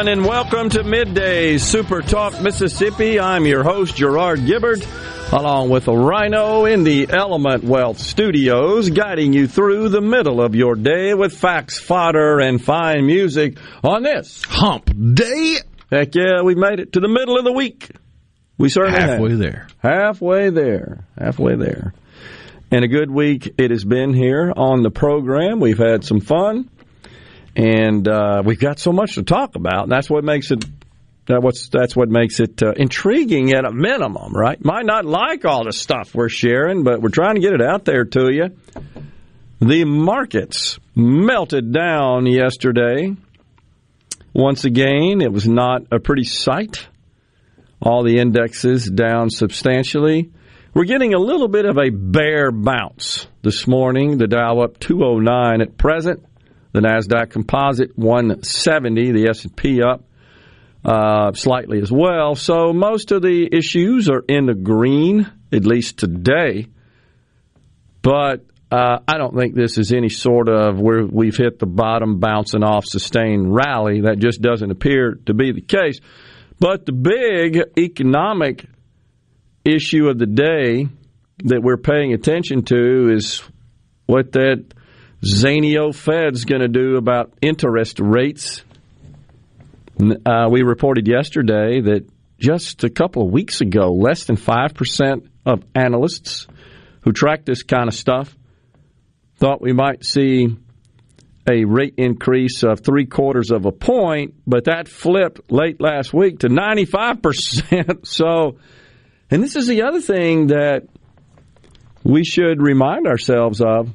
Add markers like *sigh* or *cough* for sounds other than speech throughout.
Everyone, and welcome to Midday Super Talk Mississippi. I'm your host, Gerard Gibert, along with rhino in the Element Wealth Studios, guiding you through the middle of your day with facts, fodder, and fine music on this Hump Day. Heck yeah, we made it to the middle of the week. We certainly Halfway have. there. Halfway there. Halfway there. And a good week it has been here on the program. We've had some fun, and uh, we've got so much to talk about. And that's what makes it. That what's that's what makes it uh, intriguing at a minimum, right? Might not like all the stuff we're sharing, but we're trying to get it out there to you. The markets melted down yesterday. Once again, it was not a pretty sight. All the indexes down substantially. We're getting a little bit of a bear bounce this morning. The Dow up 209 at present. The Nasdaq Composite 170. The S&P up uh, slightly as well. So most of the issues are in the green, at least today. But uh, I don't think this is any sort of where we've hit the bottom, bouncing off, sustained rally. That just doesn't appear to be the case. But the big economic issue of the day that we're paying attention to is what that Zanio Fed's going to do about interest rates. Uh, we reported yesterday that just a couple of weeks ago, less than 5% of analysts who track this kind of stuff thought we might see a rate increase of three quarters of a point, but that flipped late last week to 95%. *laughs* so, and this is the other thing that we should remind ourselves of.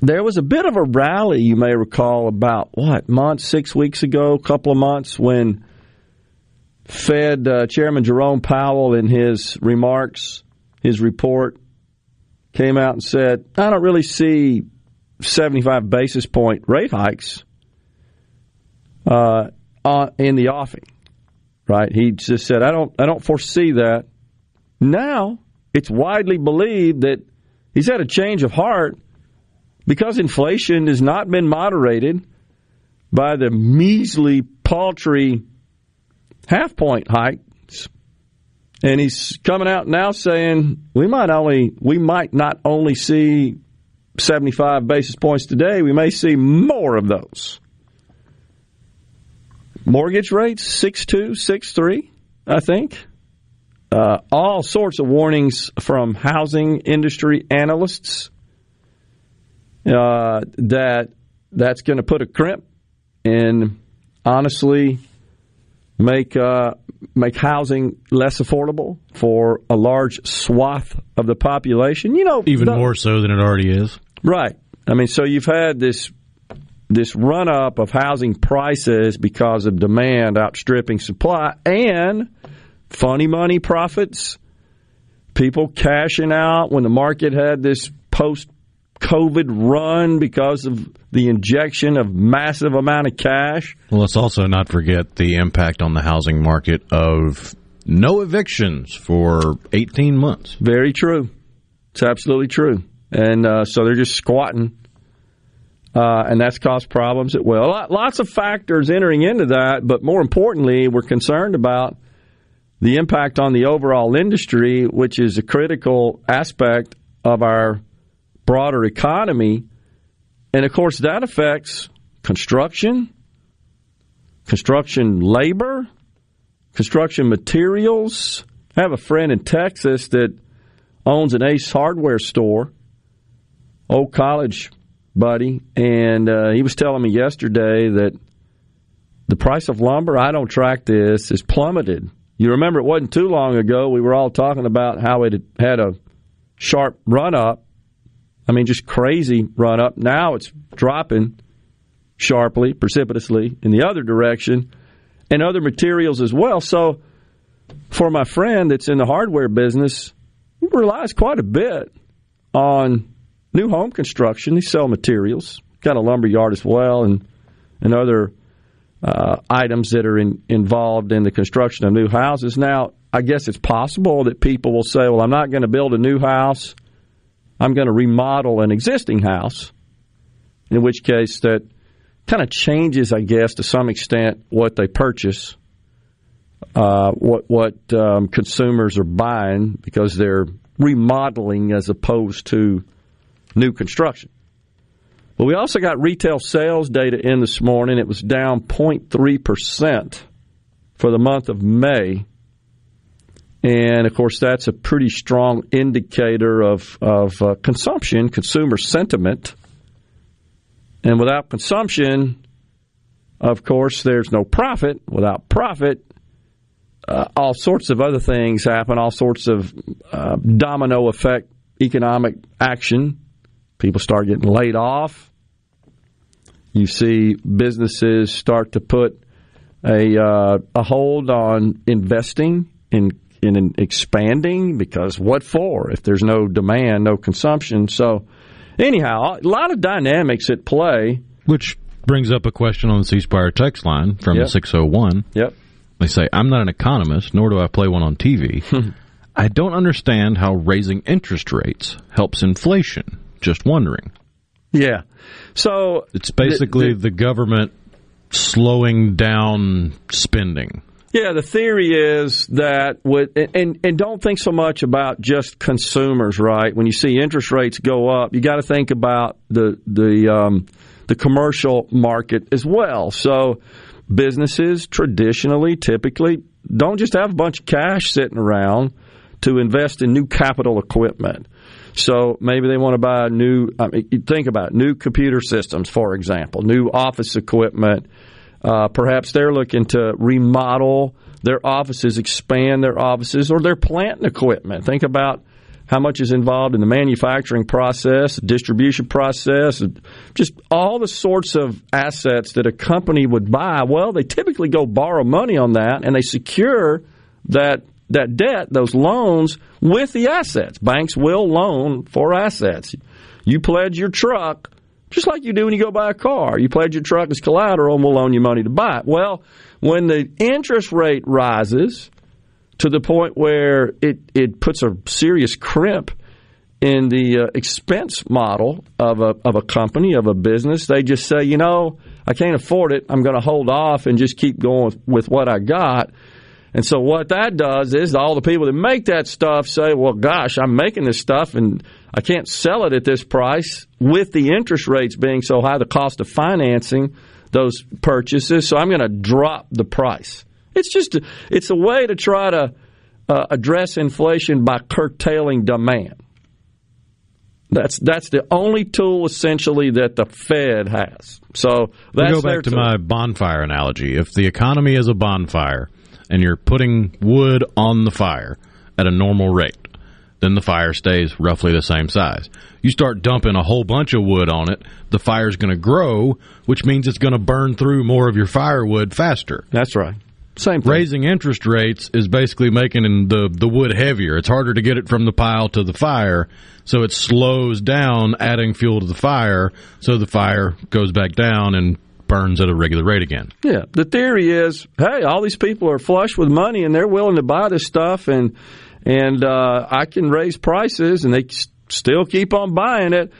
There was a bit of a rally, you may recall, about what, month, six weeks ago, a couple of months, when Fed uh, Chairman Jerome Powell, in his remarks, his report, came out and said, I don't really see 75 basis point rate hikes uh, in the offing. Right? He just said, I don't, I don't foresee that. Now, it's widely believed that he's had a change of heart because inflation has not been moderated by the measly, paltry half point hikes. And he's coming out now saying we might only we might not only see 75 basis points today, we may see more of those. Mortgage rates 62, 63, I think. Uh, all sorts of warnings from housing industry analysts uh, that that's going to put a crimp and honestly make uh, make housing less affordable for a large swath of the population. You know, Even the- more so than it already is. Right. I mean, so you've had this this run up of housing prices because of demand outstripping supply and funny money profits, people cashing out when the market had this post COVID run because of the injection of massive amount of cash. Well, let's also not forget the impact on the housing market of no evictions for 18 months. Very true. It's absolutely true. And uh, so they're just squatting. Uh, and that's caused problems as well. Lots of factors entering into that, but more importantly, we're concerned about the impact on the overall industry, which is a critical aspect of our broader economy. And of course, that affects construction, construction labor, construction materials. I have a friend in Texas that owns an Ace hardware store, old college buddy, and uh, he was telling me yesterday that the price of lumber, I don't track this, is plummeted. You remember it wasn't too long ago we were all talking about how it had a sharp run up. I mean, just crazy run up. Now it's dropping sharply, precipitously in the other direction, and other materials as well. So, for my friend that's in the hardware business, he relies quite a bit on new home construction. They sell materials, got a lumber yard as well, and and other uh, items that are in, involved in the construction of new houses. Now, I guess it's possible that people will say, "Well, I'm not going to build a new house. I'm going to remodel an existing house." In which case, that kind of changes, I guess, to some extent, what they purchase, uh, what what um, consumers are buying because they're remodeling as opposed to new construction. But we also got retail sales data in this morning. It was down 0.3% for the month of May. And of course, that's a pretty strong indicator of, of uh, consumption, consumer sentiment. And without consumption, of course, there's no profit. Without profit, uh, all sorts of other things happen, all sorts of uh, domino effect economic action. People start getting laid off. You see businesses start to put a, uh, a hold on investing in, in expanding because what for if there's no demand, no consumption? So, anyhow, a lot of dynamics at play. Which brings up a question on the C Spire text line from Yep. the 601. Yep. They say, I'm not an economist, nor do I play one on TV. *laughs* I don't understand how raising interest rates helps inflation. Just wondering. Yeah. So It's basically the, government slowing down spending. Yeah, the theory is that with and and don't think so much about just consumers, right? When you see interest rates go up, you got to think about the the um, the commercial market as well. So businesses traditionally, typically, don't just have a bunch of cash sitting around to invest in new capital equipment. So maybe they want to buy new. I mean, think about it, new computer systems, for example, new office equipment. Uh, perhaps they're looking to remodel their offices, expand their offices, or their plant and equipment. Think about how much is involved in the manufacturing process, distribution process, just all the sorts of assets that a company would buy. Well, they typically go borrow money on that, and they secure that that debt, those loans, with the assets. Banks will loan for assets. You pledge your truck just like you do when you go buy a car. You pledge your truck as collateral and we'll loan you money to buy it. Well, when the interest rate rises to the point where it, it puts a serious crimp in the uh, expense model of a, of a company, of a business, they just say, you know, I can't afford it. I'm going to hold off and just keep going with, with what I got. And so what that does is all the people that make that stuff say, well, gosh, I'm making this stuff and I can't sell it at this price with the interest rates being so high, the cost of financing those purchases. So I'm going to drop the price. It's just a, it's a way to try to uh, address inflation by curtailing demand. That's that's the only tool essentially that the Fed has. So We go back to tool. my bonfire analogy. If the economy is a bonfire and you're putting wood on the fire at a normal rate, then the fire stays roughly the same size. You start dumping a whole bunch of wood on it, the fire's going to grow, which means it's going to burn through more of your firewood faster. That's right. Same thing. Raising interest rates is basically making the the wood heavier. It's harder to get it from the pile to the fire, so it slows down adding fuel to the fire, so the fire goes back down and burns at a regular rate again. Yeah, the theory is, hey, all these people are flush with money and they're willing to buy this stuff, and and uh, I can raise prices, and they still keep on buying it.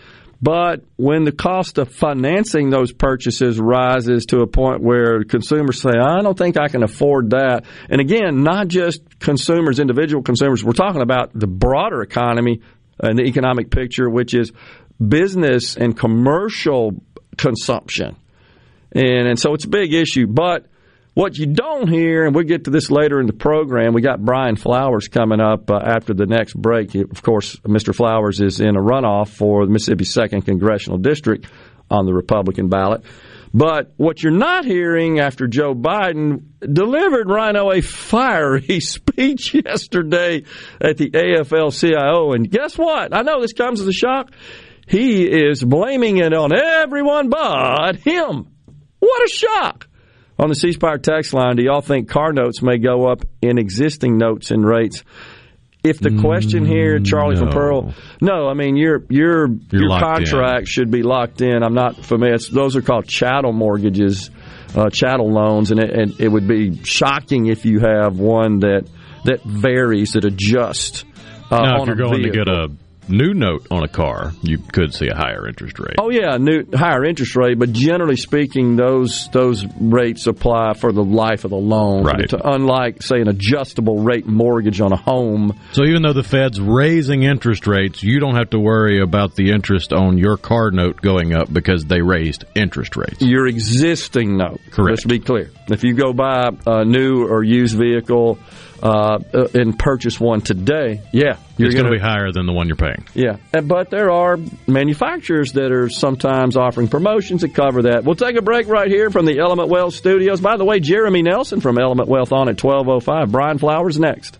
But when the cost of financing those purchases rises to a point where consumers say, I don't think I can afford that. And again, not just consumers, individual consumers, we're talking about the broader economy, and the economic picture, which is business and commercial consumption. And, and so it's a big issue. But what you don't hear, and we'll get to this later in the program, we got Brian Flowers coming up uh, after the next break. Of course, Mr. Flowers is in a runoff for the Mississippi 2nd Congressional District on the Republican ballot. But what you're not hearing after Joe Biden delivered Rhino a fiery *laughs* speech yesterday at the AFL CIO. And guess what? I know this comes as a shock. He is blaming it on everyone but him. What a shock! On the C Spire text line, do y'all think car notes may go up in existing notes and rates? If the question here, Charlie no. from Pearl, no, I mean your your You're your contract should be locked in. I'm not familiar. It's, those are called chattel mortgages, uh, chattel loans, and it, and it would be shocking if you have one that that varies, that adjusts. Uh, now, if you're going to get a new note on a car, you could see a higher interest rate. Oh yeah, new higher interest rate, but generally speaking, those those rates apply for the life of the loan. Right. To, unlike say an adjustable rate mortgage on a home. So even though the Fed's raising interest rates, you don't have to worry about the interest on your car note going up because they raised interest rates. Your existing note. Correct. Let's be clear. If you go buy a new or used vehicle uh, uh, and purchase one today, yeah, you're it's going to be higher than the one you're paying. Yeah, but there are manufacturers that are sometimes offering promotions that cover that. We'll take a break right here from the Element Wealth Studios. By the way, Jeremy Nelson from Element Wealth on at 1205. Brian Flowers next.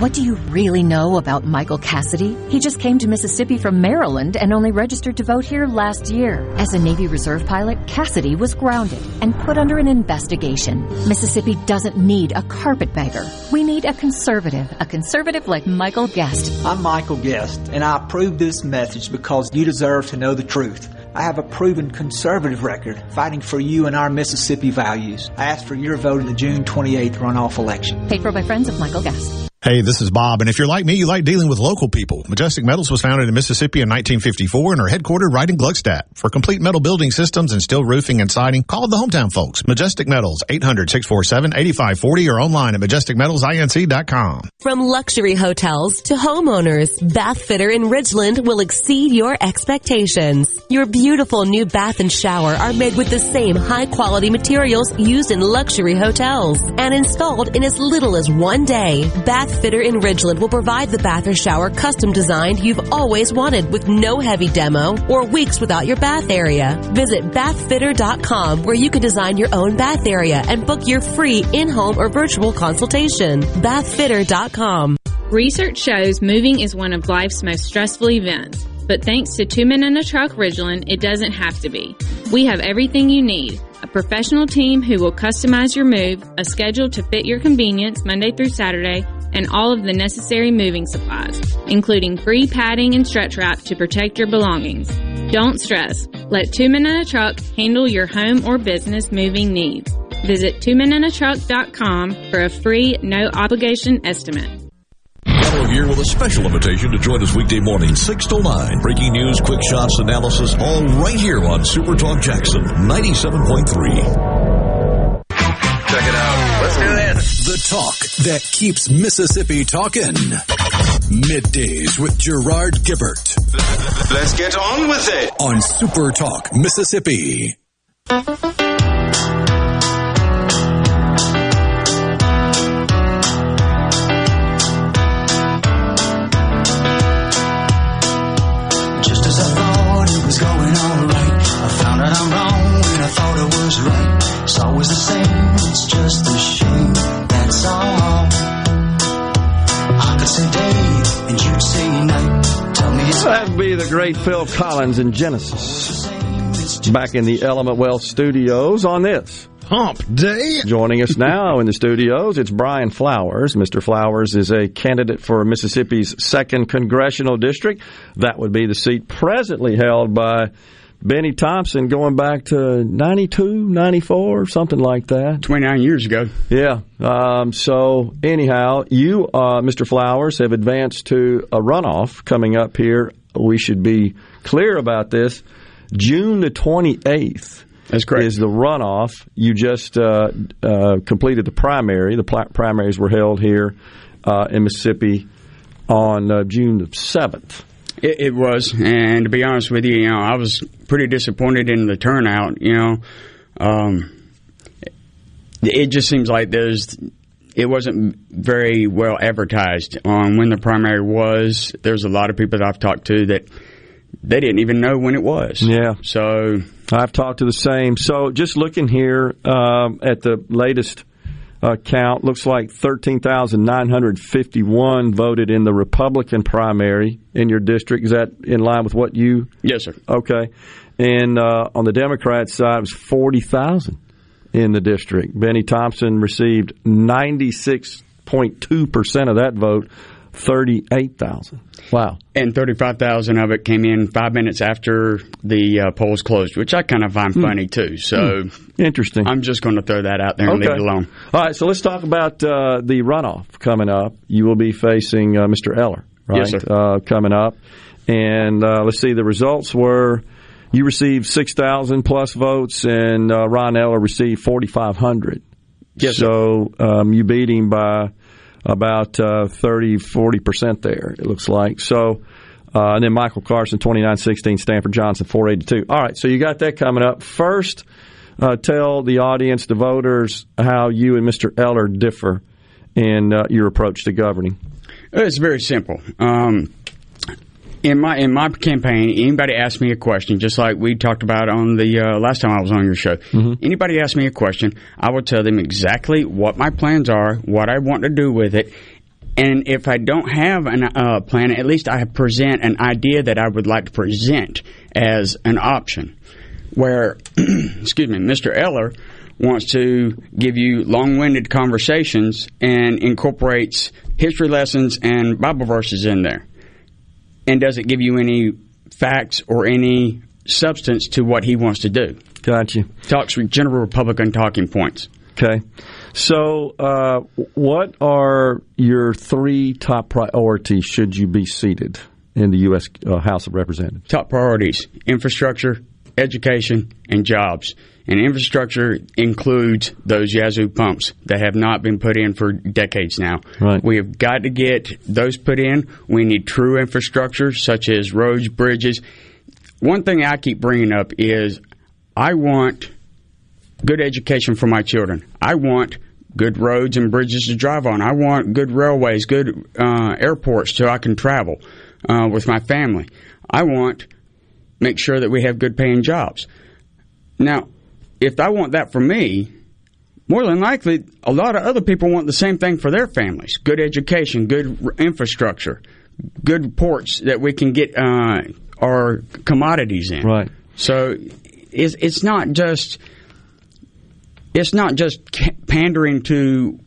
What do you really know about Michael Cassidy? He just came to Mississippi from Maryland and only registered to vote here last year. As a Navy Reserve pilot, Cassidy was grounded and put under an investigation. Mississippi doesn't need a carpetbagger. We need a conservative, a conservative like Michael Guest. I'm Michael Guest, and I approve this message because you deserve to know the truth. I have a proven conservative record fighting for you and our Mississippi values. I ask for your vote in the June 28th runoff election. Paid for by friends of Michael Guest. Hey, this is Bob, and if you're like me, you like dealing with local people. Majestic Metals was founded in Mississippi in 1954 and are headquartered right in Gluckstadt. For complete metal building systems and steel roofing and siding, call the hometown folks. Majestic Metals, 800-647-8540 or online at majesticmetalsinc.com. From luxury hotels to homeowners, Bath Fitter in Ridgeland will exceed your expectations. Your beautiful new bath and shower are made with the same high quality materials used in luxury hotels and installed in as little as one day. Bath Fitter in Ridgeland will provide the bath or shower custom designed you've always wanted with no heavy demo or weeks without your bath area. Visit bathfitter.com where you can design your own bath area and book your free in-home or virtual consultation. bathfitter.com. Research shows moving is one of life's most stressful events, but thanks to Two Men in a Truck Ridgeland, it doesn't have to be. We have everything you need. A professional team who will customize your move, a schedule to fit your convenience Monday through Saturday, and all of the necessary moving supplies, including free padding and stretch wrap to protect your belongings. Don't stress. Let Two Men in a Truck handle your home or business moving needs. Visit twomeninatruck.com for a free, no obligation estimate. Fellow here with a special invitation to join us weekday morning, 6 to 9. Breaking news, quick shots, analysis, all right here on Super Talk Jackson 97.3. Check it out. Let's do this. The talk that keeps Mississippi talking. Middays with Gerard Gibert. Let's get on with it. On Super Talk, Mississippi. Just as I thought it was going alright, I found out I'm wrong when I thought it was right. It's always the same, it's just a would be the great Phil Collins in Genesis. Back in the Element Wealth studios on this. Hump Day. Joining us now in the studios, it's Brian Flowers. Mr. Flowers is a candidate for Mississippi's second congressional district. That would be the seat presently held by Benny Thompson going back to 92, 94, something like that. 29 years ago. Yeah. Um, so, anyhow, you, uh, Mr. Flowers, have advanced to a runoff coming up here. We should be clear about this. June the 28th. That's correct. Is the runoff. You just uh, uh, completed the primary. The pl- primaries were held here uh, in Mississippi on uh, June the 7th. It, it was, and to be honest with you, you know, I was pretty disappointed in the turnout. You know, um, it just seems like there's, it wasn't very well advertised on when the primary was. There's a lot of people that I've talked to that they didn't even know when it was. Yeah. So I've talked to the same. So just looking here um, at the latest uh, count, looks like 13,951 voted in the Republican primary in your district. Is that in line with what you? Yes, sir. Okay. And uh, on the Democrat side, it was 40,000 in the district. Benny Thompson received 96.2% of that vote, 38,000. Wow. And 35,000 of it came in five minutes after the uh, polls closed, which I kind of find Hmm. funny too. So interesting. I'm just going to throw that out there and leave it alone. All right, so let's talk about uh, the runoff coming up. You will be facing uh, Mr. Eller, right? Yes, sir. Uh, coming up. And uh, let's see, the results were you received 6,000 plus votes, and uh, Ron Eller received 4,500. Yes. So um, you beat him by about uh, 30, 40% there, it looks like. So. Uh, and then Michael Carson, 2916, Stanford Johnson, 482. All right, so you got that coming up. First, uh, tell the audience, the voters, how you and Mr. Eller differ in uh, your approach to governing. It's very simple. Um, in my in my campaign, anybody asks me a question, just like we talked about on the uh, last time I was on your show. Anybody asks me a question, I will tell them exactly what my plans are, what I want to do with it, and if I don't have a uh, plan, at least I present an idea that I would like to present as an option. Where, *clears throat* excuse me, Mr. Eller wants to give you long-winded conversations and incorporates history lessons and Bible verses in there, and doesn't give you any facts or any substance to what he wants to do. Gotcha. Talks with general Republican talking points. Okay. So, uh, what are your three top priorities should you be seated in the U.S. Uh, House of Representatives? Top priorities infrastructure, education, and jobs. And infrastructure includes those Yazoo pumps that have not been put in for decades now. Right. We have got to get those put in. We need true infrastructure, such as roads, bridges. One thing I keep bringing up is I want good education for my children. I want good roads and bridges to drive on. I want good railways, good uh, airports so I can travel uh, with my family. I want make sure that we have good paying jobs. Now, if I want that for me, more than likely, a lot of other people want the same thing for their families: good education, good infrastructure, good ports that we can get uh, our commodities in. Right. So, it's it's not just it's not just pandering to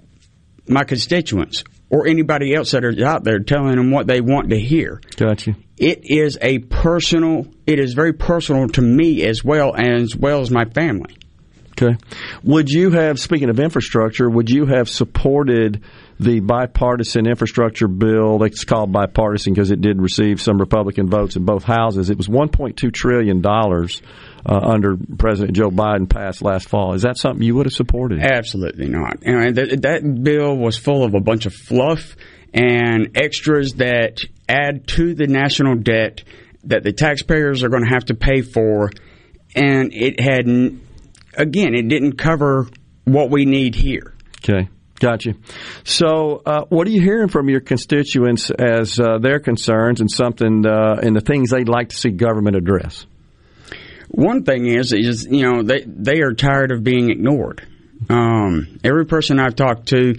my constituents or anybody else that are out there telling them what they want to hear. Gotcha. It is a personal. It is very personal to me as well as well as my family. Okay. Would you have, speaking of infrastructure, would you have supported the bipartisan infrastructure bill? It's called bipartisan because it did receive some Republican votes in both houses. It was $1.2 trillion uh, under President Joe Biden passed last fall. Is that something you would have supported? Absolutely not. And that, that bill was full of a bunch of fluff and extras that add to the national debt that the taxpayers are going to have to pay for. And it had, again, it didn't cover what we need here. Okay. Gotcha. So, uh, what are you hearing from your constituents as uh, their concerns and something uh, and the things they'd like to see government address? One thing is, is you know they they are tired of being ignored. Um, every person I've talked to,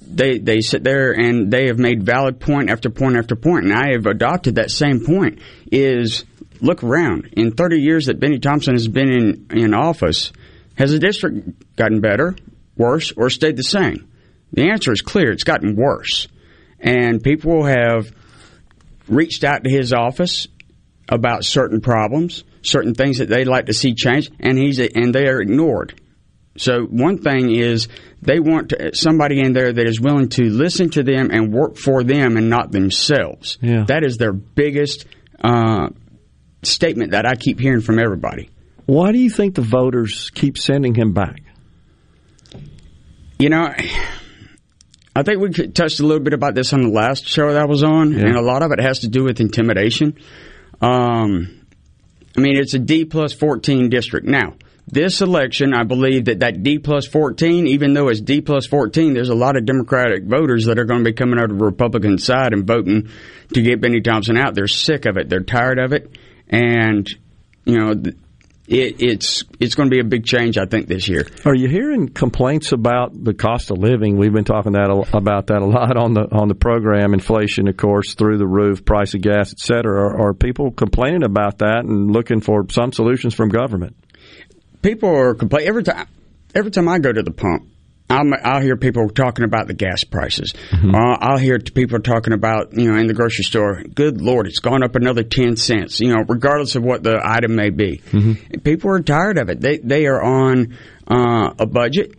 they they sit there and they have made valid point after point after point, and I have adopted that same point. Is look around. In 30 years that Benny Thompson has been in in office, has the district gotten better, worse, or stayed the same? The answer is clear. It's gotten worse, and people have reached out to his office about certain problems, certain things that they'd like to see changed, and he's and they are ignored. So one thing is they want to, somebody in there that is willing to listen to them and work for them and not themselves. Yeah. That is their biggest uh, statement that I keep hearing from everybody. Why do you think the voters keep sending him back? You know, I think we touched a little bit about this on the last show that I was on, Yeah. and a lot of it has to do with intimidation. Um, I mean, it's a D plus 14 district. Now, this election, I believe that that D plus 14, even though it's D plus 14, there's a lot of Democratic voters that are going to be coming out of the Republican side and voting to get Benny Thompson out. They're sick of it. They're tired of it. And, you know, it, it's it's going to be a big change, I think, this year. Are you hearing complaints about the cost of living? We've been talking that about that a lot on the on the program. Inflation, of course, through the roof, price of gas, et cetera. Are, are people complaining about that and looking for some solutions from government? people are complaining every time. Every time I go to the pump, I'm, I'll hear people talking about the gas prices. Uh, I'll hear people talking about you know in the grocery store. Good lord, it's gone up another ten cents. You know, regardless of what the item may be, people are tired of it. They they are on uh, a budget.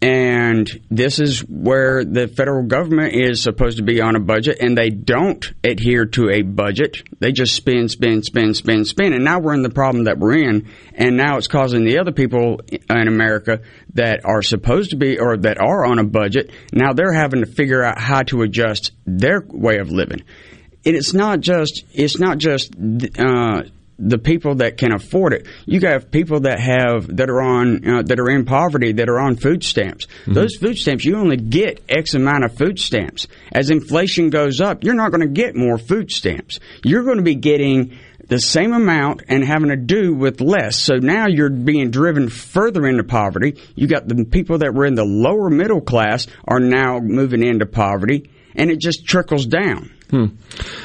And this is where the federal government is supposed to be on a budget, and they don't adhere to a budget. They just spend, spend, spend, spend, spend. And now we're in the problem that we're in, and now it's causing the other people in America that are supposed to be or that are on a budget, now they're having to figure out how to adjust their way of living. And it's not just it's not just uh, the people that can afford it. You have people that have that are on uh, that are in poverty that are on food stamps. Those food stamps you only get X amount of food stamps. As inflation goes up, you're not going to get more food stamps. You're going to be getting the same amount and having to do with less. So now you're being driven further into poverty. You got the people that were in the lower middle class are now moving into poverty, and it just trickles down. Hmm.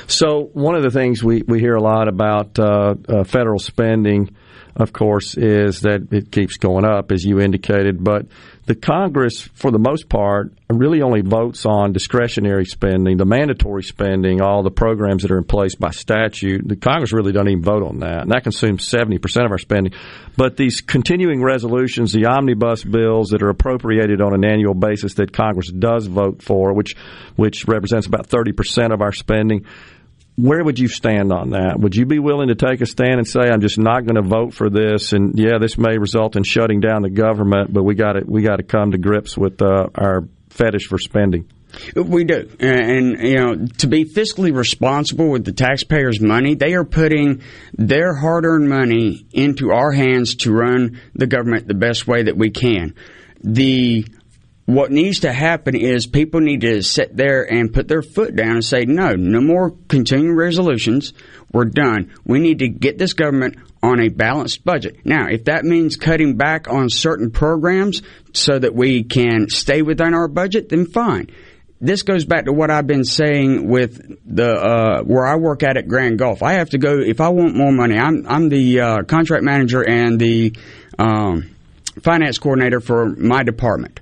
So one of the things we, we hear a lot about uh, uh, federal spending, of course, is that it keeps going up, as you indicated. But the Congress, for the most part, really only votes on discretionary spending, the mandatory spending, all the programs that are in place by statute. The Congress really doesn't even vote on that, and that consumes seventy percent of our spending. But these continuing resolutions, the omnibus bills that are appropriated on an annual basis that Congress does vote for, which which represents about thirty percent of our spending. Where would you stand on that? Would you be willing to take a stand and say, "I'm just not going to vote for this"? And yeah, this may result in shutting down the government, but we got to we got to come to grips with uh, our fetish for spending. We do, and you know, to be fiscally responsible with the taxpayers' money, they are putting their hard-earned money into our hands to run the government the best way that we can. The what needs to happen is people need to sit there and put their foot down and say, no, no more continuing resolutions. We're done. We need to get this government on a balanced budget. Now, if that means cutting back on certain programs so that we can stay within our budget, then fine. This goes back to what I've been saying with the uh, where I work at at Grand Gulf. I have to go if I want more money. I'm I'm the uh, contract manager and the um, finance coordinator for my department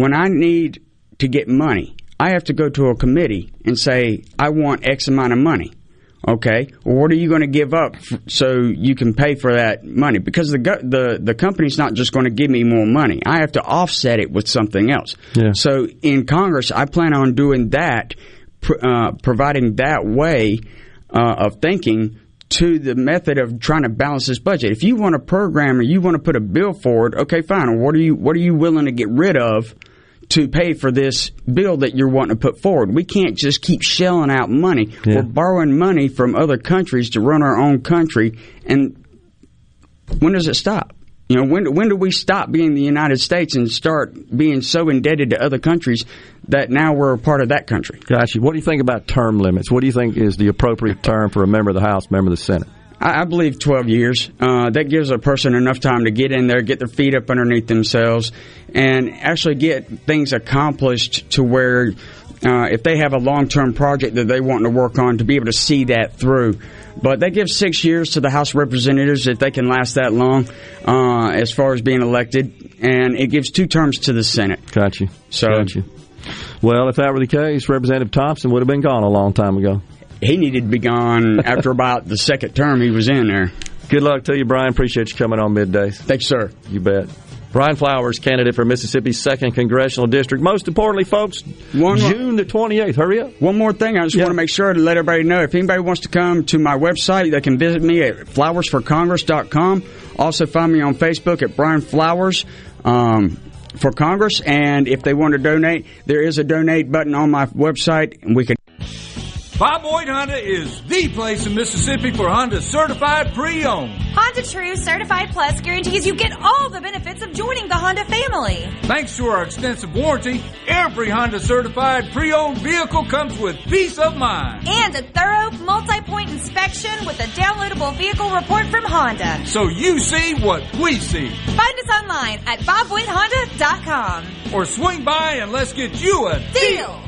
when I need to get money, I have to go to a committee and say, I want X amount of money. Okay, well, what are you going to give up f- so you can pay for that money? Because the go- the the company's not just going to give me more money. I have to offset it with something else. Yeah. So in Congress, I plan on doing that, pr- uh, providing that way uh, of thinking to the method of trying to balance this budget. If you want a program or you want to put a bill forward, okay, fine. What are you what are you willing to get rid of to pay for this bill that you're wanting to put forward? We can't just keep shelling out money. Yeah. We're borrowing money from other countries to run our own country, and when does it stop? You know, when when do we stop being the United States and start being so indebted to other countries that now we're a part of that country? Gotcha. What do you think about term limits? What do you think is the appropriate term for a member of the House, member of the Senate? I, I believe 12 years. Uh, that gives a person enough time to get in there, get their feet up underneath themselves, and actually get things accomplished to where uh, if they have a long term project that they want to work on, to be able to see that through. But that gives six years to the House of Representatives if they can last that long uh, as far as being elected, and it gives two terms to the Senate. Got you. So, Got you. Well, if that were the case, Representative Thompson would have been gone a long time ago. He needed to be gone after about the second term he was in there. Good luck to you, Brian. Appreciate you coming on midday. Thanks, sir. You bet. Brian Flowers, candidate for Mississippi's second congressional district. Most importantly, folks, One June the twenty eighth. Hurry up. One more thing, I just Yeah. want to make sure to let everybody know if anybody wants to come to my website, they can visit me at flowersforcongress.com. Also, find me on Facebook at Brian Flowers um, for Congress. And if they want to donate, there is a donate button on my website, and we can. Bob Boyd Honda is the place in Mississippi for Honda certified pre-owned. Honda True Certified Plus guarantees you get all the benefits of joining the Honda family. Thanks to our extensive warranty, every Honda certified pre-owned vehicle comes with peace of mind. And a thorough multi-point inspection with a downloadable vehicle report from Honda. So you see what we see. Find us online at bobboydhonda.com. Or swing by and let's get you a Deal!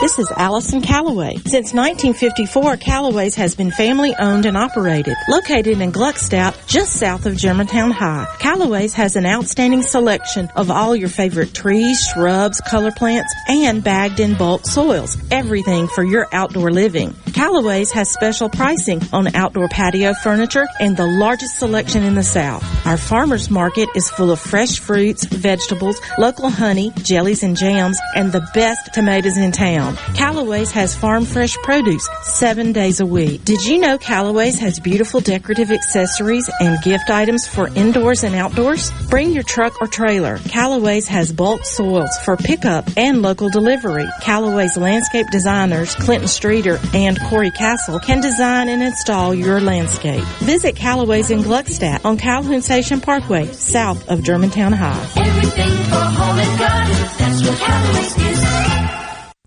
This is Allison Callaway. Since 1954, Callaway's has been family owned and operated. Located in Gluckstadt, just south of Germantown High, Callaway's has an outstanding selection of all your favorite trees, shrubs, color plants, and bagged in bulk soils. Everything for your outdoor living. Callaway's has special pricing on outdoor patio furniture and the largest selection in the South. Our farmers market is full of fresh fruits, vegetables, local honey, jellies and jams, and the best tomatoes in town. Callaway's has farm fresh produce seven days a week. Did you know Callaway's has beautiful decorative accessories and gift items for indoors and outdoors? Bring your truck or trailer. Callaway's has bulk soils for pickup and local delivery. Callaway's landscape designers, Clinton Streeter and Corey Castle, can design and install your landscape. Visit Callaway's in Gluckstadt on Calhoun Station Parkway, south of Germantown High. Everything for home and garden, that's what Callaway's is.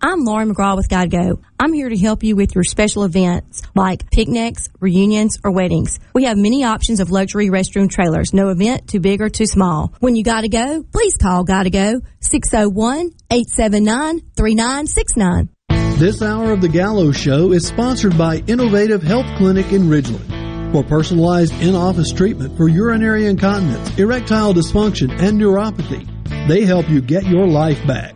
I'm Lauren McGraw with Gotta Go. I'm here to help you with your special events like picnics, reunions, or weddings. We have many options of luxury restroom trailers. No event too big or too small. When you gotta go, please call Gotta Go 601-879-3969. This hour of the Gallo Show is sponsored by Innovative Health Clinic in Ridgeland. For personalized in-office treatment for urinary incontinence, erectile dysfunction, and neuropathy, they help you get your life back.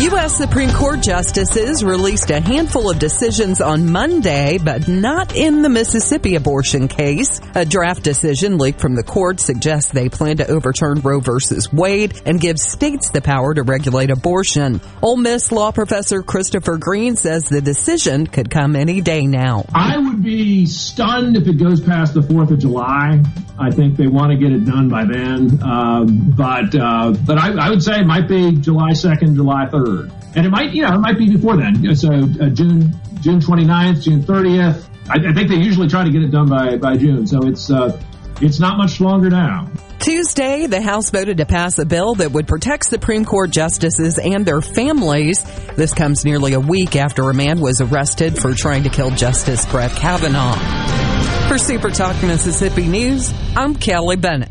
U.S. Supreme Court justices released a handful of decisions on Monday, but not in the Mississippi abortion case. A draft decision leaked from the court suggests they plan to overturn Roe v. Wade and give states the power to regulate abortion. Ole Miss law professor Christopher Green says the decision could come any day now. I would be stunned if it goes past the 4th of July. I think they want to get it done by then. Uh, but uh, but I, I would say it might be July 2nd, July 3rd. And it might, you know, it might be before then. So uh, June June 29th, June 30th. I, I, think they usually try to get it done by, by June. So it's uh, it's not much longer now. Tuesday, the House voted to pass a bill that would protect Supreme Court justices and their families. This comes nearly a week after a man was arrested for trying to kill Justice Brett Kavanaugh. For Super Talk Mississippi News, I'm Kelly Bennett.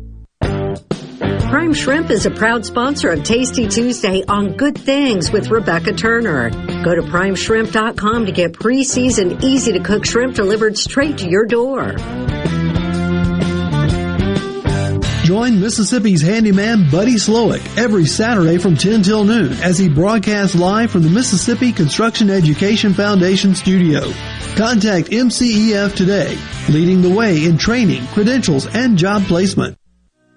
Prime Shrimp is a proud sponsor of Tasty Tuesday on Good Things with Rebecca Turner. Go to primeshrimp.com to get pre-seasoned, easy to cook shrimp delivered straight to your door. Join Mississippi's handyman Buddy Slowick every Saturday from 10 till noon as he broadcasts live from the Mississippi Construction Education Foundation studio. Contact MCEF today, leading the way in training, credentials, and job placement.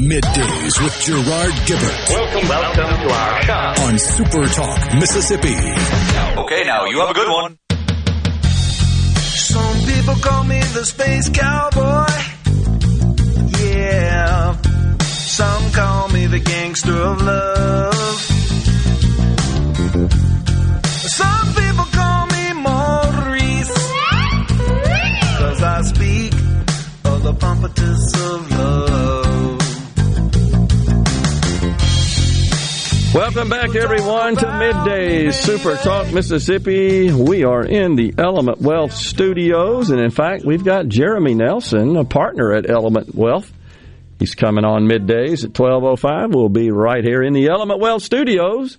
Middays with Gerard Gibert. Welcome, welcome to our shop. On Super Talk, Mississippi. Okay, now you have a good one. Some people call me the space cowboy. Yeah. Some call me the gangster of love. Some people call me Maurice. Cause I speak of the pompatus of love. Welcome back, everyone, to Middays Super Talk Mississippi. We are in the Element Wealth studios, and in fact, we've got Jeremy Nelson, a partner at Element Wealth. He's coming on middays at twelve oh five. We'll be right here in the Element Wealth studios,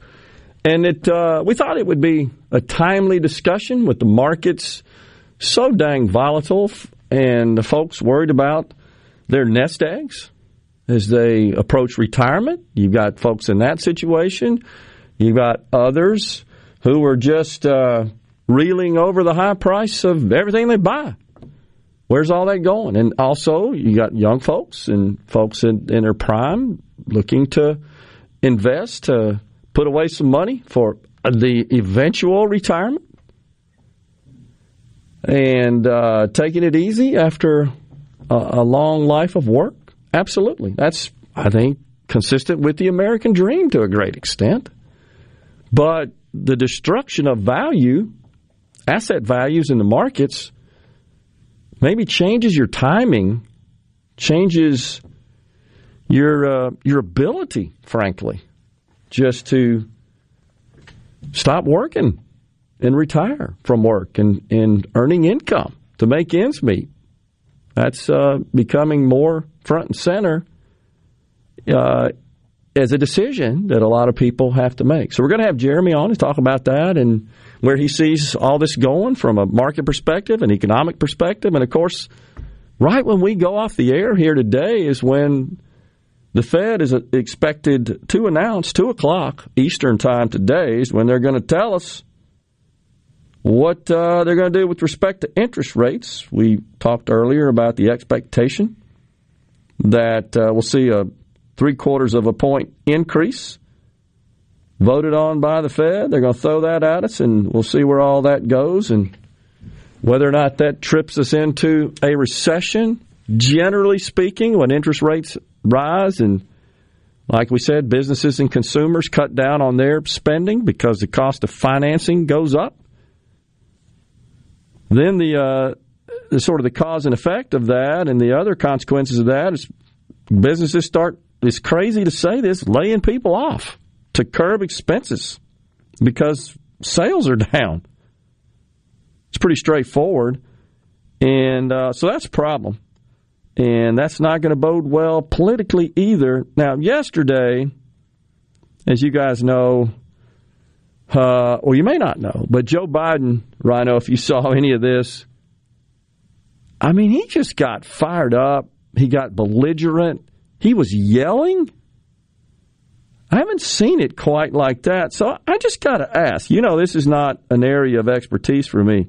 and it uh, we thought it would be a timely discussion with the markets so dang volatile, and the folks worried about their nest eggs as they approach retirement. You've got folks in that situation. You've got others who are just uh, reeling over the high price of everything they buy. Where's all that going? And also, you got young folks and folks in, in their prime looking to invest to put away some money for the eventual retirement and uh, taking it easy after a, a long life of work. Absolutely. That's, I think, consistent with the American dream to a great extent. But the destruction of value, asset values in the markets, maybe changes your timing, changes your uh, your ability, frankly, just to stop working and retire from work and, and earning income to make ends meet. That's uh, becoming more front and center uh, as a decision that a lot of people have to make. So we're going to have Jeremy on to talk about that and where he sees all this going from a market perspective, an economic perspective, and of course, right when we go off the air here today is when the Fed is expected to announce two o'clock Eastern time today is when they're going to tell us what uh, they're going to do with respect to interest rates. We talked earlier about the expectation that uh, we'll see a three quarters of a point increase voted on by the Fed. They're going to throw that at us, and we'll see where all that goes and whether or not that trips us into a recession. Generally speaking, when interest rates rise and like we said, businesses and consumers cut down on their spending because the cost of financing goes up. Then the, uh, the sort of the cause and effect of that, and the other consequences of that is businesses start. It's crazy to say this, laying people off to curb expenses because sales are *laughs* down. It's pretty straightforward, and uh, so that's a problem and that's not going to bode well politically either. Now, yesterday, as you guys know, uh, or you may not know, but Joe Biden, Rhino, if you saw any of this, I mean, he just got fired up. He got belligerent. He was yelling. I haven't seen it quite like that. So I just got to ask you know, this is not an area of expertise for me.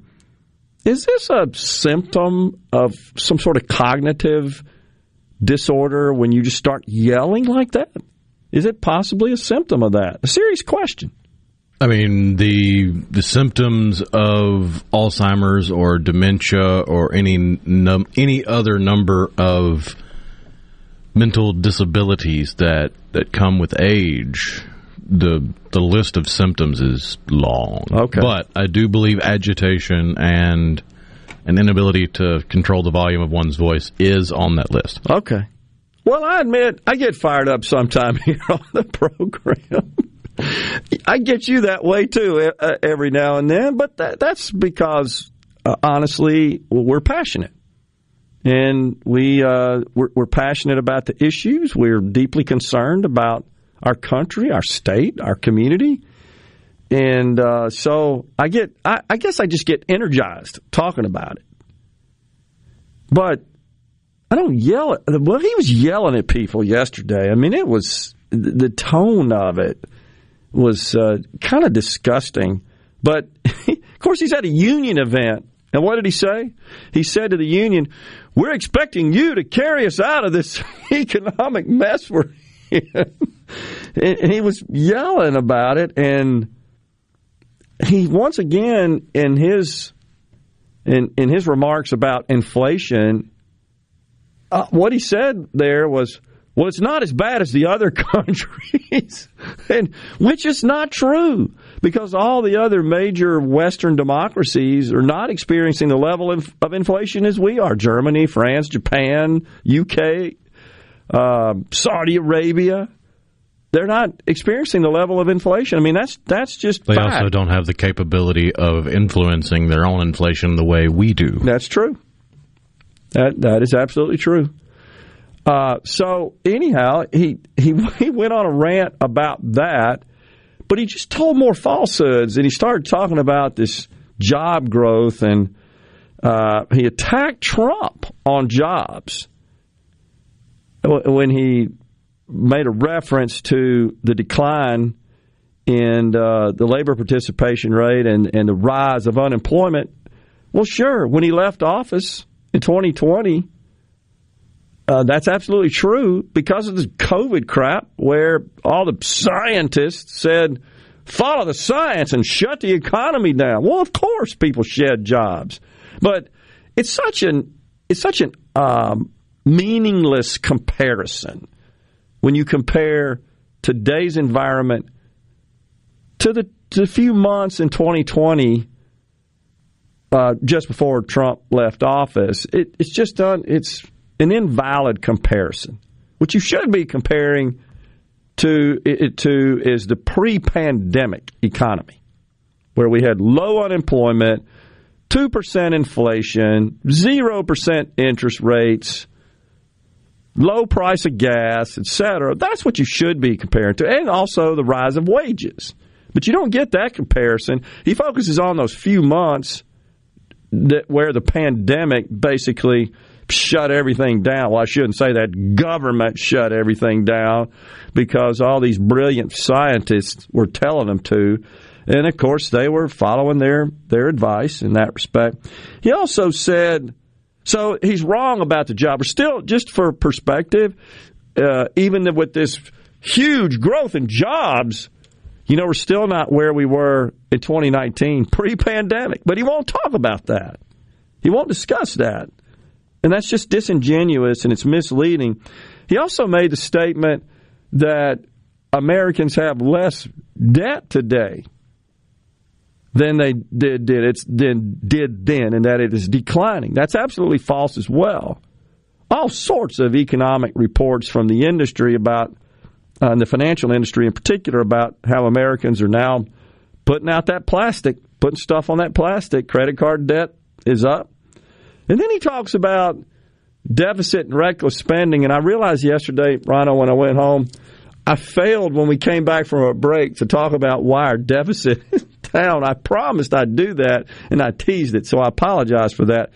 Is this a symptom of some sort of cognitive disorder when you just start yelling like that? Is it possibly a symptom of that? A serious question. I mean, the the symptoms of Alzheimer's or dementia or any num, any other number of mental disabilities that that come with age the the list of symptoms is long. Okay. But I do believe agitation and an inability to control the volume of one's voice is on that list. Okay. Well, I admit I get fired up sometime *laughs* here on the program. I get you that way too uh, every now and then, but that, that's because uh, honestly we're passionate. And we uh, we're, we're passionate about the issues. We're deeply concerned about our country, our state, our community. And uh, so I get, I, I guess I just get energized talking about it. But I don't yell at, well, he was yelling at people yesterday. I mean, it was, the tone of it was uh, kind of disgusting. But *laughs* of course, he's at a union event. And what did he say? He said to the union, We're expecting you to carry us out of this *laughs* economic mess we're in *laughs* and he was yelling about it, and he once again in his in in his remarks about inflation, uh, what he said there was, "Well, it's not as bad as the other *laughs* countries," and which is not true because all the other major Western democracies are not experiencing the level of, of inflation as we are. Germany, France, Japan, UK, uh, Saudi Arabia they're not experiencing the level of inflation. I mean, that's that's just they fact. also don't have the capability of influencing their own inflation the way we do. That's true. That that is absolutely true. Uh, so anyhow, he he *laughs* he went on a rant about that, but he just told more falsehoods, and he started talking about this job growth, and uh, he attacked Trump on jobs when he made a reference to the decline in uh, the labor participation rate and, and the rise of unemployment. Well, sure, when he left office in 2020, uh, that's absolutely true because of this COVID crap where all the scientists said, follow the science and shut the economy down. Well, of course, people shed jobs, but it's such an it's such an um, meaningless comparison when you compare today's environment to the, to the few months in 2020 uh, just before Trump left office, it, it's just done. It's an invalid comparison. What you should be comparing to it to is the pre-pandemic economy, where we had low unemployment, two percent inflation, zero percent interest rates, low price of gas, etc. That's what you should be comparing to, and also the rise of wages. But you don't get that comparison. He focuses on those few months that where the pandemic basically shut everything down. Well, I shouldn't say that government shut everything down because all these brilliant scientists were telling them to. And of course, they were following their, their advice in that respect. He also said so he's wrong about the job. Still, just for perspective, uh, even with this huge growth in jobs, You know, we're still not where we were in 2019, pre pandemic, but he won't talk about that. He won't discuss that. And that's just disingenuous and it's misleading. He also made the statement that Americans have less debt today than they did did it's did, did then and that it is declining. That's absolutely false as well. All sorts of economic reports from the industry about uh, the financial industry in particular about how Americans are now putting out that plastic, putting stuff on that plastic. Credit card debt is up. And then he talks about deficit and reckless spending. And I realized yesterday, Rhino, when I went home, I failed when we came back from a break to talk about why our deficit *laughs* is down. I promised I'd do that, and I teased it, so I apologize for that.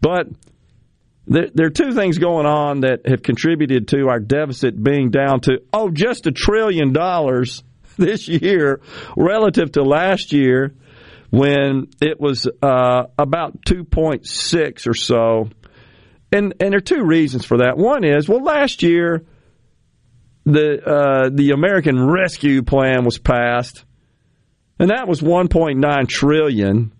But there, there, are two things going on that have contributed to our deficit being down to, oh, just a trillion dollars *laughs* this year relative to last year when it was uh, about 2.6 or so. And, and there are two reasons for that. One is, well, last year, the uh, the American Rescue Plan was passed, and that was 1.9 trillion.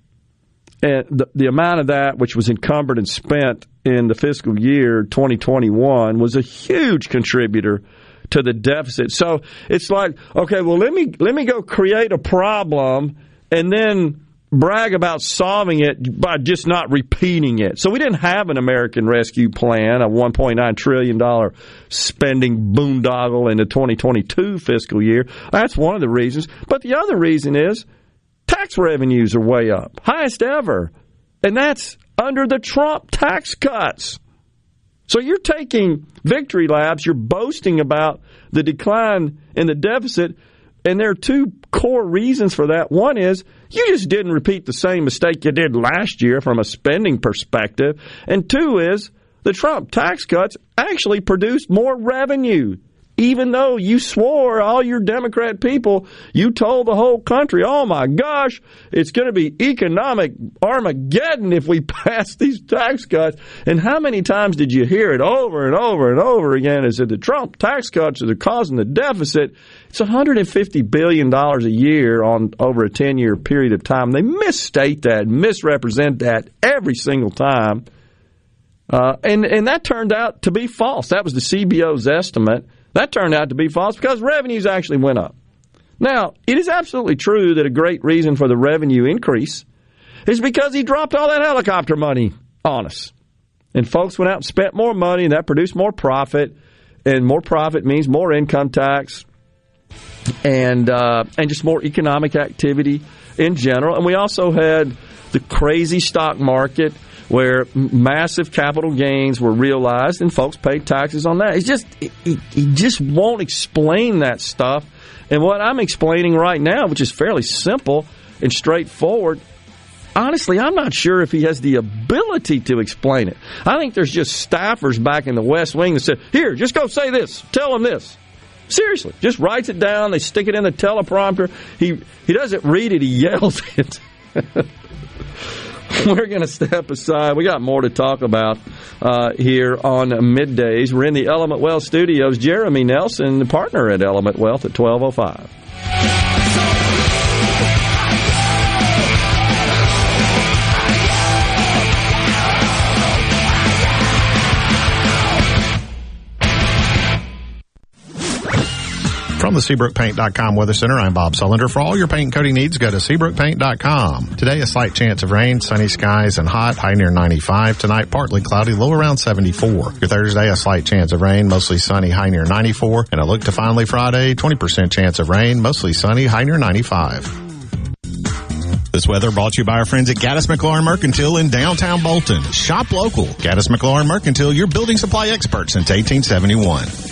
And the, the amount of that which was encumbered and spent in the fiscal year 2021 was a huge contributor to the deficit. So it's like, okay, well let me let me go create a problem and then brag about solving it by just not repeating it. So we didn't have an American Rescue Plan, a $1.9 trillion spending boondoggle in the 2022 fiscal year. That's one of the reasons. But the other reason is tax revenues are way up, highest ever. And that's under the Trump tax cuts. So you're taking victory laps, you're boasting about the decline in the deficit, and there are two core reasons for that. One is you just didn't repeat the same mistake you did last year from a spending perspective. And two is the Trump tax cuts actually produced more revenue even though you swore all your Democrat people, you told the whole country, oh my gosh, it's going to be economic Armageddon if we *laughs* pass these tax cuts. And how many times did you hear it over and over and over again? Is that the Trump tax cuts are causing the deficit? It's $150 billion a year on over a 10 year period of time. They misstate that, misrepresent that every single time. Uh, and, and that turned out to be false. That was the CBO's estimate. That turned out to be false because revenues actually went up. Now, it is absolutely true that a great reason for the revenue increase is because he dropped all that helicopter money on us. And folks went out and spent more money, and that produced more profit. And more profit means more income tax and uh, and just more economic activity in general. And we also had the crazy stock market where massive capital gains were realized and folks paid taxes on that. It's just he, he just won't explain that stuff. And what I'm explaining right now, which is fairly simple and straightforward, honestly, I'm not sure if he has the ability to explain it. I think there's just staffers back in the West Wing that said, "Here, just go say this. Tell him this." Seriously, just writes it down. They stick it in the teleprompter. He he doesn't read it. He *laughs* yells it. *laughs* *laughs* we're going to step aside. We got more to talk about uh, here on middays. We're in the Element Wealth studios. Jeremy Nelson, the partner at Element Wealth at 1205. From the SeabrookPaint.com Weather Center, I'm Bob Sullender. For all your paint and coating needs, go to SeabrookPaint.com. Today, a slight chance of rain, sunny skies, and hot, high near 95. Tonight, partly cloudy, low around 74. Your Thursday, a slight chance of rain, mostly sunny, high near 94. And a look to finally Friday, 20% chance of rain, mostly sunny, high near 95. This weather brought to you by our friends at Gaddis McLaurin Mercantile in downtown Bolton. Shop local. Gaddis McLaurin Mercantile, your building supply expert since 1871.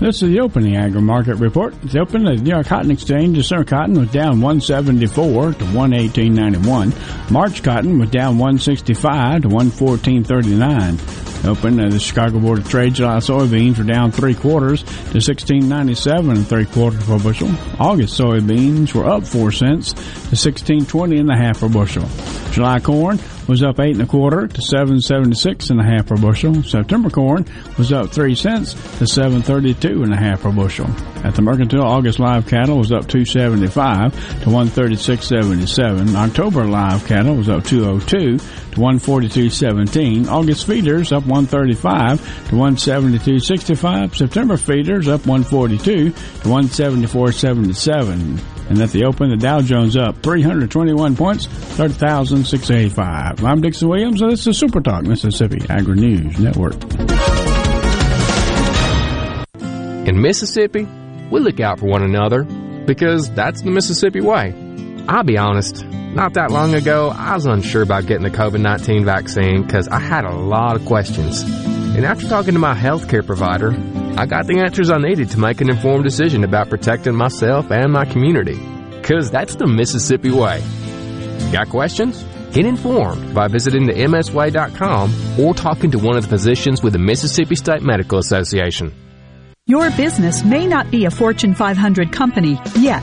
This is the opening agri market report. The open of the New York Cotton Exchange, December cotton was down 174 to 118.91. March cotton was down 165 to 114.39. Open of the Chicago Board of Trade, July soybeans were down three quarters to 16.97 and three quarters per bushel. August soybeans were up four cents to 16.20 and a half per bushel. July corn was up eight and a quarter to seven seventy six and a half per bushel. September corn was up three cents to seven thirty two and a half per bushel. At the mercantile, August live cattle was up two seventy five to one thirty six seventy seven. October live cattle was up two oh two to one forty two seventeen. August feeders up one thirty five to one seventy two sixty five. September feeders up one forty two to one seventy four seventy seven. And at the open, the Dow Jones up 321 points, 30,685. I'm Dixon Williams, and this is Super Talk Mississippi Agri News Network. In Mississippi, we look out for one another because that's the Mississippi way. I'll be honest, not that long ago, I was unsure about getting the COVID 19 vaccine because I had a lot of questions. And after talking to my healthcare provider, I got the answers I needed to make an informed decision about protecting myself and my community. Because that's the Mississippi way. Got questions? Get informed by visiting the msway.com or talking to one of the physicians with the Mississippi State Medical Association. Your business may not be a Fortune 500 company yet.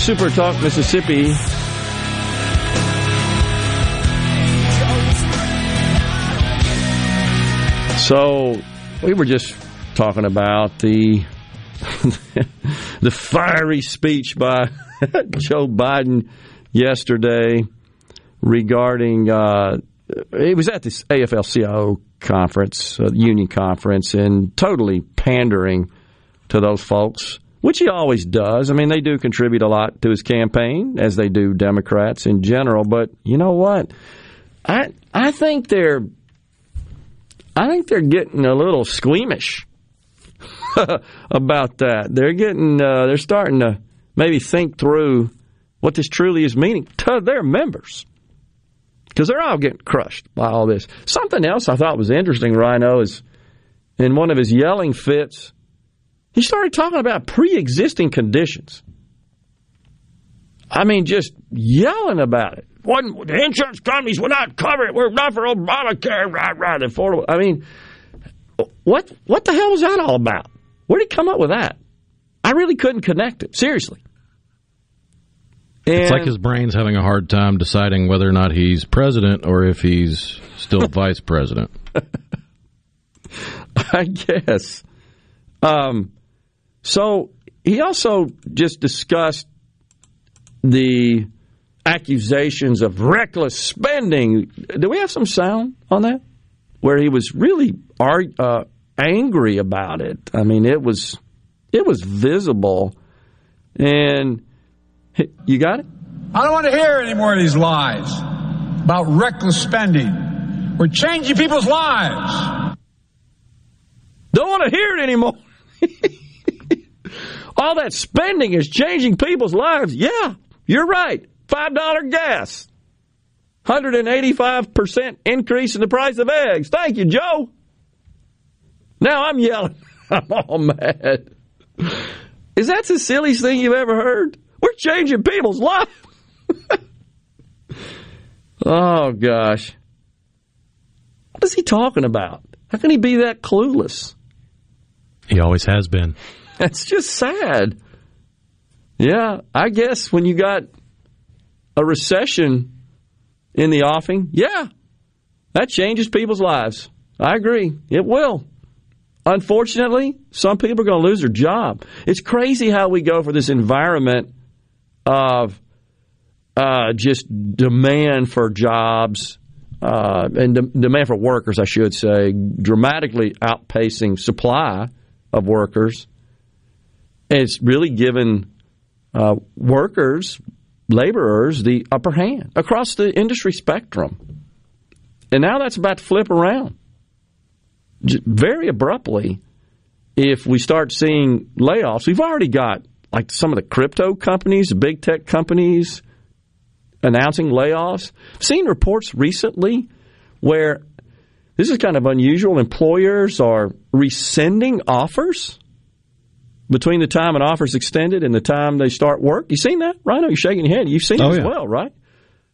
Super Talk Mississippi. So we were just talking about the *laughs* the fiery speech by *laughs* Joe Biden yesterday regarding uh, it was at this AFL-CIO conference, uh, union conference, and totally pandering to those folks, which he always does. I mean, they do contribute a lot to his campaign, as they do Democrats in general. But you know what? I I think they're I think they're getting a little squeamish *laughs* about that. They're getting uh, they're starting to maybe think through what this truly is meaning to their members because they're all getting crushed by all this. Something else I thought was interesting, Rhino, is in one of his yelling fits, he started talking about pre existing conditions. I mean, just yelling about it. One, the insurance companies will not cover it. We're not for Obamacare, right, right, affordable. I mean, what what the hell was that all about? Where did he come up with that? I really couldn't connect it. Seriously. And it's like his brain's having a hard time deciding whether or not he's president or if he's still *laughs* vice president. I guess. Um, so he also just discussed the accusations of reckless spending. Do we have some sound on that? Where he was really uh, angry about it. I mean, it was it was visible, and you got it. I don't want to hear any more of these lies about reckless spending. We're changing people's lives. Don't want to hear it anymore. *laughs* All that spending is changing people's lives. Yeah, you're right. $5 gas. 185% increase in the price of eggs. Thank you, Joe. Now I'm yelling. *laughs* I'm all mad. Is that the silliest thing you've ever heard? We're changing people's lives. *laughs* oh, gosh. What is he talking about? How can he be that clueless? He always has been. That's just sad. Yeah, I guess when you got a recession in the offing, yeah, that changes people's lives. I agree. It will. Unfortunately, some people are going to lose their job. It's crazy how we go for this environment of uh, just demand for jobs uh, and de- demand for workers, I should say, dramatically outpacing supply of workers. It's really given uh, workers, laborers, the upper hand across the industry spectrum. And now that's about to flip around very abruptly. If we start seeing layoffs, we've already got like some of the crypto companies, the big tech companies announcing layoffs. Seen reports recently where this is kind of unusual. Employers are rescinding offers between the time an offer is extended and the time they start work. You seen that? Rhino, you're shaking your head. You've seen Oh, it as yeah. well, right?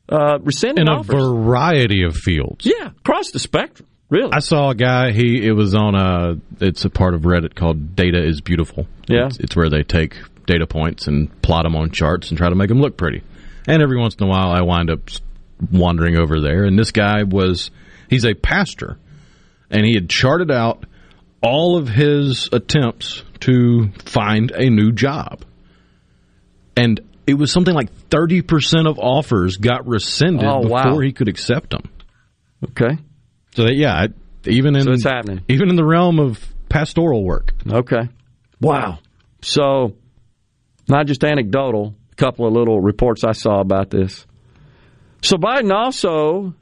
Uh, rescinding In a offers. variety of fields. yeah, across the spectrum. Really? I saw a guy. He it was on a. It's a part of Reddit called "Data is Beautiful." Yeah. it's, it's where they take data points and plot them on charts and try to make them look pretty. And every once in a while, I wind up wandering over there. And this guy was he's a pastor, and he had charted out all of his attempts to find a new job, and it was something like thirty percent of offers got rescinded Oh, before wow. he could accept them. Okay. So that, yeah, even in So it's happening. even in the realm of pastoral work. Okay. Wow. So, not just anecdotal, a couple of little reports I saw about this. So, Biden also,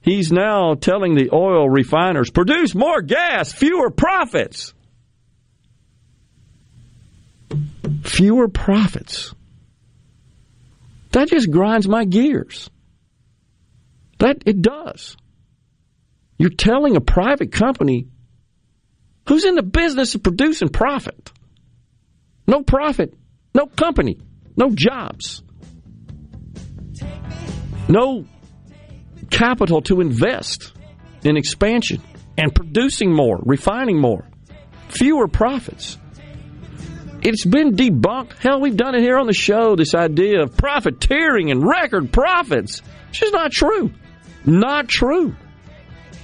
he's now telling the oil refiners produce more gas, fewer profits. Fewer profits. That just grinds my gears. That it does. You're telling a private company who's in the business of producing profit. No profit, no company, no jobs, no capital to invest in expansion and producing more, refining more, fewer profits. It's been debunked. Hell, we've done it here on the show this idea of profiteering and record profits. It's just not true. Not true.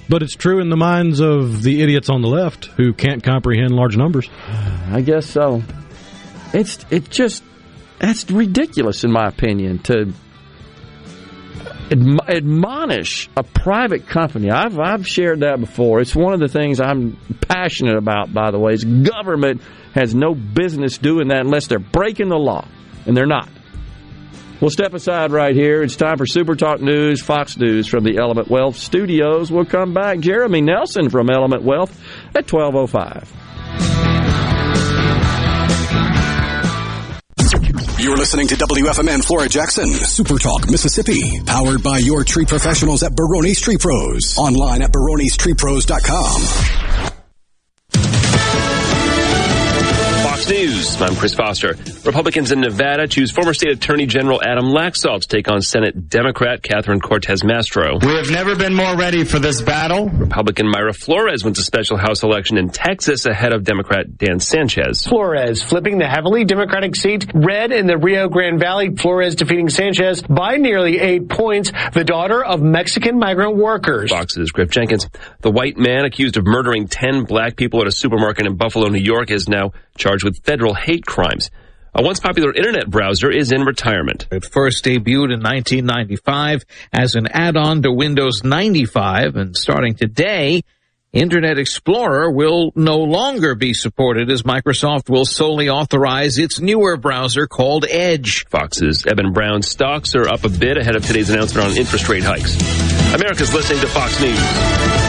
But it's true in the minds of the idiots on the left who can't comprehend large numbers. *sighs* I guess so. It's it just that's ridiculous in my opinion to adm- admonish a private company. I've I've shared that before. It's one of the things I'm passionate about. By the way, is government has no business doing that unless they're breaking the law, and they're not. We'll step aside right here. It's time for Super Talk News, Fox News from the Element Wealth Studios. We'll come back. Jeremy Nelson from Element Wealth at 1205. You're listening to WFMN Flora Jackson, Super Talk, Mississippi. Powered by your tree professionals at Baroni's Tree Pros. Online at baronestreepros.com. News. I'm Chris Foster. Republicans in Nevada choose former state attorney general Adam Laxalt to take on Senate Democrat Catherine Cortez Masto. We have never been more ready for this battle. Republican Mayra Flores wins a special House election in Texas ahead of Democrat Dan Sanchez. Flores flipping the heavily Democratic seat red in the Rio Grande Valley. Flores defeating Sanchez by nearly eight points, the daughter of Mexican migrant workers. Fox's Griff Jenkins. The white man accused of murdering 10 black people at a supermarket in Buffalo, New York is now charged with federal hate crimes. A once popular internet browser is in retirement. It first debuted in 1995 as an add-on to Windows 95 and starting today, Internet Explorer will no longer be supported as Microsoft will solely authorize its newer browser called Edge. Fox's Eben Brown stocks are up a bit ahead of today's announcement on interest rate hikes. America's listening to Fox News.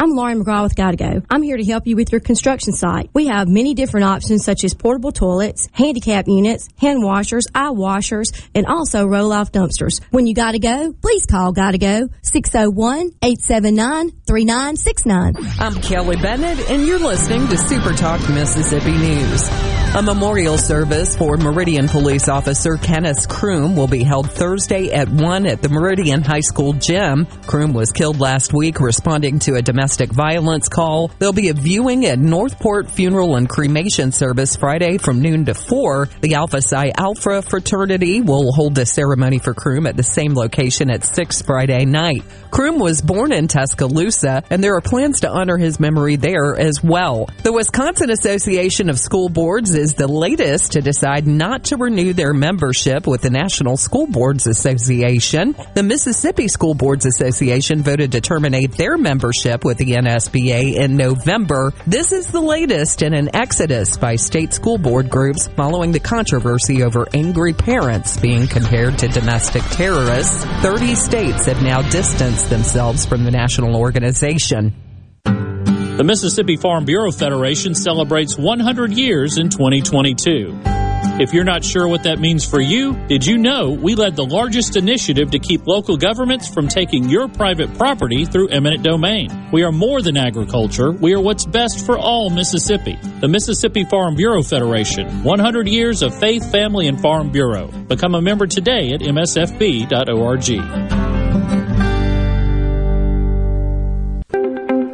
I'm Lauren McGraw with Gotta Go. I'm here to help you with your construction site. We have many different options such as portable toilets, handicap units, hand washers, eye washers, and also roll-off dumpsters. When you gotta go, please call Gotta Go 601-879-3969. I'm Kelly Bennett and you're listening to Super Talk Mississippi News. A memorial service for Meridian Police Officer Kenneth Croom will be held Thursday at 1 at the Meridian High School gym. Croom was killed last week responding to a domestic violence call. There'll be a viewing at Northport Funeral and Cremation Service Friday from noon to 4. The Alpha Phi Alpha fraternity will hold a ceremony for Croom at the same location at 6 Friday night. Croom was born in Tuscaloosa and there are plans to honor his memory there as well. The Wisconsin Association of School Boards is the latest to decide not to renew their membership with the National School Boards Association. The Mississippi School Boards Association voted to terminate their membership with the NSBA in November. This is the latest in an exodus by state school board groups following the controversy over angry parents being compared to domestic terrorists. 30 states have now distanced themselves from the national organization. The Mississippi Farm Bureau Federation celebrates 100 years in 2022. If you're not sure what that means for you, did you know we led the largest initiative to keep local governments from taking your private property through eminent domain? We are more than agriculture. We are what's best for all Mississippi. The Mississippi Farm Bureau Federation. 100 years of faith, family, and farm bureau. Become a member today at msfb.org.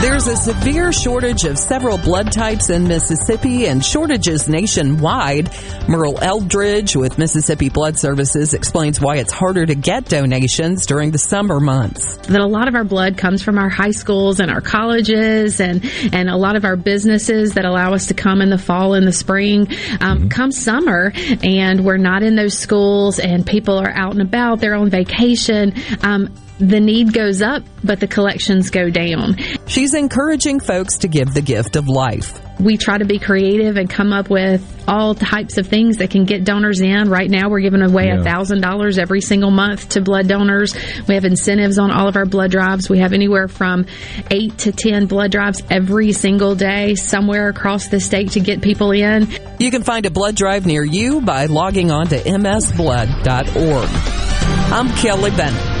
There's a severe shortage of several blood types in Mississippi and shortages nationwide. Merle Eldridge with Mississippi Blood Services explains why it's harder to get donations during the summer months. That a lot of our blood comes from our high schools and our colleges and, and a lot of our businesses that allow us to come in the fall and the spring. Um, come summer and we're not in those schools and people are out and about, they're on vacation. Um, the need goes up, but the collections go down. She's encouraging folks to give the gift of life. We try to be creative and come up with all types of things that can get donors in. Right now, we're giving away a thousand dollars every single month to blood donors. We have incentives on all of our blood drives. We have anywhere from eight to ten blood drives every single day somewhere across the state to get people in. You can find a blood drive near you by logging on to msblood.org. I'm Kelly Bennett.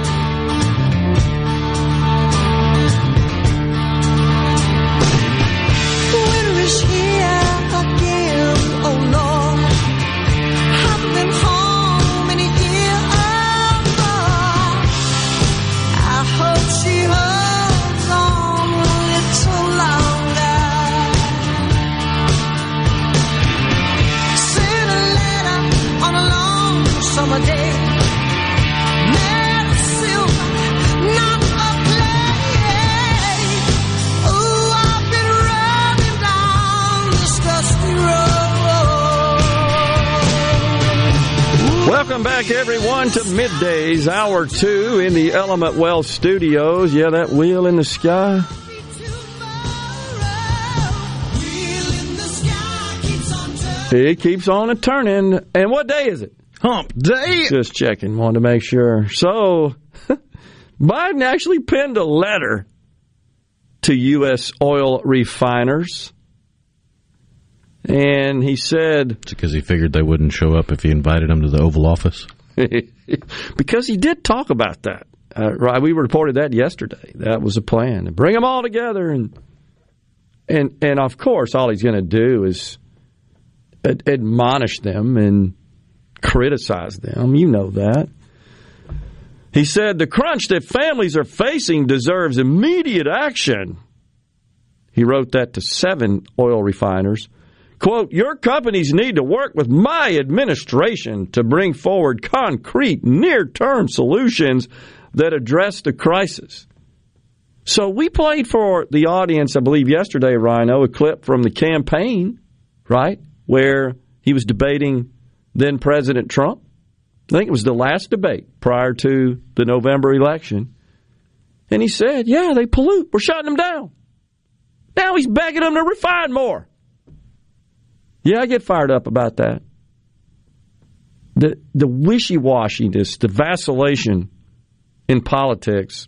1 to middays, hour 2 in the Element Wealth studios. Yeah, that wheel in the sky. It keeps on a turning. And what day is it? Hump day. Just checking, wanted to make sure. So, *laughs* Biden actually penned a letter to U.S. oil refiners. And he said. It's because he figured they wouldn't show up if he invited them to the Oval Office. *laughs* because he did talk about that. Uh, right, we reported that yesterday. That was a plan to bring them all together, and and and of course, all he's going to do is ad- admonish them and criticize them. You know that. He said the crunch that families are facing deserves immediate action. He wrote that to seven oil refiners. Quote, your companies need to work with my administration to bring forward concrete near term solutions that address the crisis. So we played for the audience, I believe, yesterday, Rhino, a clip from the campaign, right, where he was debating then President Trump. I think it was the last debate prior to the November election. And he said, yeah, they pollute. We're shutting them down. Now he's begging them to refine more. Yeah, I get fired up about that. The the wishy washiness, the vacillation in politics,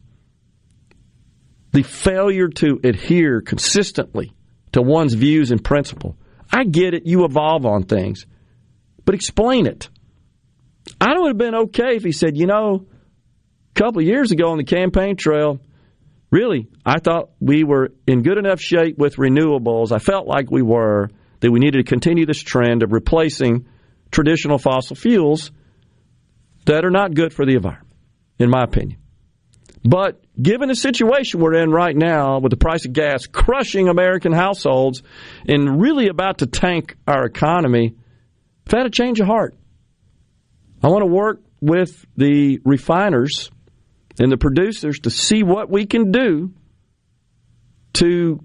the failure to adhere consistently to one's views and principle. I get it, you evolve on things, but explain it. I would have been okay if he said, you know, a couple of years ago on the campaign trail, really, I thought we were in good enough shape with renewables. I felt like we were that we needed to continue this trend of replacing traditional fossil fuels that are not good for the environment, in my opinion. But given the situation we're in right now with the price of gas crushing American households and really about to tank our economy, I've had a change of heart. I want to work with the refiners and the producers to see what we can do to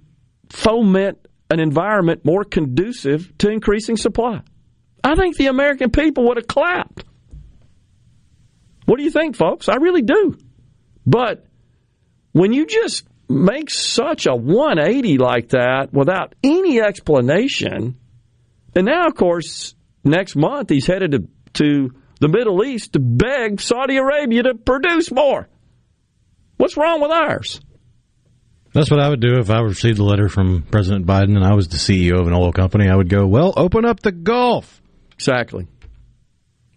foment an environment more conducive to increasing supply. I think the American people would have clapped. What do you think, folks? I really do. But when you just make such a 180 like that without any explanation, and now, of course, next month he's headed to, to the Middle East to beg Saudi Arabia to produce more. What's wrong with ours? That's what I would do if I received a letter from President Biden and I was the CEO of an oil company. I would go, well, open up the Gulf. Exactly.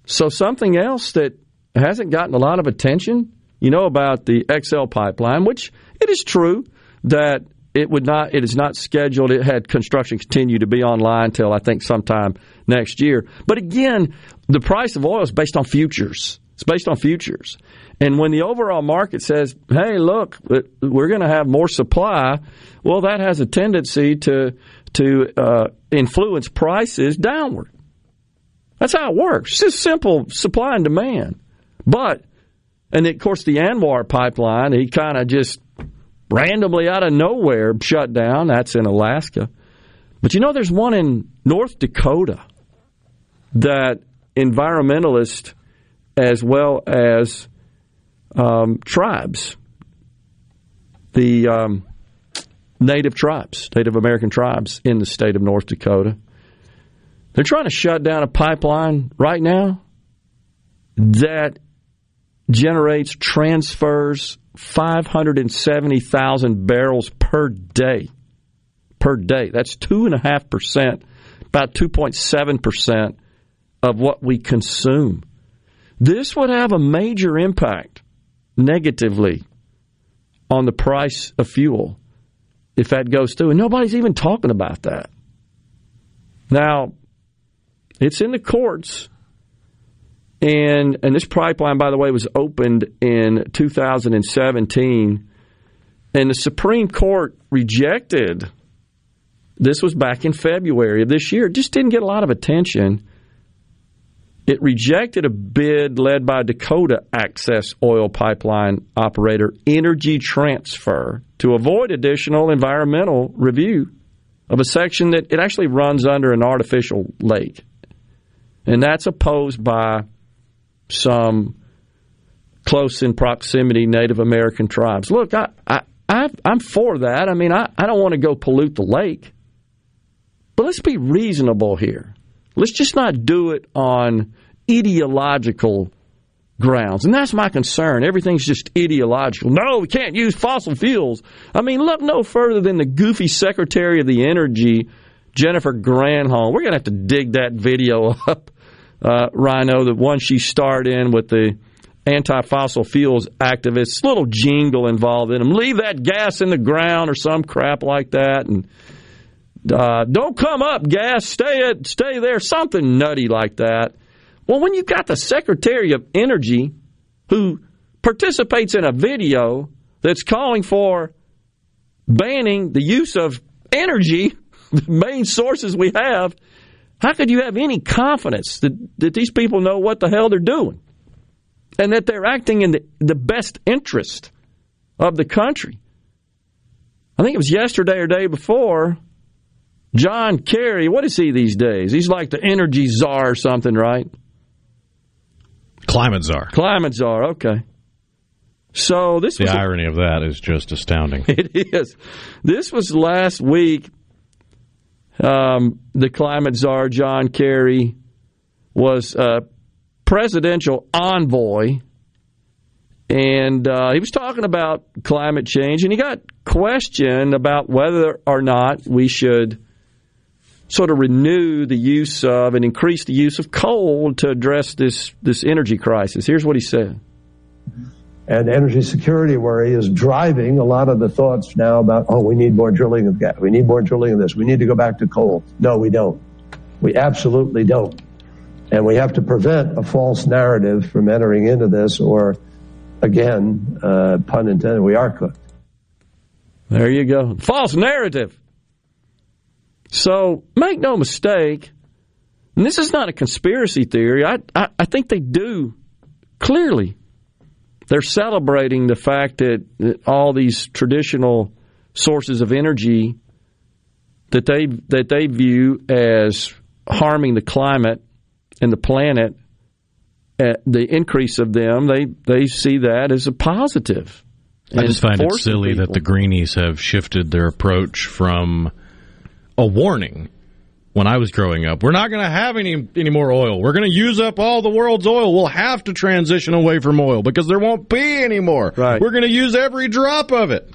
So something else that hasn't gotten a lot of attention, you know about the XL pipeline, which it is true that it would not it is not scheduled it had construction continue to be online until I think sometime next year. But again, the price of oil is based on futures. It's based on futures. And when the overall market says, "Hey, look, we're going to have more supply," well, that has a tendency to to uh, influence prices downward. That's how it works. It's just simple supply and demand. But, and of course, the ANWR pipeline, he kind of just randomly out of nowhere shut down. That's in Alaska. But you know, there's one in North Dakota that environmentalists as well as um, tribes, the um, native tribes, Native American tribes in the state of North Dakota, they're trying to shut down a pipeline right now that generates, transfers 570,000 barrels per day. Per day. That's 2.5%, about 2.7% of what we consume. This would have a major impact negatively on the price of fuel if that goes through. And nobody's even talking about that. Now, it's in the courts. And and this pipeline, by the way, was opened in 2017, and the Supreme Court rejected. This was back in February of this year. It just didn't get a lot of attention. It rejected a bid led by Dakota Access Oil Pipeline operator Energy Transfer to avoid additional environmental review of a section that it actually runs under an artificial lake. And that's opposed by some close in proximity Native American tribes. Look, I, I, I am for that. I mean, I, I don't want to go pollute the lake. But let's be reasonable here. Let's just not do it on ideological grounds. And that's my concern. Everything's just ideological. No, we can't use fossil fuels. I mean, look no further than the goofy Secretary of the Energy Jennifer Granholm. We're going to have to dig that video *laughs* up, uh, Rhino, the one she starred in with the anti fossil fuels activists. Little jingle involved in them. Leave that gas in the ground or some crap like that. And uh, don't come up, gas. Stay at, stay there. Something nutty like that. Well, when you've got the Secretary of Energy who participates in a video that's calling for banning the use of energy *laughs* the main sources we have, how could you have any confidence that, that these people know what the hell they're doing and that they're acting in the, the best interest of the country? I think it was yesterday or day before. John Kerry, what is he these days? He's like the energy czar or something, right? Climate czar. Climate czar, okay. So this the irony a, of that is just astounding. *laughs* It is. This was last week um, the climate czar, John Kerry, was a presidential envoy, and uh, he was talking about climate change, and he got questioned about whether or not we should sort of renew the use of and increase the use of coal to address this this energy crisis. Here's what he said and energy security worry is driving a lot of the thoughts now about, oh, we need more drilling of gas. We need more drilling of this. We need to go back to coal. No, we don't. We absolutely don't. And we have to prevent a false narrative from entering into this, or again, uh, pun intended, we are cooked. There you go. False narrative. So make no mistake, and this is not a conspiracy theory. I, I, I think they do clearly they're celebrating the fact that, that all these traditional sources of energy that they that they view as harming the climate and the planet, uh, the increase of them, they they see that as a positive. I just find it silly people. that the greenies have shifted their approach from a warning when I was growing up. We're not going to have any any more oil. We're going to use up all the world's oil. We'll have to transition away from oil because there won't be any more. Right. We're going to use every drop of it.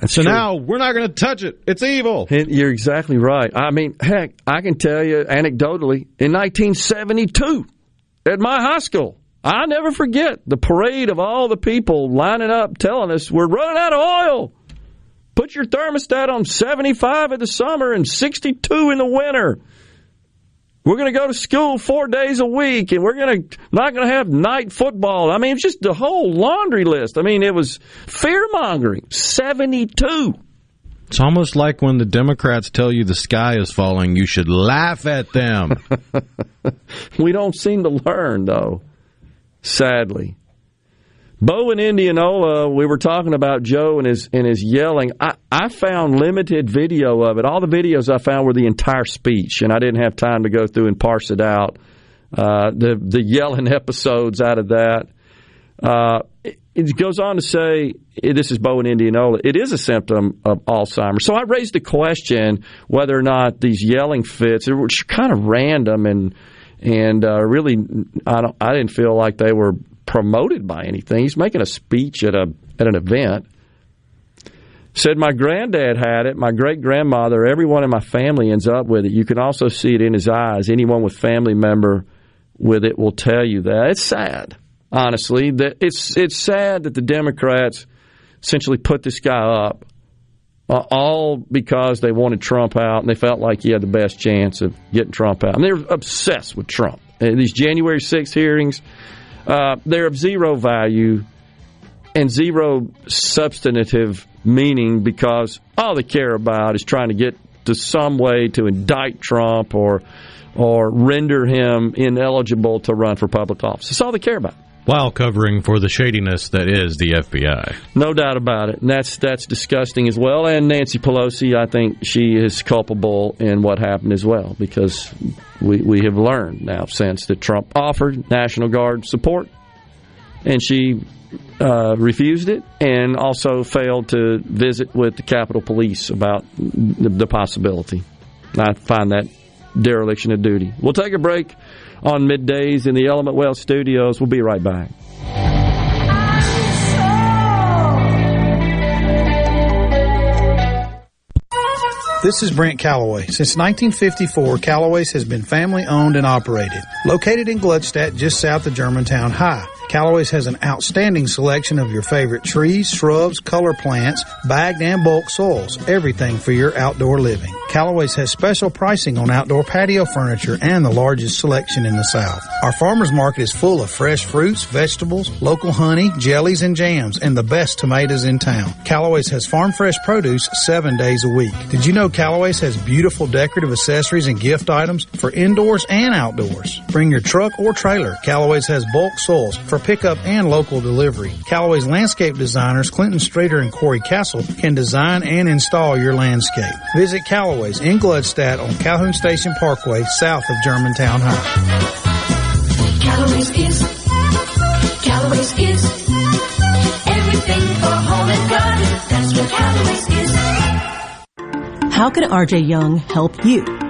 That's so true. now we're not going to touch it. It's evil. You're exactly right. I mean, heck, I can tell you anecdotally, in 1972, at my high school, I never forget the parade of all the people lining up telling us we're running out of oil. Put your thermostat on 75 in the summer and 62 in the winter. We're going to go to school four days a week, and we're going to not going to have night football. I mean, it's just the whole laundry list. I mean, it was fear mongering. 72. It's almost like when the Democrats tell you the sky is falling, you should laugh at them. *laughs* we don't seem to learn, though, sadly. Bo in Indianola, we were talking about Joe and his and his yelling. I, I found limited video of it. All the videos I found were the entire speech, and I didn't have time to go through and parse it out. Uh, the the yelling *laughs* episodes out of that. Uh, it, it goes on to say, this is Bo in Indianola, it is a symptom of Alzheimer's. So I raised the question whether or not these yelling fits, which are kind of random and and uh, really, I don't, I didn't feel like they were promoted by anything. He's making a speech at a at an event. Said my granddad had it, my great grandmother, everyone in my family ends up with it. You can also see it in his eyes. Anyone with family member with it will tell you that. It's sad, honestly. That it's it's sad that the Democrats essentially put this guy up uh, all because they wanted Trump out and they felt like he had the best chance of getting Trump out. And they're obsessed with Trump. And these January 6 hearings, uh, they're of zero value and zero substantive meaning because all they care about is trying to get to some way to indict Trump or or render him ineligible to run for public office. That's all they care about. While covering for the shadiness that is the FBI. No doubt about it. And that's that's disgusting as well. And Nancy Pelosi, I think she is culpable in what happened as well because we, we have learned now since that Trump offered National Guard support and she uh, refused it and also failed to visit with the Capitol Police about the, the possibility. I find that dereliction of duty. We'll take a break on middays in the Element Wealth studios. We'll be right back. This is Brent Callaway. Since 1954, Callaway's has been family owned and operated. Located in Gluckstadt, just south of Germantown High. Callaway's has an outstanding selection of your favorite trees, shrubs, color plants, bagged and bulk soils, everything for your outdoor living. Callaway's has special pricing on outdoor patio furniture and the largest selection in the South. Our farmers market is full of fresh fruits, vegetables, local honey, jellies, and jams, and the best tomatoes in town. Callaway's has farm fresh produce seven days a week. Did you know Callaway's has beautiful decorative accessories and gift items for indoors and outdoors? Bring your truck or trailer. Callaway's has bulk soils for pickup and local delivery. Callaway's landscape designers, Clinton Strader and Corey Castle, can design and install your landscape. Visit Callaway's in Gluckstadt on Calhoun Station Parkway, south of Germantown High. Callaway's is, Callaway's is everything for home and garden. That's what Callaway's is. How can RJ Young help you?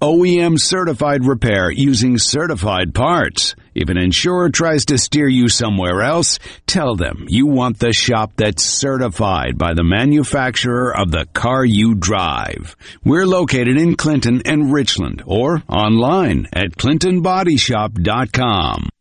OEM certified repair using certified parts? If an insurer tries to steer you somewhere else, tell them you want the shop that's certified by the manufacturer of the car you drive. We're located in Clinton and Richland or online at clintonbodyshop.com.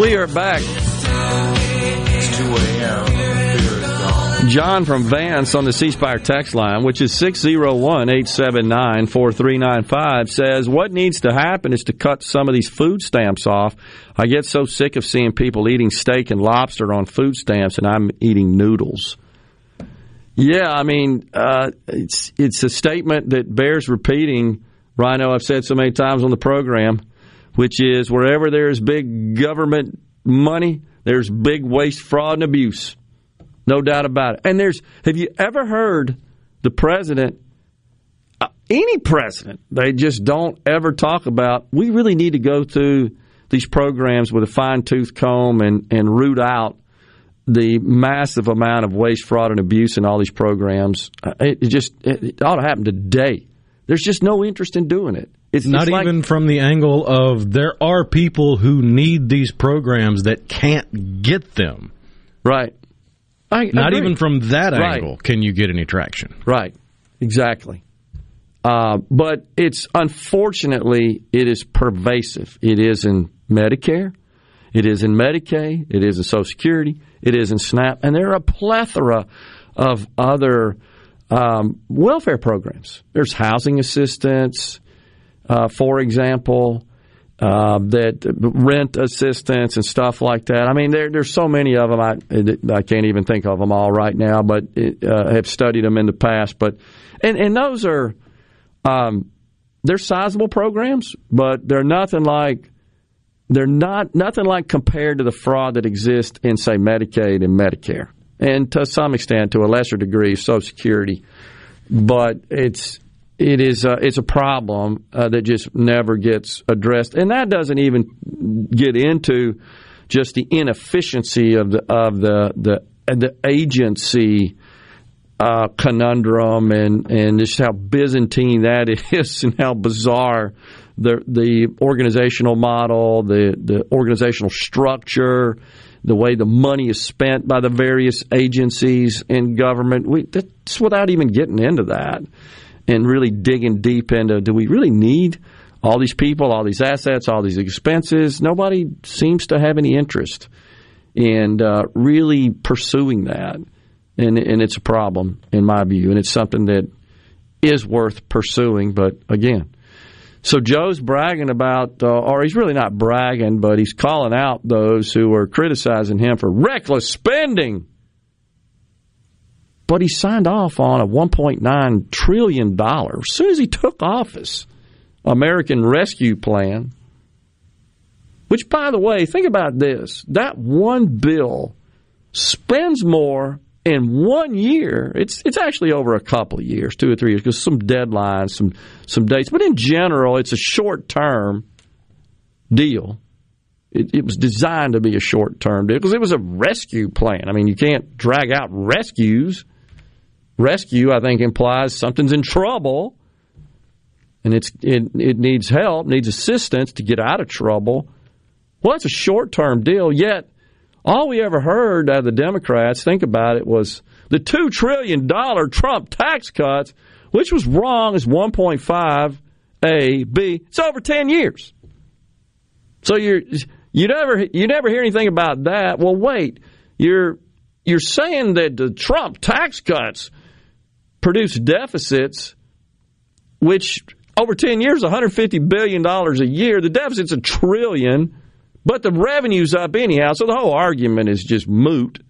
We are back. John from Vance on the C Spire text line, which is 601 879 4395, says, What needs to happen is to cut some of these food stamps off. I get so sick of seeing people eating steak and lobster on food stamps, and I'm eating noodles. Yeah, I mean, uh, it's, it's a statement that bears repeating. Rhino, I've said so many times on the program which is wherever there's big government money, there's big waste, fraud, and abuse. No doubt about it. And there's, have you ever heard the president, uh, any president, they just don't ever talk about, we really need to go through these programs with a fine tooth comb and, and root out the massive amount of waste, fraud, and abuse in all these programs. Uh, It, just, it ought to happen today. There's just no interest in doing it. It's not like- even from the angle of there are people who need these programs that can't get them. Right. I Not agree. even from that Right. angle can you get any traction. Right. Exactly. Uh, but it's unfortunately it is pervasive. It is in Medicare, it is in Medicaid, it is in Social Security, it is in SNAP, and there are a plethora of other um, welfare programs. There's housing assistance, uh, for example, uh, that rent assistance and stuff like that. I mean, there, there's so many of them. I, I can't even think of them all right now, but uh, have studied them in the past. But and and those are um, they're sizable programs, but they're nothing like they're not nothing like compared to the fraud that exists in say Medicaid and Medicare, and to some extent, to a lesser degree, Social Security. But it's it is a, it's a problem uh, that just never gets addressed, and that doesn't even get into just the inefficiency of the of the the the agency uh, conundrum and and just how Byzantine that is and how bizarre the the organizational model, the the organizational structure, the way the money is spent by the various agencies in government. We that's without even getting into that and really digging deep into do we really need all these people, all these assets, all these expenses? Nobody seems to have any interest in uh, really pursuing that, and and it's a problem in my view, and it's something that is worth pursuing. But again, so Joe's bragging about, uh, or he's really not bragging, but he's calling out those who are criticizing him for reckless spending. But he signed off on a $1.9 trillion as soon as he took office American Rescue Plan. Which, by the way, think about this that one bill spends more in one year. It's it's actually over a couple of years, two or three years, because some deadlines, some some dates. But in general, it's a short term deal. It, it was designed to be a short term deal because it was a rescue plan. I mean, you can't drag out rescues. Rescue, I think, implies something's in trouble, and it's it, it needs help, needs assistance to get out of trouble. Well, it's a short term deal. Yet, all we ever heard out of the Democrats, think about it, was the $2 trillion Trump tax cuts, which was wrong as 1.5 A, B. It's over 10 years. So you're, you never, you never hear anything about that. Well, wait, you're, you're saying that the Trump tax cuts produce deficits, which over 10 years, $150 billion a year. The deficit's a trillion, but the revenue's up anyhow. So the whole argument is just moot.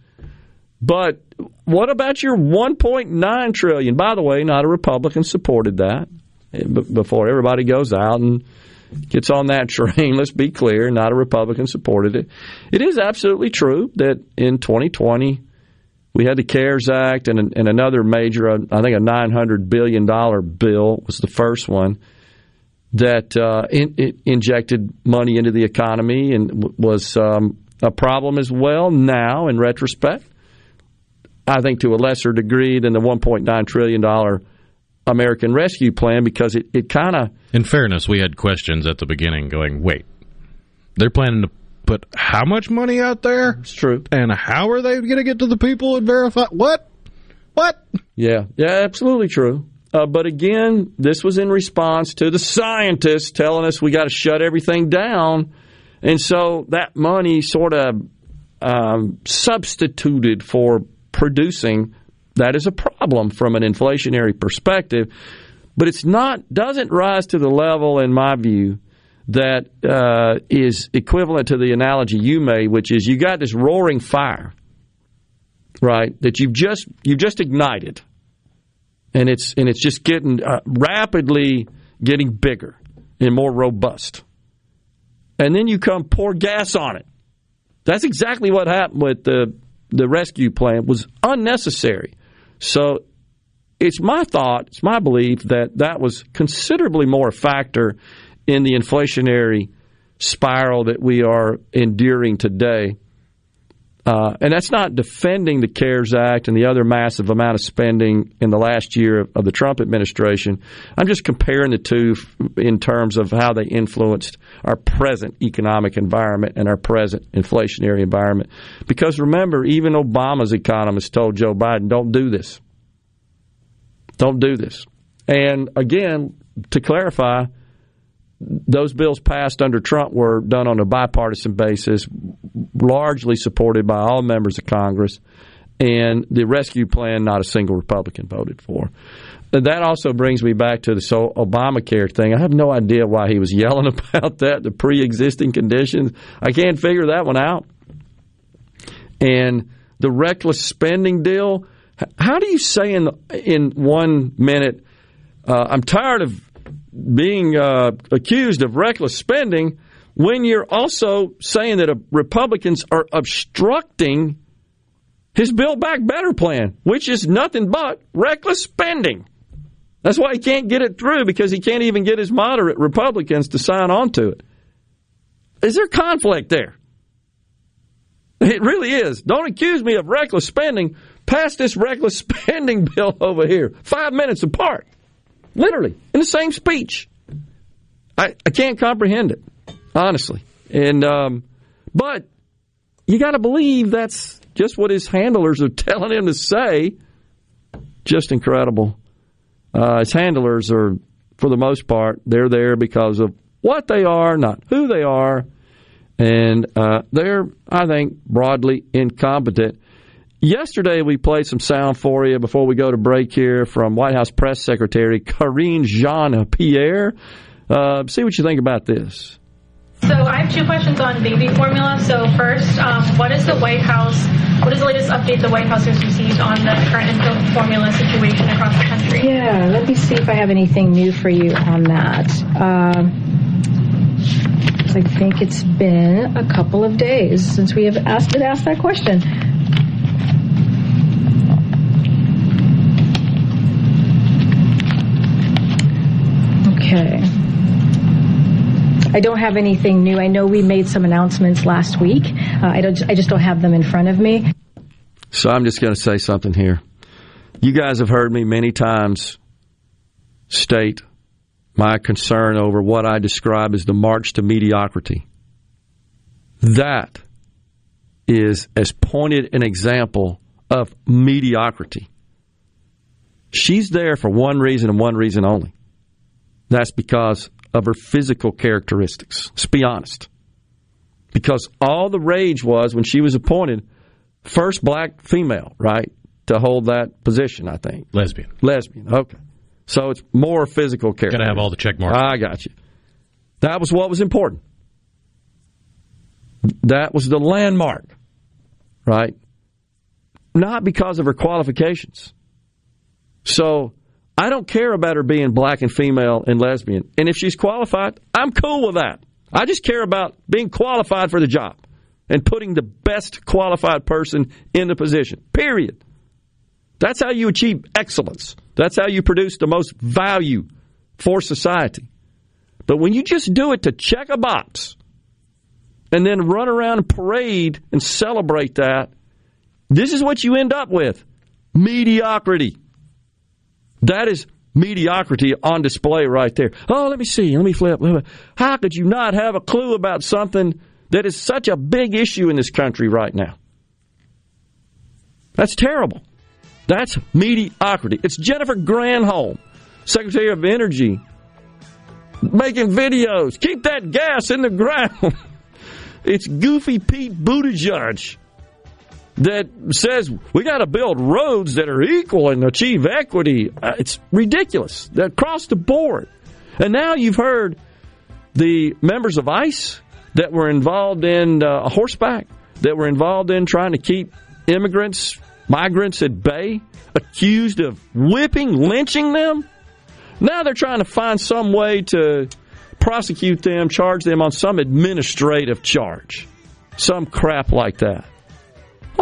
But what about your 1.9 trillion? By the way, not a Republican supported that. Eh, before everybody goes out and gets on that *laughs* train, let's be clear, not a Republican supported it. It is absolutely true that in 2020 we had the CARES Act and, and another major, I think a $900 billion bill was the first one that uh, in, injected money into the economy and was um, a problem as well now in retrospect. I think to a lesser degree than the $1.9 trillion American Rescue Plan because it, it kind of. In fairness, we had questions at the beginning going, wait, they're planning to put how much money out there? It's true. And how are they going to get to the people and verify? What? What? Yeah, yeah, absolutely true. Uh, but again, this was in response to the scientists telling us we got to shut everything down. And so that money sort of um, substituted for producing. That is a problem from an inflationary perspective. But it's not, doesn't rise to the level, in my view, that uh, is equivalent to the analogy you made, which is you got this roaring fire, right? That you've just you've just ignited, and it's and it's just getting uh, rapidly getting bigger and more robust, and then you come pour gas on it. That's exactly what happened with the the rescue plan. Was unnecessary. So it's my thought, it's my belief that that was considerably more a factor in the inflationary spiral that we are enduring today. Uh, and that's not defending the CARES Act and the other massive amount of spending in the last year of, of the Trump administration. I'm just comparing the two in terms of how they influenced our present economic environment and our present inflationary environment. Because remember, even Obama's economists told Joe Biden, don't do this. Don't do this. And again, to clarify, those bills passed under Trump were done on a bipartisan basis, largely supported by all members of Congress, and the rescue plan, not a single Republican voted for. That also brings me back to the so Obamacare thing. I have no idea why he was *laughs* yelling about that, the pre existing conditions. I can't figure that one out. And the reckless spending deal, how do you say in, in one minute, uh, I'm tired of being uh, accused of reckless spending when you're also saying that Republicans are obstructing his Build Back Better plan, which is nothing but reckless spending. That's why he can't get it through because he can't even get his moderate Republicans to sign on to it. Is there conflict there? It really is. Don't accuse me of reckless spending. Pass this reckless *laughs* spending bill over here. Five minutes apart. Literally, in the same speech. I, I can't comprehend it, honestly. And um, but you got to believe that's just what his handlers are *laughs* telling him to say. Just incredible. Uh, his handlers are, for the most part, they're there because of what they are, not who they are, and uh, they're, I think, broadly incompetent. Yesterday, we played some sound for you before we go to break here from White House Press Secretary Karine Jean Pierre. Uh, see what you think about this. So I have two questions on baby formula. So first, um, what is the White House? What is the latest update the White House has received on the current infant formula situation across the country? Yeah, let me see if I have anything new for you on that. Uh, I think it's been a couple of days since we have asked been asked that question. Okay. I don't have anything new. I know we made some announcements last week. Uh, I don't. I just don't have them in front of me. So I'm just going to say something here. You guys have heard me many times state my concern over what I describe as the march to mediocrity. That is as pointed an example of mediocrity. She's there for one reason and one reason only. That's because of her physical characteristics. Let's be honest. Because all the rage was when she was appointed first black female, right, to hold that position, I think. Lesbian. Lesbian, okay. So it's more physical character. Got to have all the check marks. I got you. That was what was important. That was the landmark, right? Not because of her qualifications. So I don't care about her being black and female and lesbian. And if she's qualified, I'm cool with that. I just care about being qualified for the job and putting the best qualified person in the position. Period. That's how you achieve excellence. That's how you produce the most value for society. But when you just do it to check a box and then run around and parade and celebrate that, this is what you end up with mediocrity. That is mediocrity on display right there. Oh, let me see. Let me flip. How could you not have a clue about something that is such a big issue in this country right now? That's terrible. That's mediocrity. It's Jennifer Granholm, Secretary of Energy, making videos. Keep that gas in the ground. *laughs* it's goofy Pete Buttigieg that says we got to build roads that are equal and achieve equity. Uh, it's ridiculous across the board. And now you've heard the members of ICE that were involved in uh, horseback, that were involved in trying to keep immigrants, migrants at bay, accused of whipping, lynching them. Now they're trying to find some way to prosecute them, charge them on some administrative charge, some crap like that.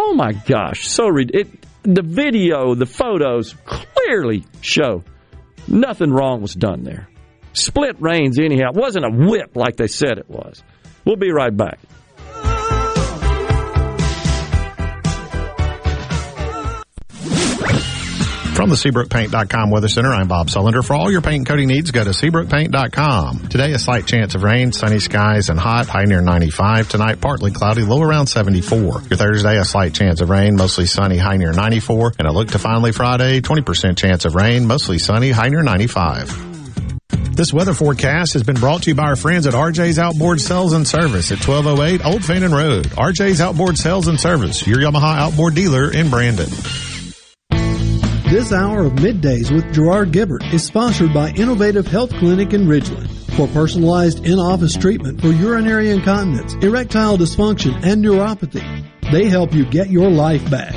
Oh my gosh, so it, the video, the photos clearly show nothing wrong was done there. Split reins, anyhow. It wasn't a whip like they said it was. We'll be right back. From the SeabrookPaint.com Weather Center, I'm Bob Sullender. For all your paint and coating needs, go to SeabrookPaint.com. Today, a slight chance of rain, sunny skies, and hot, high near 95. Tonight, partly cloudy, low around 74. Your Thursday, a slight chance of rain, mostly sunny, high near 94. And a look to finally Friday, 20% chance of rain, mostly sunny, high near 95. This weather forecast has been brought to you by our friends at RJ's Outboard Sales and Service at 1208 Old Fannin Road. RJ's Outboard Sales and Service, your Yamaha outboard dealer in Brandon. This hour of middays with Gerard Gibert is sponsored by Innovative Health Clinic in Ridgeland. For personalized in-office treatment for urinary incontinence, erectile dysfunction, and neuropathy, they help you get your life back.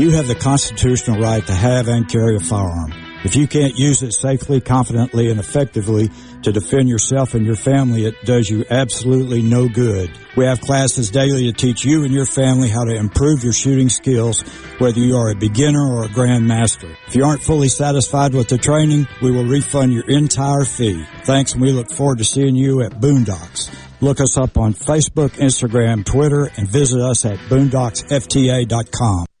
You have the constitutional right to have and carry a firearm. If you can't use it safely, confidently, and effectively to defend yourself and your family, it does you absolutely no good. We have classes daily to teach you and your family how to improve your shooting skills, whether you are a beginner or a grandmaster. If you aren't fully satisfied with the training, we will refund your entire fee. Thanks, and we look forward to seeing you at Boondocks. Look us up on Facebook, Instagram, Twitter, and visit us at boondocksfta.com.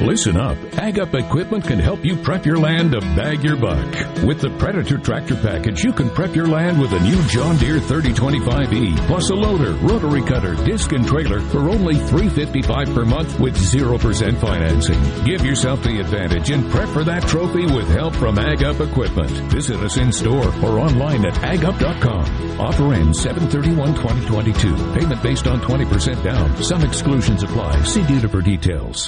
Listen up. Ag Up Equipment can help you prep your land to bag your buck. With the Predator Tractor Package, you can prep your land with a new John Deere 3025E, plus a loader, rotary cutter, disc, and trailer for only 355 per month with 0% financing. Give yourself the advantage and prep for that trophy with help from Ag Up Equipment. Visit us in store or online at agup.com. Offer ends 731-2022. Payment based on 20% down. Some exclusions apply. See dealer for details.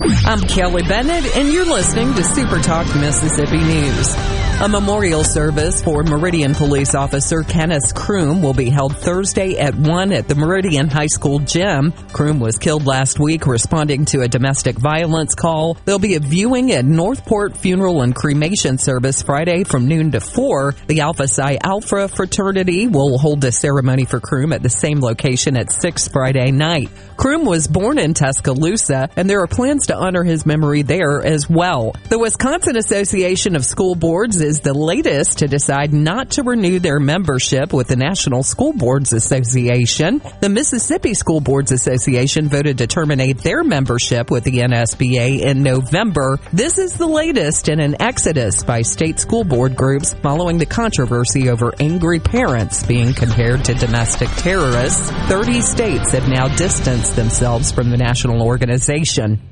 I'm Kelly Bennett, and you're listening to Super Talk Mississippi News. A memorial service for Meridian Police Officer Kenneth Croom will be held Thursday at 1 at the Meridian High School gym. Croom was killed last week responding to a domestic violence call. There'll be a viewing at Northport Funeral and Cremation Service Friday from noon to 4. The Alpha Phi Alpha fraternity will hold a ceremony for Croom at the same location at 6 Friday night. Croom was born in Tuscaloosa, and there are plans to honor his memory there as well. The Wisconsin Association of School Boards is the latest to decide not to renew their membership with the National School Boards Association. The Mississippi School Boards Association voted to terminate their membership with the NSBA in November. This is the latest in an exodus by state school board groups following the controversy over angry parents being compared to domestic terrorists. 30 states have now distanced themselves from the national organization.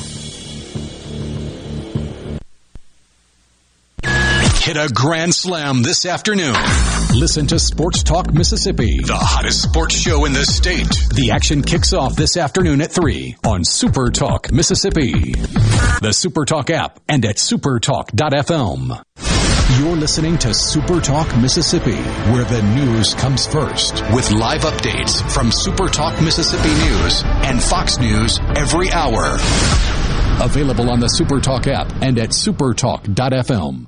Hit a grand slam this afternoon. Listen to Sports Talk Mississippi, the hottest sports show in the state. The action kicks off this afternoon at 3 on Super Talk Mississippi, the Super Talk app, and at supertalk.fm. You're listening to Super Talk Mississippi, where the news comes first, with live updates from Super Talk Mississippi News and Fox News every hour. Available on the Super Talk app and at supertalk.fm.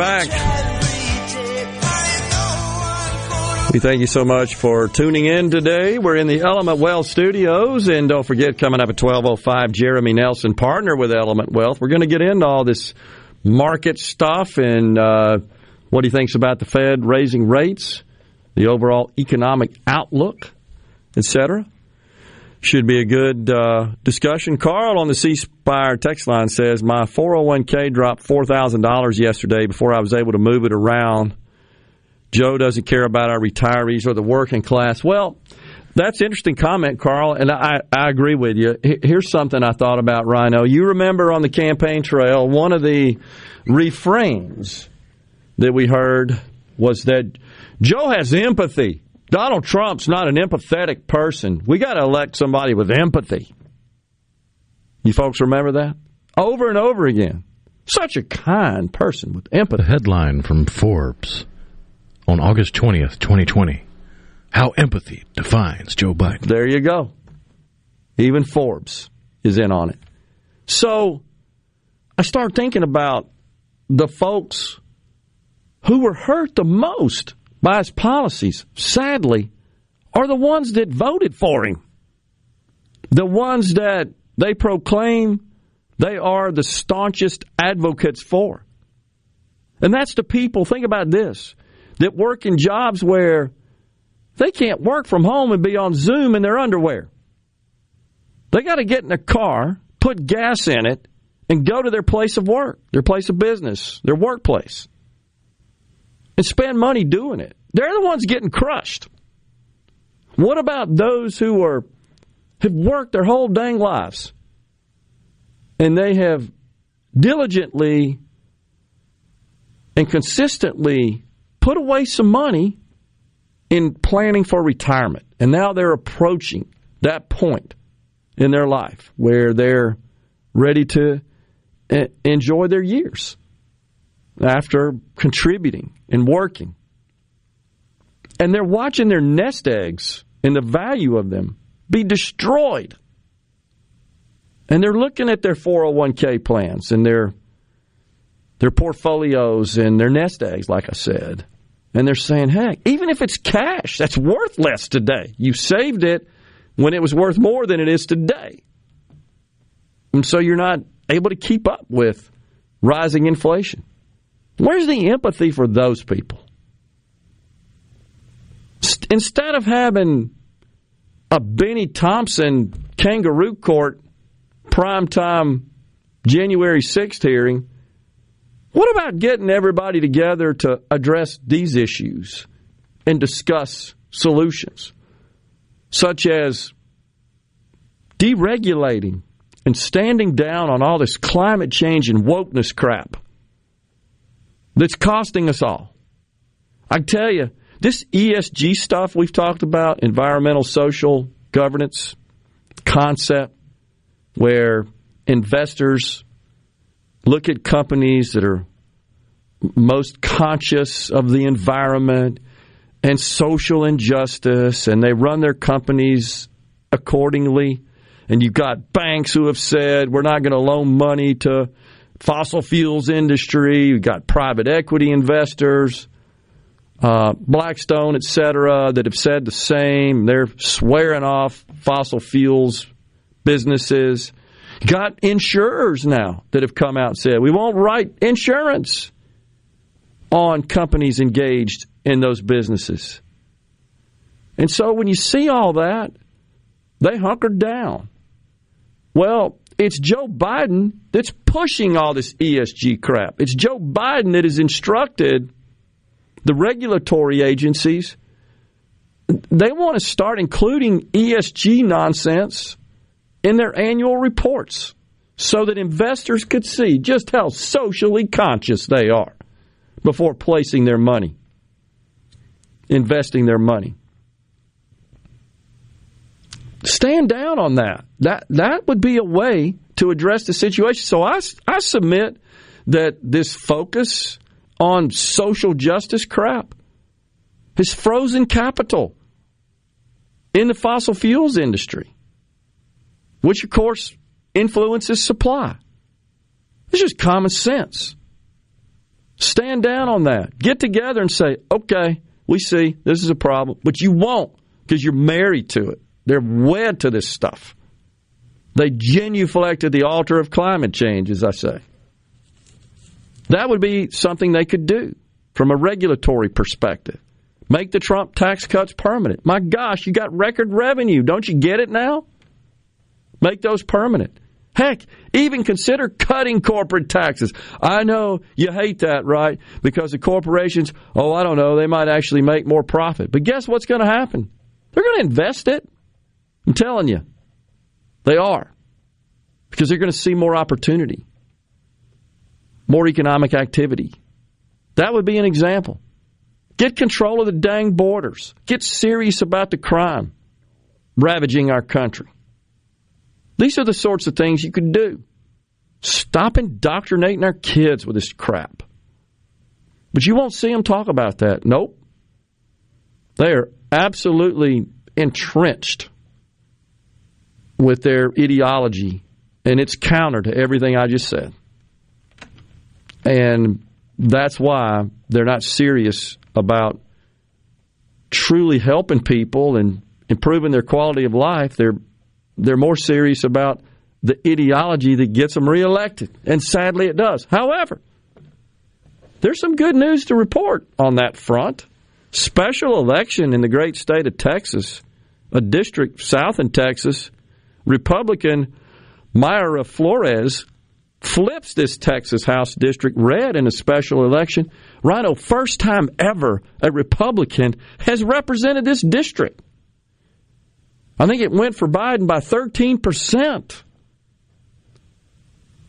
Back. We thank you so much for tuning in today. We're in the Element Wealth studios, and don't forget, coming up at 12.05, Jeremy Nelson, partner with Element Wealth. We're going to get into all this market stuff and uh, what he thinks about the Fed raising rates, the overall economic outlook, etc. Should be a good uh, discussion. Carl on the C Spire text line says my 401k dropped four thousand dollars yesterday before I was able to move it around. Joe doesn't care about our retirees or the working class. Well, that's interesting comment, Carl, and I, I agree with you. Here's something I thought about, Rhino. You remember on the campaign trail, one of the refrains that we heard was that Joe has empathy. Donald Trump's not an empathetic person. We got to elect somebody with empathy. You folks remember that? Over and over again. Such a kind person with empathy. The headline from Forbes on August 20th, 2020. How empathy defines Joe Biden. There you go. Even Forbes is in on it. So I start thinking about the folks who were hurt the most by his policies, sadly, are the ones that voted for him. The ones that they proclaim they are the staunchest advocates for. And that's the people, think about this, that work in jobs where they can't work from home and be on Zoom in their underwear. They got to get in a car, put gas in it, and go to their place of work, their place of business, their workplace, and spend money doing it. They're the ones getting crushed. What about those who are have worked their whole dang lives and they have diligently and consistently put away some money in planning for retirement. And now they're approaching that point in their life where they're ready to enjoy their years after contributing and working. And they're watching their nest eggs and the value of them be destroyed. And they're looking at their 401k plans and their their portfolios and their nest eggs, like I said. And they're saying, heck, even if it's cash, that's worth less today. You saved it when it was worth more than it is today. And so you're not able to keep up with rising inflation. Where's the empathy for those people? Instead of having a Bennie Thompson kangaroo court primetime January 6th hearing, what about getting everybody together to address these issues and discuss solutions, such as deregulating and standing down on all this climate change and wokeness crap that's costing us all? I tell you, this ESG stuff we've talked about, environmental social governance concept, where investors look at companies that are most conscious of the environment and social injustice, and they run their companies accordingly. And you've got banks who have said we're not going to loan money to fossil fuels industry. You've got private equity investors uh, Blackstone, et cetera, that have said the same. They're swearing off fossil fuels businesses. Got insurers now that have come out and said we won't write insurance on companies engaged in those businesses. And so when you see all that, they hunkered down. Well, it's Joe Biden that's pushing all this ESG crap. It's Joe Biden that has instructed the regulatory agencies, they want to start including ESG nonsense in their annual reports so that investors could see just how socially conscious they are before placing their money, investing their money. Stand down on that. That that would be a way to address the situation. So I, I submit that this focus on social justice crap has frozen capital in the fossil fuels industry, which of course influences supply. It's just common sense. Stand down on that. Get together and say, okay, we see this is a problem, but you won't because you're married to it. They're wed to this stuff. They genuflect at the altar of climate change, as I say. That would be something they could do from a regulatory perspective. Make the Trump tax cuts permanent. My gosh, you got record revenue. Don't you get it now? Make those permanent. Heck, even consider cutting corporate taxes. I know you hate that, right? Because the corporations, oh, I don't know, they might actually make more profit. But guess what's going to happen? They're going to invest it. I'm telling you. They are. Because they're going to see more opportunity more economic activity. That would be an example. Get control of the dang borders. Get serious about the crime ravaging our country. These are the sorts of things you could do. Stop indoctrinating our kids with this crap. But you won't see them talk about that. Nope. They are absolutely entrenched with their ideology, and it's counter to everything I just said. And that's why they're not serious about truly helping people and improving their quality of life. They're they're more serious about the ideology that gets them reelected, and sadly, it does. However, there's some good news to report on that front. Special election in the great state of Texas, a district south in Texas, Republican Mayra Flores flips this Texas House district red in a special election. Rhino, first time ever a Republican has represented this district. I think it went for Biden by 13%.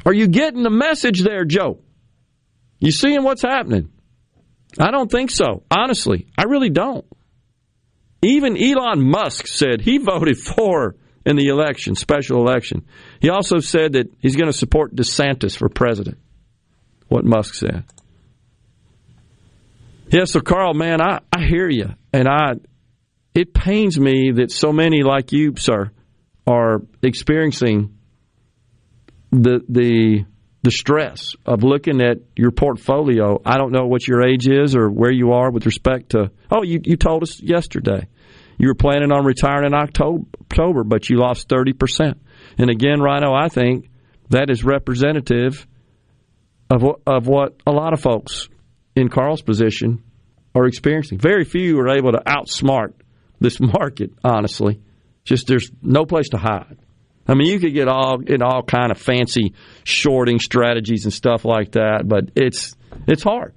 Are you getting the message there, Joe? You seeing what's happening? I don't think so. Honestly, I really don't. Even Elon Musk said he voted for in the election, special election. He also said that he's going to support DeSantis for president. What Musk said. Yeah, so Carl, man, I, I hear you. And I it pains me that so many like you, sir, are experiencing the the the stress of looking at your portfolio. I don't know what your age is or where you are with respect to. Oh, you you told us yesterday you were planning on retiring in October, but you lost thirty percent. And again, Rhino, I think that is representative of of what a lot of folks in Carl's position are experiencing. Very few are able to outsmart this *laughs* market. Honestly, just there's no place to hide. I mean, you could get all in all kind of fancy shorting strategies and stuff like that, but it's it's hard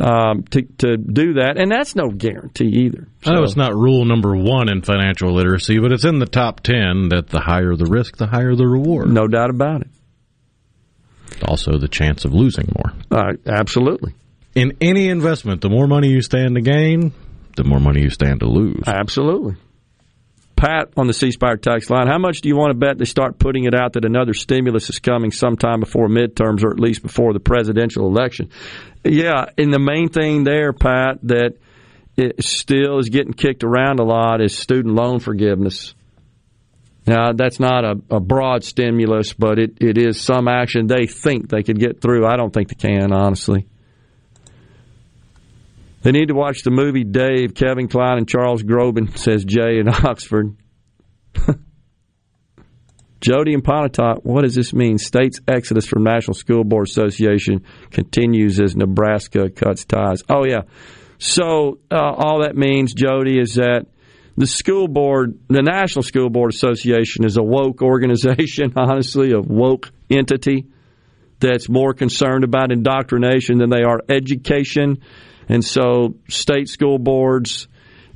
um, to to do that, and that's no guarantee either. So. I know it's not rule number one in financial literacy, but it's in the top ten that the higher the risk, the higher the reward. No doubt about it. Also, the chance of losing more. Uh, absolutely. In any investment, the more money you stand to gain, the more money you stand to lose. Absolutely. Pat on the C Spire tax line, how much do you want to bet they start putting it out that another stimulus is coming sometime before midterms or at least before the presidential election? Yeah, and the main thing there, Pat, that it still is getting kicked around a lot is student loan forgiveness. Now, that's not a, a broad stimulus, but it, it is some action they think they could get through. I don't think they can, honestly. They need to watch the movie Dave, Kevin Kline, and Charles Grodin, says Jay in *laughs* Oxford. Jody and Pontotoc, what does this mean? State's exodus from National School Board Association continues as Nebraska cuts ties. Oh, yeah. So uh, all that means, Jody, is that the school board, the National School Board Association, is a woke organization, *laughs* honestly, a woke entity that's more concerned about indoctrination than they are education. And so state school boards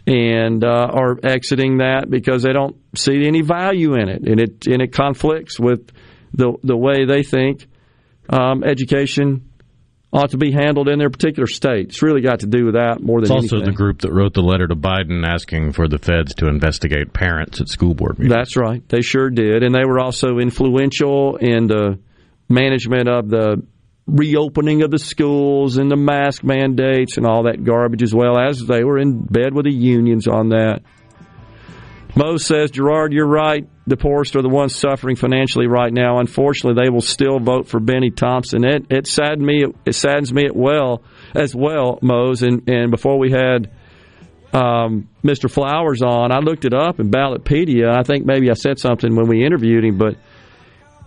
and uh, are exiting that because they don't see any value in it, and it and it conflicts with the the way they think um, education ought to be handled in their particular state. It's really got to do with that more than it's also anything. the group that wrote the letter to Biden asking for the feds to investigate parents at school board meetings. That's right. They sure did. And they were also influential in the management of the reopening of the schools and the mask mandates and all that garbage as well as they were in bed with the unions on that. Mo says, Gerard, you're right. The poorest are the ones suffering financially right now. Unfortunately, they will still vote for Bennie Thompson. It it saddens me. It saddens me at well as well, Mose. And and before we had um, Mr. Flowers on, I looked it up in Ballotpedia. I think maybe I said something when we interviewed him, but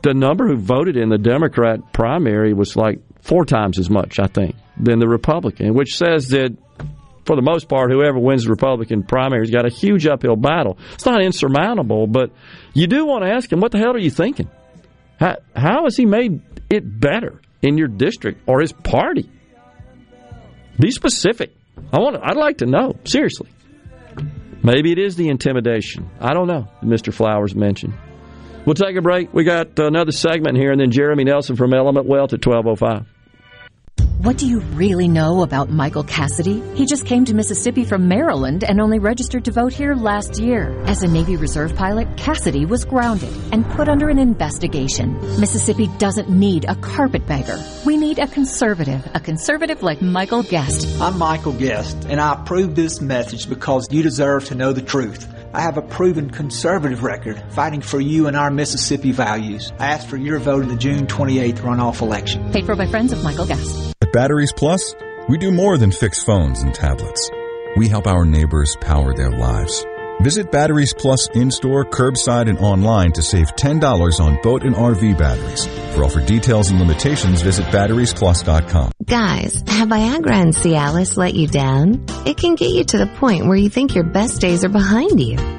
the number who voted in the Democrat primary was like four times as much, I think, than the Republican, which says that for the most part, whoever wins the Republican primary has got a huge uphill battle. It's not insurmountable, but you do want to ask him, what the hell are you thinking? How, how has he made it better in your district or his party? Be specific. I want. To, I'd like to know seriously. Maybe it is the intimidation. I don't know. Mr. Flowers mentioned. We'll take a break. We got another segment here, and then Jeremy Nelson from Element Wealth at 1205. What do you really know about Michael Cassidy? He just came to Mississippi from Maryland and only registered to vote here last year. As a Navy Reserve pilot, Cassidy was grounded and put under an investigation. Mississippi doesn't need a carpetbagger. We need a conservative, a conservative like Michael Guest. I'm Michael Guest, and I approve this message because you deserve to know the truth. I have a proven conservative record fighting for you and our Mississippi values. I ask for your vote in the June 28th runoff election. Paid for by friends of Michael Guest. At Batteries Plus, we do more than fix phones and tablets. We help our neighbors power their lives. Visit Batteries Plus in-store, curbside, and online to save $10 on boat and RV batteries. For offer details and limitations, visit batteriesplus.com. Guys, have Viagra and Cialis let you down? It can get you to the point where you think your best days are behind you.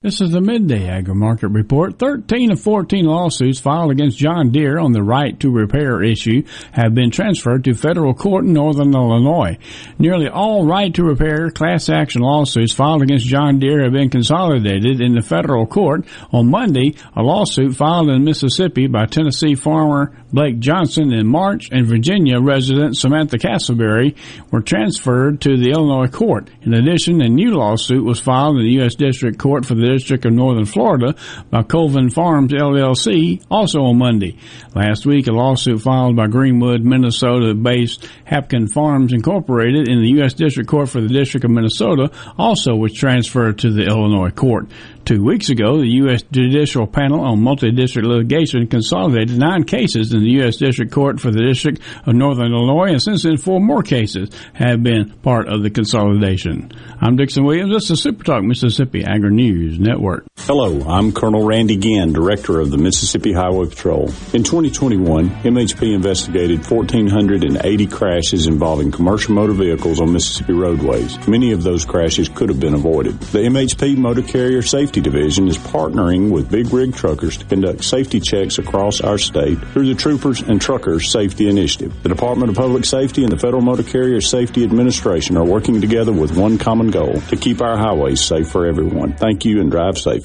This is the midday agri market report. 13 of 14 lawsuits filed against John Deere on the right to repair issue have been transferred to federal court in northern Illinois. Nearly all right to repair class action lawsuits filed against John Deere have been consolidated in the federal court. On Monday, a lawsuit filed in Mississippi by Tennessee farmer Blake Johnson in March and Virginia resident Samantha Castleberry were transferred to the Illinois court. In addition, a new lawsuit was filed in the U.S. District Court for the District of Northern Florida by Colvin Farms LLC also on Monday. Last week, a lawsuit filed by Greenwood, Minnesota-based Hapkin Farms Incorporated in the U.S. District Court for the District of Minnesota also was transferred to the Illinois court. Two weeks ago, the U.S. Judicial Panel on Multi-District Litigation consolidated nine cases in the U.S. District Court for the District of Northern Illinois, and since then, four more cases have been part of the consolidation. I'm Dixon Williams. This is Super Talk Mississippi Agri News Network. Hello, I'm Colonel Randy Ginn, Director of the Mississippi Highway Patrol. In 2021, MHP investigated 1,480 crashes involving commercial motor vehicles on Mississippi roadways. Many of those crashes could have been avoided. The MHP Motor Carrier Safety Division is partnering with big rig truckers to conduct safety checks across our state through the Troopers and Truckers Safety Initiative. The Department of Public Safety and the Federal Motor Carrier Safety Administration are working together with one common goal to keep our highways safe for everyone. Thank you and drive safe.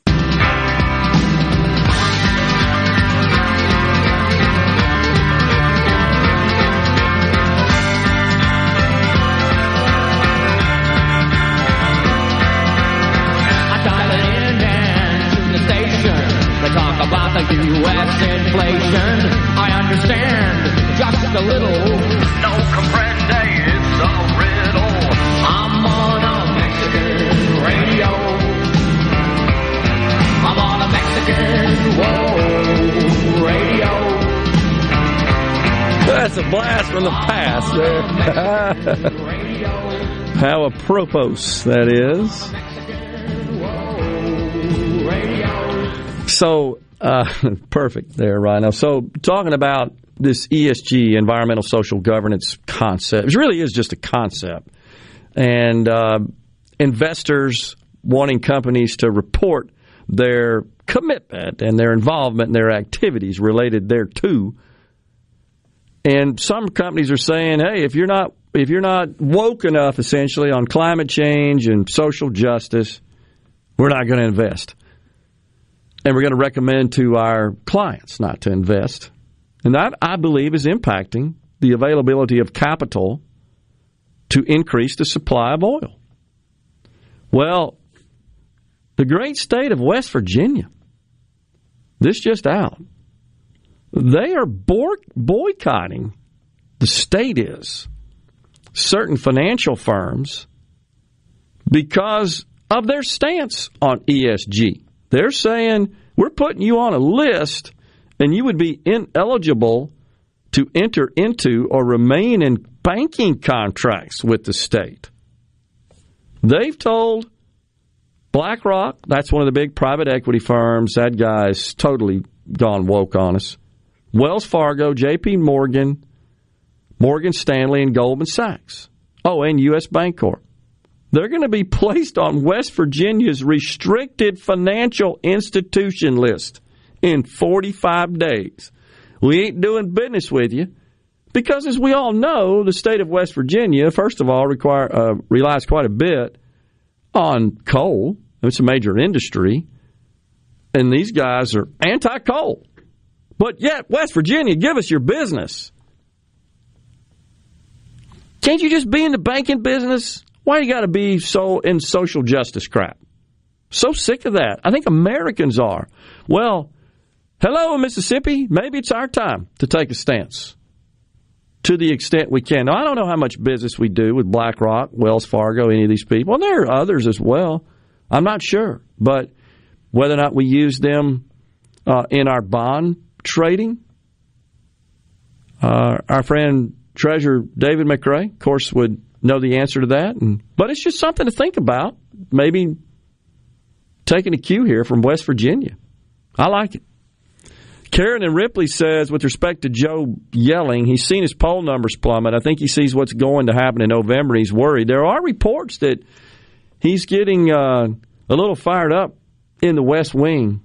Inflation. I understand just a little. No comprende, it's a riddle. I'm on a Mexican radio. I'm on a Mexican whoa radio. That's a blast from the past there. How apropos that is. So, uh, *laughs* perfect there, Rhino. So, talking about this ESG, environmental social governance concept, it really is just a concept. And uh, investors wanting companies to report their commitment and their involvement and their activities related thereto. And some companies are saying, hey, if you're not if you're not woke enough essentially on climate change and social justice, we're not going to invest. And we're going to recommend to our clients not to invest. And that, I believe, is impacting the availability of capital to increase the supply of oil. Well, the great state of West Virginia, this just out, they are boycotting, the state is, certain financial firms because of their stance on ESG. They're saying, we're putting you on a list and you would be ineligible to enter into or remain in banking contracts with the state. They've told BlackRock, that's one of the big private equity firms, that guy's totally gone woke on us. Wells Fargo, JP Morgan, Morgan Stanley, and Goldman Sachs. Oh, and U.S. Bancorp. They're going to be placed on West Virginia's restricted financial institution list in 45 days. We ain't doing business with you because, as we all know, the state of West Virginia, first of all, require uh, relies quite a bit on coal. It's a major industry, and these guys are anti-coal. But yet, West Virginia, give us your business. Can't you just be in the banking business? Why you got to be so in social justice crap? So sick of that. I think Americans are. Well, hello, Mississippi. Maybe it's our time to take a stance to the extent we can. Now, I don't know how much business we do with BlackRock, Wells Fargo, any of these people. And there are others as well. I'm not sure. But whether or not we use them uh, in our bond trading, uh, our friend Treasurer David McRae, of course, would know the answer to that. And, but it's just something to think about. Maybe taking a cue here from West Virginia. I like it. Karen and Ripley says, with respect to Joe yelling, he's seen his poll numbers plummet. I think he sees what's going to happen in November. He's worried. There are reports that he's getting uh, a little fired up in the West Wing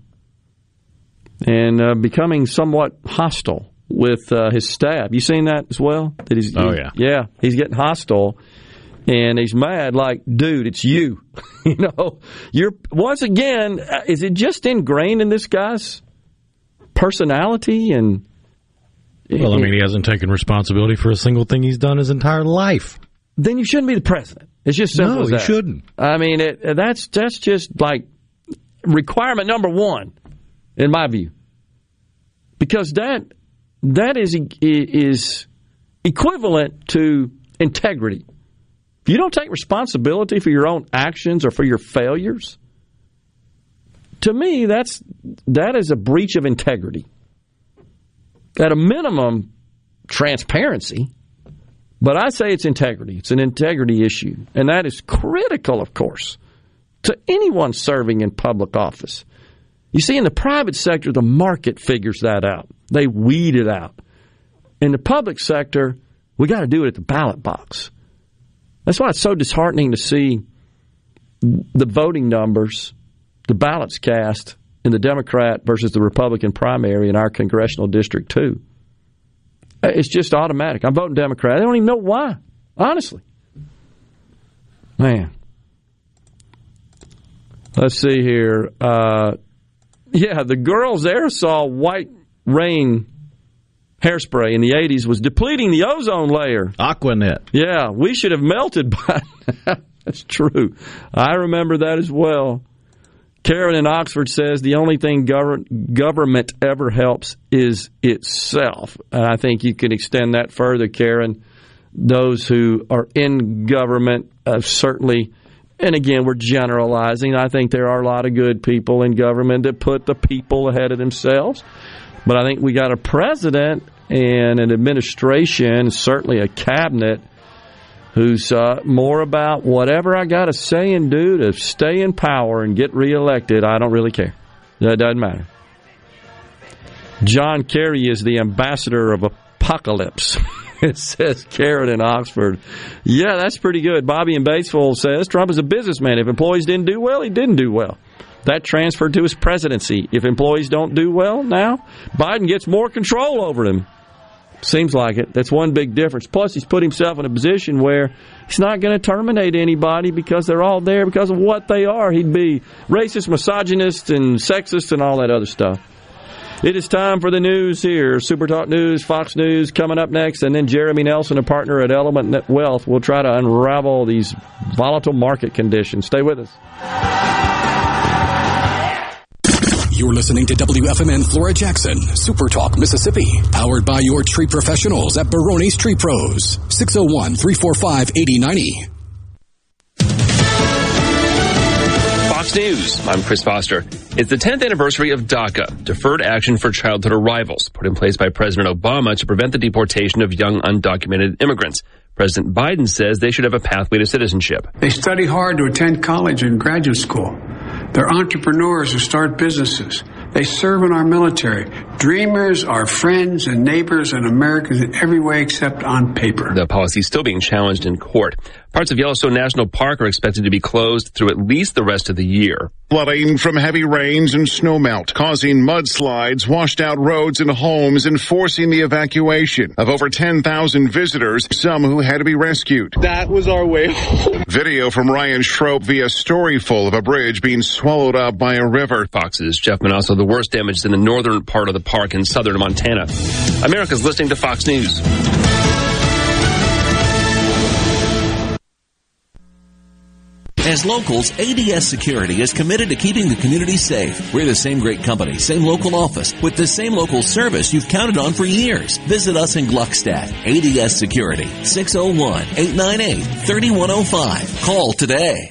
and uh, becoming somewhat hostile with uh, his staff. You seen that as well? That he's, oh yeah, yeah. He's getting hostile, and he's mad. Like, dude, it's you. *laughs* you know, you're once again. Uh, is it just ingrained in this guy's personality and well i mean he hasn't taken responsibility for a single thing he's done his entire life then you shouldn't be the president it's just simple no, as that. shouldn't i mean it, that's that's just like requirement number one in my view because that that is is equivalent to integrity if you don't take responsibility for your own actions or for your failures to me, that's that is a breach of integrity. At a minimum, transparency. But I say it's integrity. It's an integrity issue. And that is critical, of course, to anyone serving in public office. You see, in the private sector, the market figures that out. They weed it out. In the public sector, we got to do it at the ballot box. That's why it's so disheartening to see the voting numbers the ballots cast in the Democrat versus the Republican primary in our congressional district, too. Uh, it's just automatic. I'm voting Democrat. I don't even know why, honestly. Man. Let's see here. Uh, yeah, the girls there saw white rain hairspray in the 80s was depleting the ozone layer. Aquanet. Yeah, we should have melted by *laughs* That's true. I remember that as well. Karen in Oxford says the only thing gov- government ever helps is itself. And I think you can extend that further, Karen. Those who are in government uh, certainly, and again, we're generalizing. I think there are a lot of good people in government that put the people ahead of themselves. But I think we got a president and an administration, certainly a cabinet, who's uh, more about whatever I got to say and do to stay in power and get reelected. I don't really care. That doesn't matter. John Kerry is the ambassador of apocalypse. *laughs* *laughs* it says Karen in Oxford. Yeah, that's pretty good. Bobby in Batesville says Trump is a businessman. If employees didn't do well, he didn't do well. That transferred to his presidency. If employees don't do well now, Biden gets more control over them. Seems like it. That's one big difference. Plus, he's put himself in a position where he's not going to terminate anybody because they're all there because of what they are. He'd be racist, misogynist, and sexist, and all that other stuff. It is time for the news here. Super Talk News, Fox News coming up next, and then Jeremy Nelson, a partner at Element Wealth, will try to unravel these volatile market conditions. Stay with us. You're listening to WFMN Flora Jackson, Super Talk, Mississippi, powered by your tree professionals at Barone's Tree Pros, 601 345 8090. Fox News. I'm Chris Foster. It's the 10th anniversary of DACA, Deferred Action for Childhood Arrivals, put in place by President Obama to prevent the deportation of young undocumented immigrants. President Biden says they should have a pathway to citizenship. They study hard to attend college and graduate school. They're entrepreneurs who start businesses. They serve in our military. Dreamers are friends and neighbors and Americans in every way except on paper. The policy is still being challenged in court. Parts of Yellowstone National Park are expected to be closed through at least the rest of the year. Flooding from heavy rains and snowmelt, causing mudslides, washed out roads and homes, and forcing the evacuation of over 10,000 visitors, some who had to be rescued. That was our way home. *laughs* Video from Ryan Schroep via Storyful of a bridge being swallowed up by a river. Fox's Jeff Monosso, the worst damage is in the northern part of the park in southern Montana. America's listening to Fox News. As locals, ADS Security is committed to keeping the community safe. We're the same great company, same local office, with the same local service you've counted on for years. Visit us in Gluckstadt. ADS Security, 601-898-3105. Call today.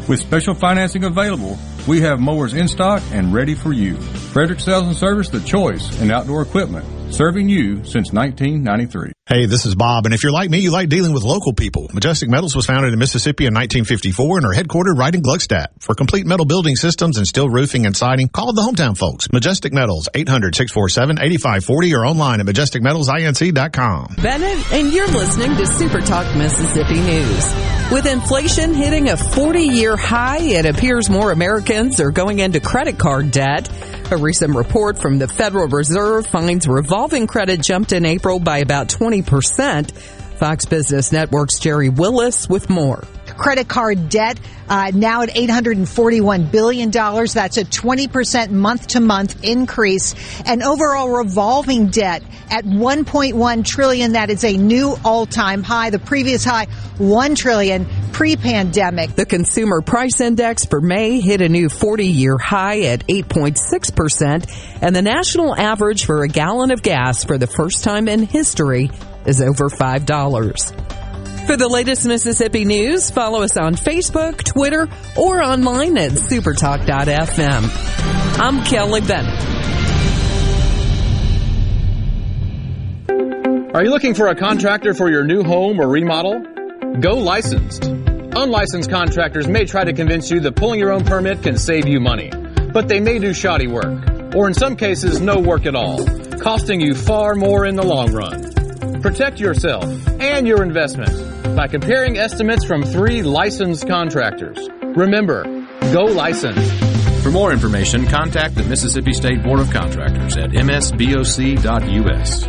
With special financing available, we have mowers in stock and ready for you. Frederick Sales and Service, the choice in outdoor equipment, serving you since 1993. Hey, this is Bob, and if you're like me, you like dealing with local people. Majestic Metals was founded in Mississippi in 1954 and are headquartered right in Gluckstadt. For complete metal building systems and steel roofing and siding, call the hometown folks. Majestic Metals, 800-647-8540 or online at majesticmetalsinc.com. Bennett, and you're listening to Super Talk Mississippi News. With inflation hitting a 40 year high, it appears more Americans are going into credit card debt. A recent report from the Federal Reserve finds revolving credit jumped in April by about 20%. Fox Business Network's Gerri Willis with more. Credit card debt uh, now at $841 billion. That's a 20% month to month increase. And overall revolving debt at 1.1 trillion. That is a new all time high. The previous high, 1 trillion pre-pandemic. The consumer price index for May hit a new 40-year high at 8.6% and the national average for a gallon of gas for the first time in history is over $5. For the latest Mississippi news, follow us on Facebook, Twitter, or online at supertalk.fm. I'm Kelly Bennett. Are you looking for a contractor for your new home or remodel? Go licensed. Unlicensed contractors may try to convince you that pulling your own permit can save you money, but they may do shoddy work, or in some cases, no work at all, costing you far more in the long run. Protect yourself and your investment by comparing estimates from three licensed contractors. Remember, go licensed. For more information, contact the Mississippi State Board of Contractors at msboc.us.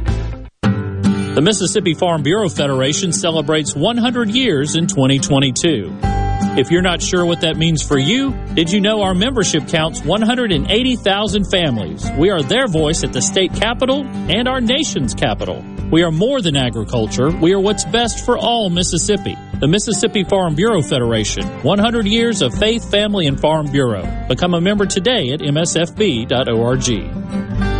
The Mississippi Farm Bureau Federation celebrates 100 years in 2022. Mm. If you're not sure what that means for you, did you know our membership counts 180,000 families? We are their voice at the state capitol and our nation's capital. We are more than agriculture. We are what's best for all Mississippi. The Mississippi Farm Bureau Federation. 100 years of faith, family, and farm bureau. Become a member today at msfb.org.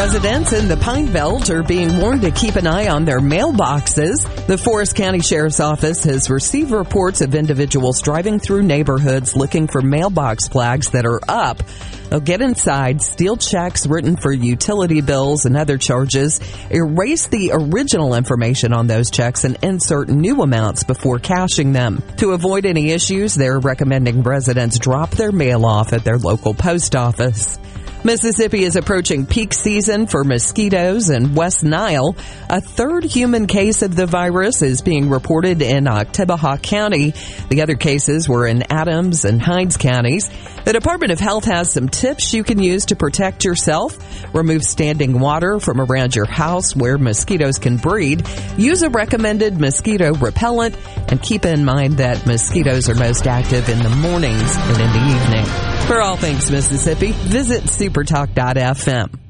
Residents in the Pine Belt are being warned to keep an eye on their mailboxes. The Forrest County Sheriff's Office has received reports of individuals driving through neighborhoods looking for mailbox flags that are up. They'll get inside, steal checks written for utility bills and other charges, erase the original information on those checks, and insert new amounts before cashing them. To avoid any issues, they're recommending residents drop their mail off at their local post office. Mississippi is approaching peak season for mosquitoes and West Nile. A third human case of the virus is being reported in Oktibbeha County. The other cases were in Adams and Hinds counties. The Department of Health has some tips you can use to protect yourself. Remove standing water from around your house where mosquitoes can breed. Use a recommended mosquito repellent and keep in mind that mosquitoes are most active in the mornings and in the evening. For all things Mississippi, visit supertalk.fm.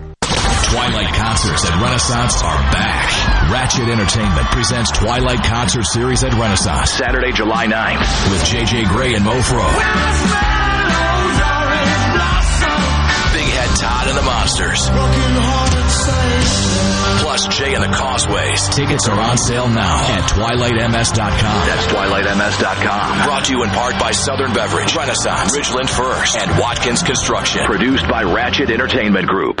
Twilight concerts at Renaissance are back. Ratchet Entertainment presents Twilight Concert Series at Renaissance. Saturday, July 9th with JJ Grey and Mofro. Big Head Todd and the Monsters. Plus Jay and the Causeways. Tickets are on sale now at twilightms.com. That's twilightms.com. Brought to you in part by Southern Beverage, Renaissance, Ridgeland First, and Watkins Construction. Produced by Ratchet Entertainment Group.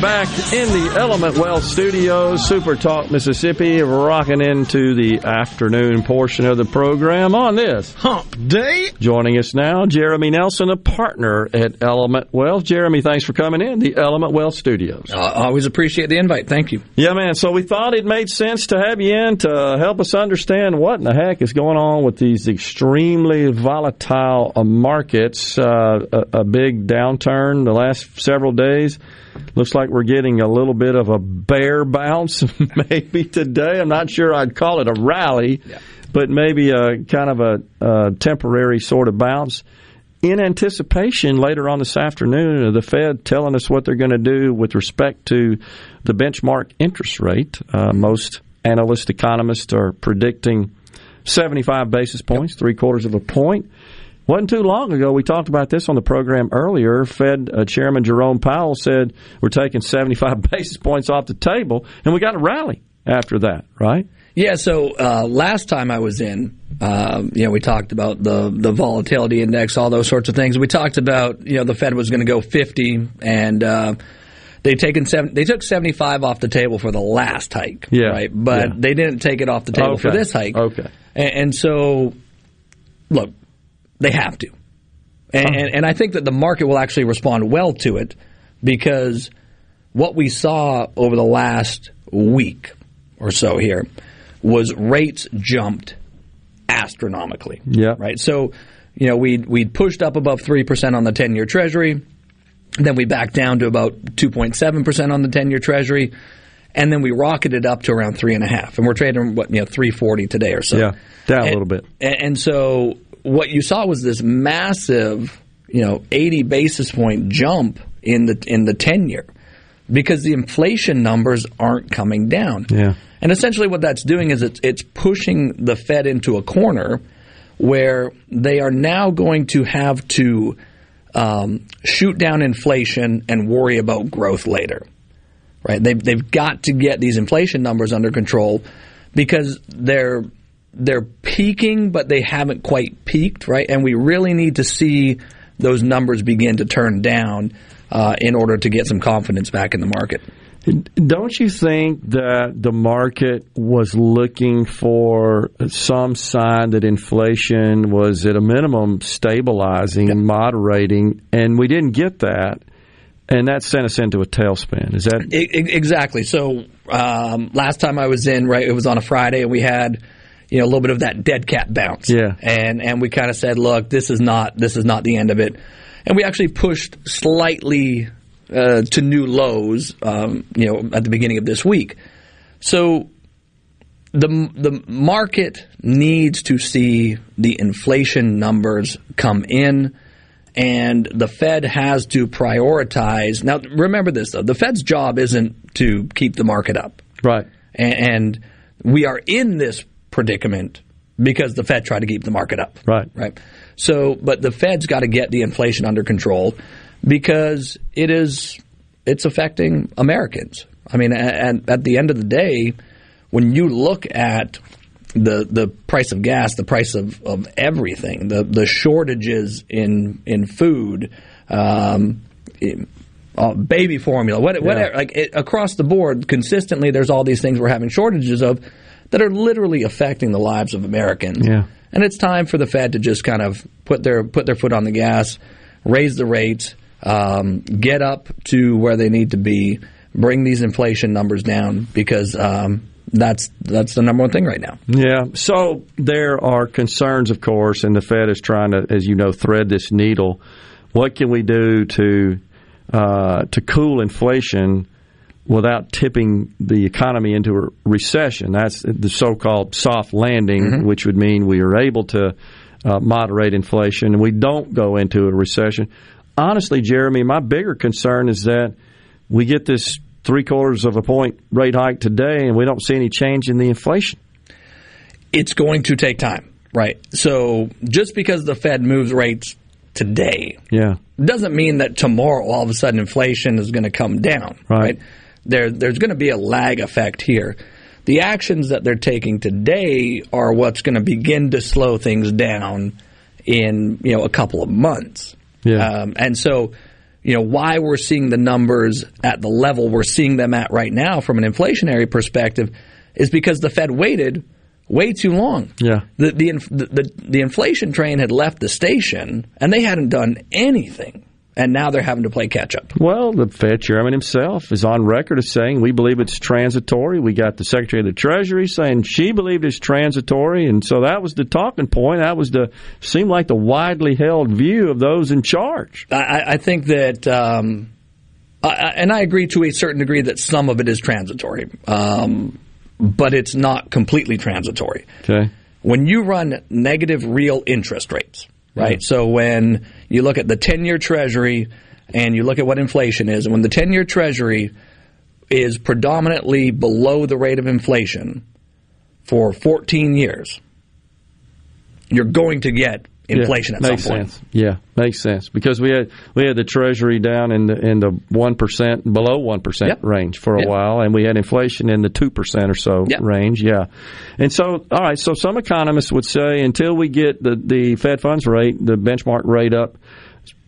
Are back in the Element Wealth Studios, Super Talk, Mississippi, rocking into the afternoon portion of the program on this Hump Day. Joining us now, Jeremy Nelson, a partner at Element Wealth. Jeremy, thanks for coming in, the Element Wealth Studios. Uh, always appreciate the invite. Thank you. Yeah, man. So we thought it made sense to have you in to help us understand what in the heck is going on with these extremely volatile uh, markets. Uh, a, a big downturn the last several days. Looks like we're getting a little bit of a bear bounce *laughs* maybe today. I'm not sure I'd call it a rally, but maybe a kind of a, a temporary sort of bounce in anticipation later on this afternoon of the Fed telling us what they're going to do with respect to the benchmark interest rate. Uh, most analyst economists are predicting 75 basis points, three quarters of a point. Wasn't too long ago, we talked about this on the program earlier. Fed uh, Chairman Jerome Powell said we're taking 75 *laughs* basis points off the table, and we got a rally after that, right? Yeah. So uh, last time I was in, uh, you know, we talked about the the volatility index, all those sorts of things. We talked about you know the Fed was going to go 50, and uh, they taken seven, they took 75 off the table for the last hike, Yeah. right? But Yeah. they didn't take it off the table for this hike. Okay. And, and so, look, they have to. And, and, and I think that the market will actually respond well to it because what we saw over the last week or so here was rates jumped astronomically. Yeah. Right. So, you know, we we pushed up above three percent on the ten year Treasury, then we backed down to about two point seven percent on the ten year Treasury, and then we rocketed up to around three and a half, and we're trading what you know three forty today or so. Yeah, down a little bit. and, and so what you saw was this massive, you know, 80 basis point jump in the in the 10 year because the inflation numbers aren't coming down. Yeah. And essentially what that's doing is it's it's pushing the Fed into a corner where they are now going to have to um, shoot down inflation and worry about growth later. right? They've they've got to get these inflation numbers under control because they're they're peaking, but they haven't quite peaked, right? And we really need to see those numbers begin to turn down uh, in order to get some confidence back in the market. Don't you think that the market was looking for some sign that inflation was at a minimum stabilizing and moderating, and we didn't get that, and that sent us into a tailspin? Is that exactly? So um, last time I was in, right, it was on a Friday, and we had you know a little bit of that dead cat bounce, Yeah. and and we kind of said, look, this is not this is not the end of it, and we actually pushed slightly uh, to new lows, um, you know, at the beginning of this week. So the the market needs to see the inflation numbers come in, and the Fed has to prioritize. Now, remember this though: the Fed's job isn't to keep the market up, right? And, and we are in this predicament because the Fed tried to keep the market up, right? Right. So, but the Fed's got to get the inflation under control because it is it's affecting Americans. I mean, and at the end of the day, when you look at the the price of gas, the price of, of everything, the the shortages in in food, um, in- uh, baby formula, what, whatever, like it, across the board, consistently, there's all these things we're having shortages of that are literally affecting the lives of Americans. Yeah. And it's time for the Fed to just kind of put their put their foot on the gas, raise the rates, um, get up to where they need to be, bring these inflation numbers down because um, that's that's the number one thing right now. Yeah. So there are concerns, of course, and the Fed is trying to, as you know, thread this needle. What can we do to uh, to cool inflation without tipping the economy into a recession? That's the so-called soft landing, which would mean we are able to uh, moderate inflation and we don't go into a recession. Honestly, Jeremy, my bigger concern is that we get this three quarters of a point rate hike today and we don't see any change in the inflation. It's going to take time, right? So just because the Fed moves rates today Yeah. doesn't mean that tomorrow all of a sudden inflation is going to come down, right? There, there's going to be a lag effect here. The actions that they're taking today are what's going to begin to slow things down in you know a couple of months. Yeah. Um, and so, you know, why we're seeing the numbers at the level we're seeing them at right now from an inflationary perspective is because the Fed waited way too long. Yeah. The the, the the the inflation train had left the station and they hadn't done anything, and now they're having to play catch up. Well, the Fed chairman himself is on record as saying we believe it's transitory. We got the Secretary of the Treasury saying she believed it's transitory, and so that was the talking point. That was the seemed like the widely held view of those in charge. I, I think that, um, I, and I agree to a certain degree that some of it is transitory, um, but it's not completely transitory. Okay. When you run negative real interest rates, right? So when you look at the 10 year Treasury and you look at what inflation is, and when the 10 year Treasury is predominantly below the rate of inflation for 14 years, you're going to get inflation yeah, at makes some point. Sense. Yeah, makes sense because we had we had the Treasury down in the in the one percent below one percent range for a Yep. while, and we had inflation in the two percent or so range. Yeah, and so all right, so some economists would say until we get the the Fed funds rate, the benchmark rate up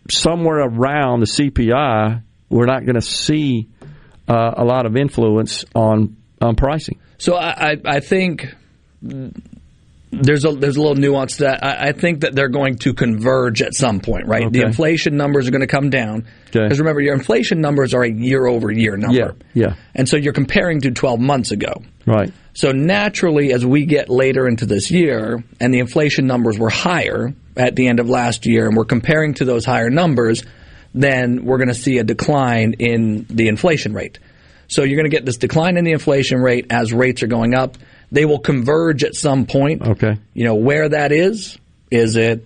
somewhere around the CPI, we're not going to see uh, a lot of influence on on pricing. So I, I, I think there's a there's a little nuance to that. I, I think that they're going to converge at some point, right? The inflation numbers are going to come down because remember your inflation numbers are a year over year number, Yeah, yeah, and so you're comparing to 12 months ago. right. So naturally, as we get later into this year, and the inflation numbers were higher at the end of last year, and we're comparing to those higher numbers, then we're going to see a decline in the inflation rate. So you're going to get this decline in the inflation rate as rates are going up. They will converge at some point. Okay. You know where that is? Is it?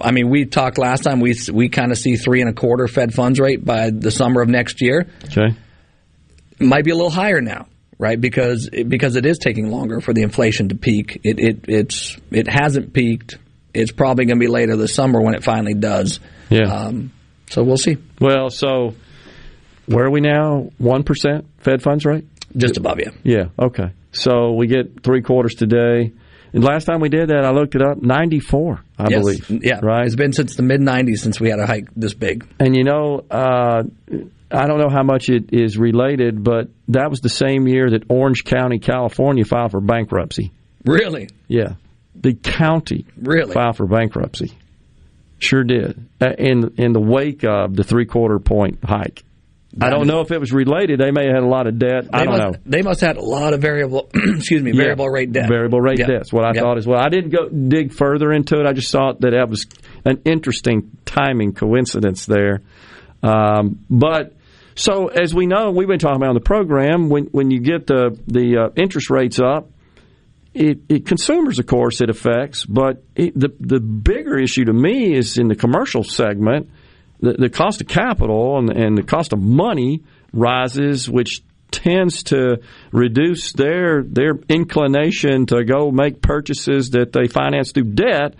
I mean, we talked last time. We we kind of see three and a quarter Fed funds rate by the summer of next year Okay. it might be a little higher now, right? Because because it is taking longer for the inflation to peak. It it it's it hasn't peaked. It's probably going to be later this summer when it finally does. Yeah. Um, so we'll see. Well, so where are we now? One percent Fed funds rate. Just above you. Yeah. Okay. So we get three quarters today. And last time we did that, I looked it up. Ninety four, I Yes. believe. Yeah. Right. It's been since the mid 90s since we had a hike this big. And you know, uh, I don't know how much it is related, but that was the same year that Orange County, California, filed for bankruptcy. Really? Yeah, the county Really? filed for bankruptcy. Sure did. In in the wake of the three quarter point hike. I don't know if it was related. They may have had a lot of debt. I They don't must, know. They must have had a lot of variable, *clears throat* excuse me, Yeah. variable rate debt. Variable rate Yeah. debt's what I Yeah. thought as well. I didn't go dig further into it. I just thought that that was an interesting timing coincidence there. Um, but so as we know, we've been talking about on the program when when you get the the uh, interest rates up, it, it consumers, of course, it affects. But it, the the bigger issue to me is in the commercial segment, the, the cost of capital and, and the cost of money rises, which tends to reduce their their inclination to go make purchases that they finance through debt.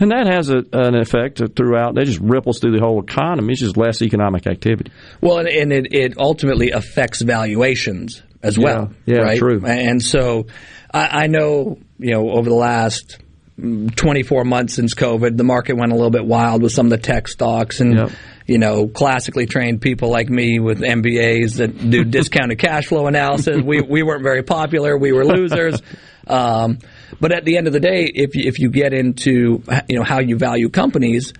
And that has a, an effect throughout. That just ripples through the whole economy. It's just less economic activity. Well, and, and it, it ultimately affects valuations as well. Yeah, yeah, right? true. And so I, I know, you know, over the last 24 months since COVID, the market went a little bit wild with some of the tech stocks and, Yep. you know, classically trained people like me with MBAs that do *laughs* discounted cash flow analysis. We, we weren't very popular. We were losers. *laughs* Um, but at the end of the day, if you, if you get into, you know, how you value companies,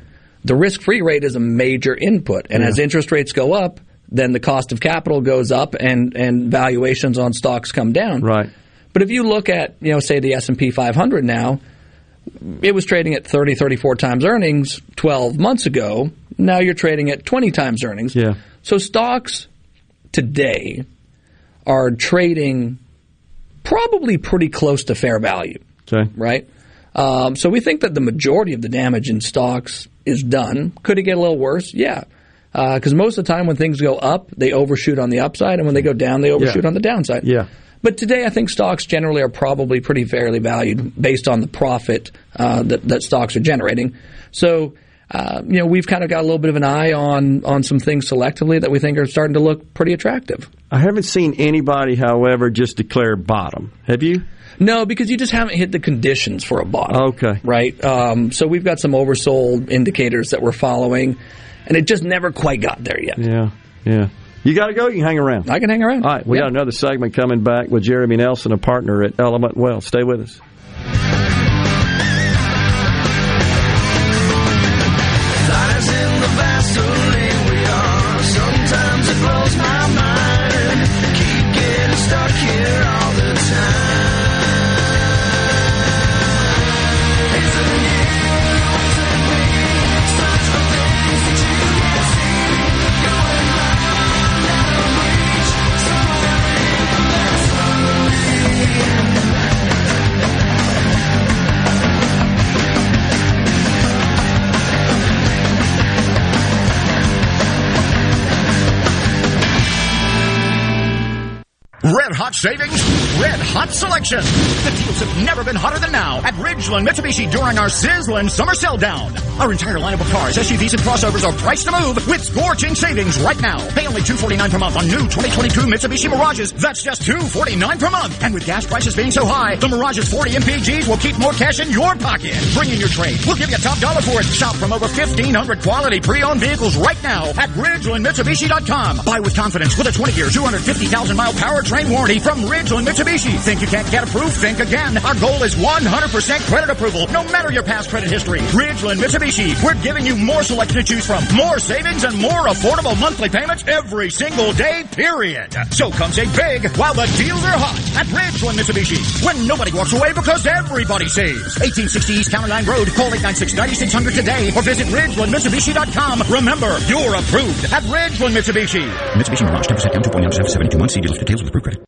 the risk-free rate is a major input. And Yeah. as interest rates go up, then the cost of capital goes up and, and valuations on stocks come down. Right. But if you look at, you know, say the S&P 500 now, it was trading at 30, 34 times earnings 12 months ago. Now you're trading at 20 times earnings. Yeah. So stocks today are trading probably pretty close to fair value Okay. right? Um, so we think that the majority of the damage in stocks is done. Could it get a little worse? Yeah. Because most of the time when things go up, they overshoot on the upside, and when they go down, they overshoot on the downside. Yeah. But today, I think stocks generally are probably pretty fairly valued based on the profit uh, that, that stocks are generating. So, uh, you know, we've kind of got a little bit of an eye on on some things selectively that we think are starting to look pretty attractive. I haven't seen anybody, however, just declare bottom. Have you? No, because you just haven't hit the conditions for a bottom. Okay. Right? Um, so we've got some oversold indicators that we're following, and it just never quite got there yet. Yeah. Yeah. You got to go. You can hang around. I can hang around. All right. We Yeah. got another segment coming back with Jeremy Nelson, a partner at Element Wealth. Stay with us. Savings, red hot selection. The deals have never been hotter than now at Ridgeland Mitsubishi during our sizzling summer sell down. Our entire lineup of cars, SUVs, and crossovers are priced to move with scorching savings right now. Pay only $249 per month on new 2022 Mitsubishi Mirages. That's just 249 per month. And with gas prices being so high, the Mirage's 40 MPGs will keep more cash in your pocket. Bring in your trade. We'll give you a top dollar for it. Shop from over 1,500 quality pre-owned vehicles right now at RidgelandMitsubishi.com. Buy with confidence with a 20-year, 250,000 mile powertrain warranty from Ridgeland Mitsubishi. Think you can't get approved? Think again. Our goal is 100% credit approval, no matter your past credit history. Ridgeland Mitsubishi. We're giving you more selection to choose from, more savings, and more affordable monthly payments every single day, period. So come save big while the deals are hot at Ridgeland Mitsubishi. When nobody walks away because everybody saves. 1860 East County Line Road. Call 896-9600 today or visit RidgelandMitsubishi.com. Remember, you're approved at Ridgeland Mitsubishi. Mitsubishi Mirage 10% down 2.9% for 72 months. See dealer details with approved credit.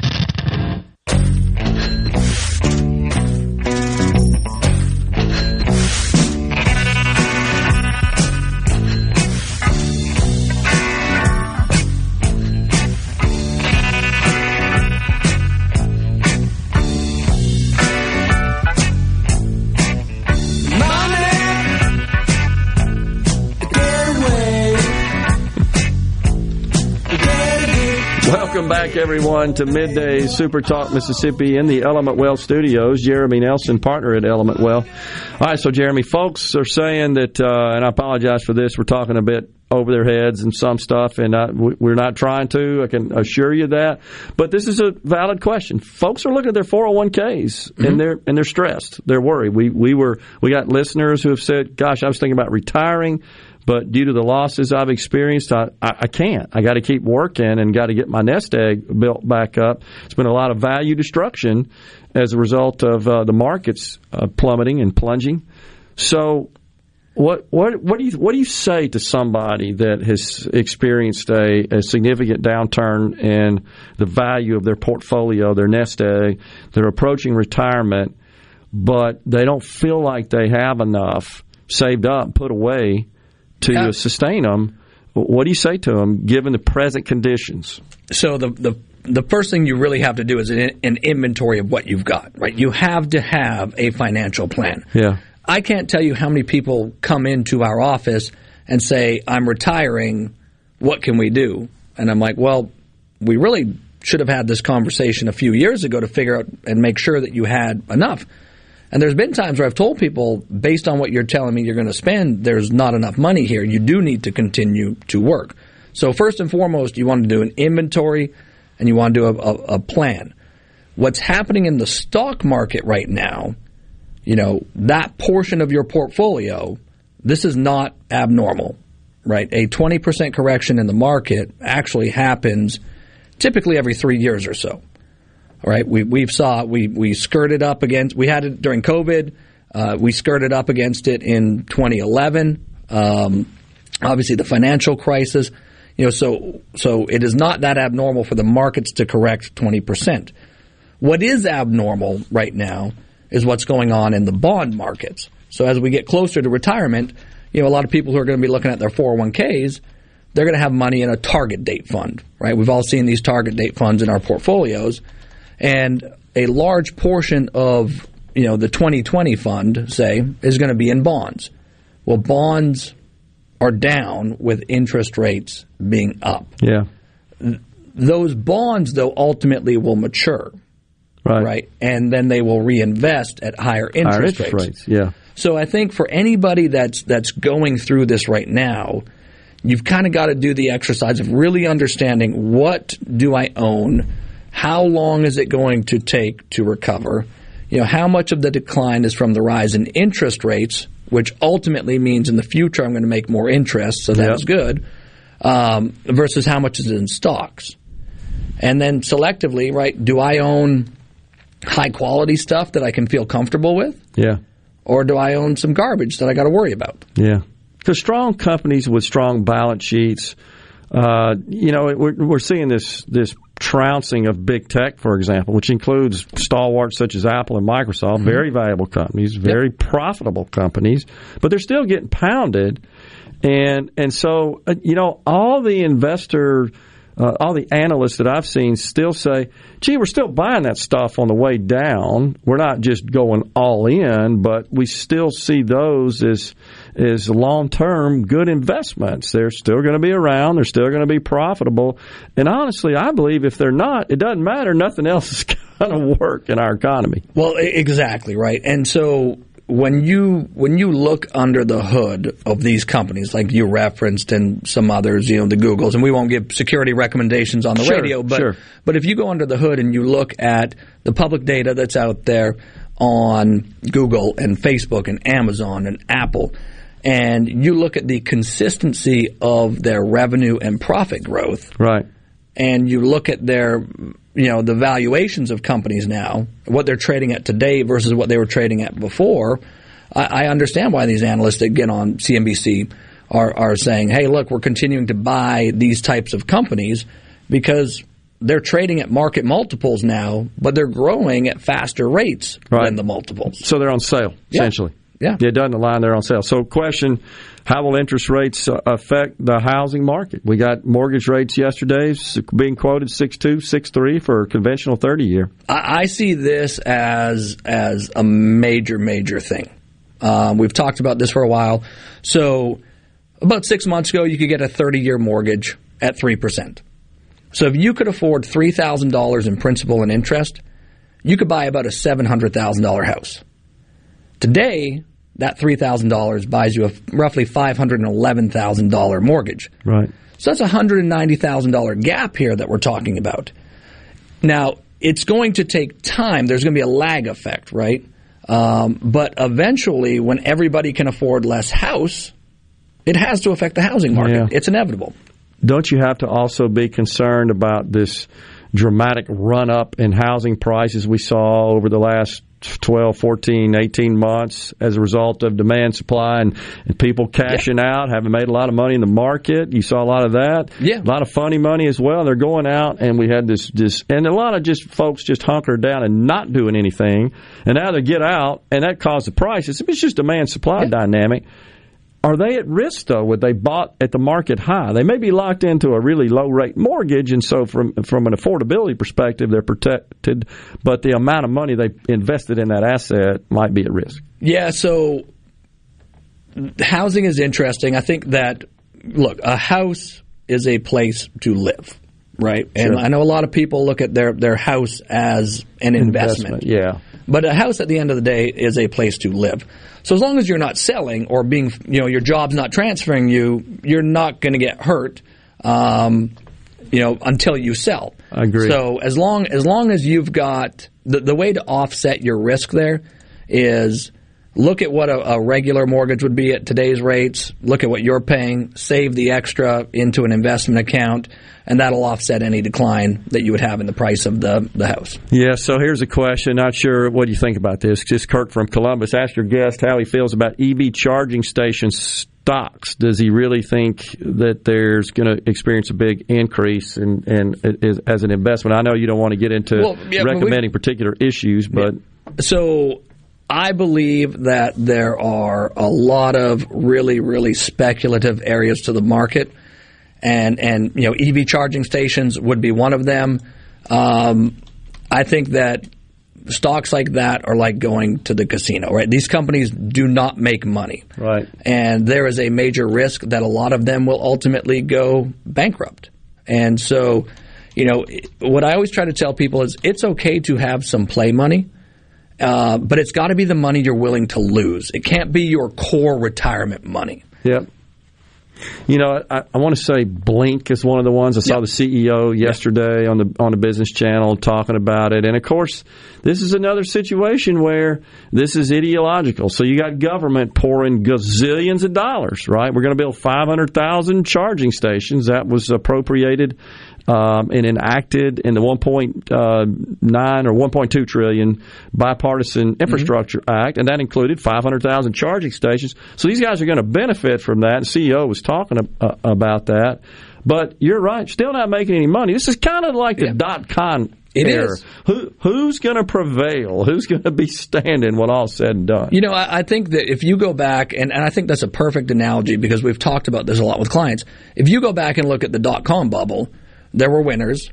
Back, everyone, to Midday Super Talk Mississippi in the Element Wealth studios. Jeremy Nelson, partner at Element Wealth. All right, so Jeremy, folks are saying that, uh, and I apologize for this, we're talking a bit over their heads and some stuff, and I, we- we're not trying to. I can assure you that. But this is a valid question. Folks are looking at their 401ks and they're and they're stressed. They're worried. We we were we got listeners who have said, "Gosh, I was thinking about retiring." But due to the losses I've experienced, I, I, I can't. I got to keep working and got to get my nest egg built back up. It's been a lot of value destruction as a result of uh, the markets uh, plummeting and plunging. So, what what what do you what do you say to somebody that has experienced a, a significant downturn in the value of their portfolio, their nest egg, they're approaching retirement, but they don't feel like they have enough saved up, put away to Yeah. sustain them? What do you say to them given the present conditions? So the the the first thing you really have to do is an, an inventory of what you've got. Right, you have to have a financial plan. Yeah. I can't tell you how many people come into our office and say, "I'm retiring. What can we do?" And I'm like, "Well, we really should have had this conversation a few years ago to figure out and make sure that you had enough." And there's been times where I've told people, based on what you're telling me you're going to spend, there's not enough money here. You do need to continue to work. So first and foremost, you want to do an inventory and you want to do a, a, a plan. What's happening in the stock market right now, you know, that portion of your portfolio, this is not abnormal, right? A 20% correction in the market actually happens typically every three years or so. Right, we we saw we we skirted up against. We had it during COVID. Uh, we skirted up against it in 2011. Um, obviously, the financial crisis. You know, so so it is not that abnormal for the markets to correct 20 percent. What is abnormal right now is what's going on in the bond markets. So as we get closer to retirement, you know, a lot of people who are going to be looking at their 401ks, they're going to have money in a target date fund, right? We've all seen these target date funds in our portfolios. And a large portion of you know the 2020 fund, say, is going to be in bonds. Well, bonds are down with interest rates being up. Yeah. Those bonds, though, ultimately will mature, right? And then they will reinvest at higher interest, Higher interest rates. rates. Yeah. So I think for anybody that's that's going through this right now, you've kind of got to do the exercise of really understanding what do I own, how long is it going to take to recover, you know, how much of the decline is from the rise in interest rates, which ultimately means in the future I'm going to make more interest, so that's Yep. good, um, versus how much is in stocks. And then selectively, right, do I own high quality stuff that I can feel comfortable with? Yeah. Or do I own some garbage that I got to worry about? Yeah, because strong companies with strong balance sheets, uh, you know, we're, we're seeing this this trouncing of big tech, for example, which includes stalwarts such as Apple and Microsoft, very valuable companies, very profitable companies, but they're still getting pounded, and and so uh, you know all the investor. Uh, all the analysts that I've seen still say, "Gee, we're still buying that stuff on the way down. We're not just going all in, but we still see those as as long term good investments. They're still going to be around. They're still going to be profitable. And honestly, I believe if they're not, it doesn't matter. Nothing else is *laughs* going to work in our economy. Well, exactly right. And so when you when you look under the hood of these companies, like you referenced and some others, you know, the Googles, and we won't give security recommendations on the Sure, radio, but sure. but if you go under the hood and you look at the public data that's out there on Google and Facebook and Amazon and Apple, and you look at the consistency of their revenue and profit growth, Right. and you look at their you know the valuations of companies now, what they're trading at today versus what they were trading at before, I, I understand why these analysts that get on CNBC are are saying, "Hey, look, we're continuing to buy these types of companies because they're trading at market multiples now, but they're growing at faster rates than the multiples." So they're on sale, essentially. Yeah. It doesn't align, they're on sale. So, question How will interest rates uh, affect the housing market? We got mortgage rates yesterday being quoted 6.2, 6.3 for a conventional 30 year. I, I see this as as a major, major thing. Um, we've talked about this for a while. So, about six months ago, you could get a 30 year mortgage at 3%. So, if you could afford $3,000 in principal and interest, you could buy about a $700,000 house. Today, that $3,000 buys you a roughly $511,000 mortgage. Right. So that's a $190,000 gap here that we're talking about. Now, it's going to take time. There's going to be a lag effect, right? Um, but eventually, when everybody can afford less house, it has to affect the housing market. Yeah. It's inevitable. Don't you have to also be concerned about this dramatic run up in housing prices we saw over the last 12, 14, 18 months as a result of demand supply and, and people cashing out, having made a lot of money in the market? You saw a lot of that. Yeah. A lot of funny money as well. They're going out and we had this, this and a lot of just folks just hunkered down and not doing anything. And now they get out and that caused the prices. It's just demand supply dynamic. Are they at risk though? Would they bought at the market high? They may be locked into a really low rate mortgage, and so from from an affordability perspective, they're protected. But the amount of money they invested in that asset might be at risk. Yeah, so housing is interesting. I think that, look, a house is a place to live, right? And I know a lot of people look at their, their house as an investment. yeah. But a house at the end of the day is a place to live. So as long as you're not selling or being, you know, your job's not transferring you, you're not going to get hurt, um, you know, until you sell. I agree. So as long as long as you've got the the way to offset your risk there is look at what a, a regular mortgage would be at today's rates. Look at what you're paying. Save the extra into an investment account, and that'll offset any decline that you would have in the price of the the house. Yeah, so here's a question. Not sure what do you think about this. Just Kirk from Columbus asked your guest how he feels about EV charging station stocks. Does he really think that there's going to experience a big increase in, in, in, as an investment? I know you don't want to get into Well, yeah, we- recommending particular issues, but So I believe that there are a lot of really, really speculative areas to the market, and and you know EV charging stations would be one of them. Um, I think that stocks like that are like going to the casino, right? These companies do not make money. Right. And there is a major risk that a lot of them will ultimately go bankrupt. And so, you know, what I always try to tell people is it's okay to have some play money. Uh, but it's got to be the money you're willing to lose. It can't be your core retirement money. Yep. You know, I, I want to say Blink is one of the ones. I saw the CEO yesterday on the on the Business Channel talking about it, and of course, this is another situation where this is ideological. So you got government pouring gazillions of dollars, right? We're going to build five hundred thousand charging stations. That was appropriated um, and enacted in the 1.9 or 1.2 trillion bipartisan infrastructure act, and that included 500,000 charging stations. So these guys are going to benefit from that. The CEO was talking uh, about that. But you're right, still not making any money. This is kind of like the dot com It is. Who who's going to prevail? *laughs* Who's going to be standing when all's said and done? You know, I, I think that if you go back, and, and I think that's a perfect analogy because we've talked about this a lot with clients. If you go back and look at the dot com bubble, there were winners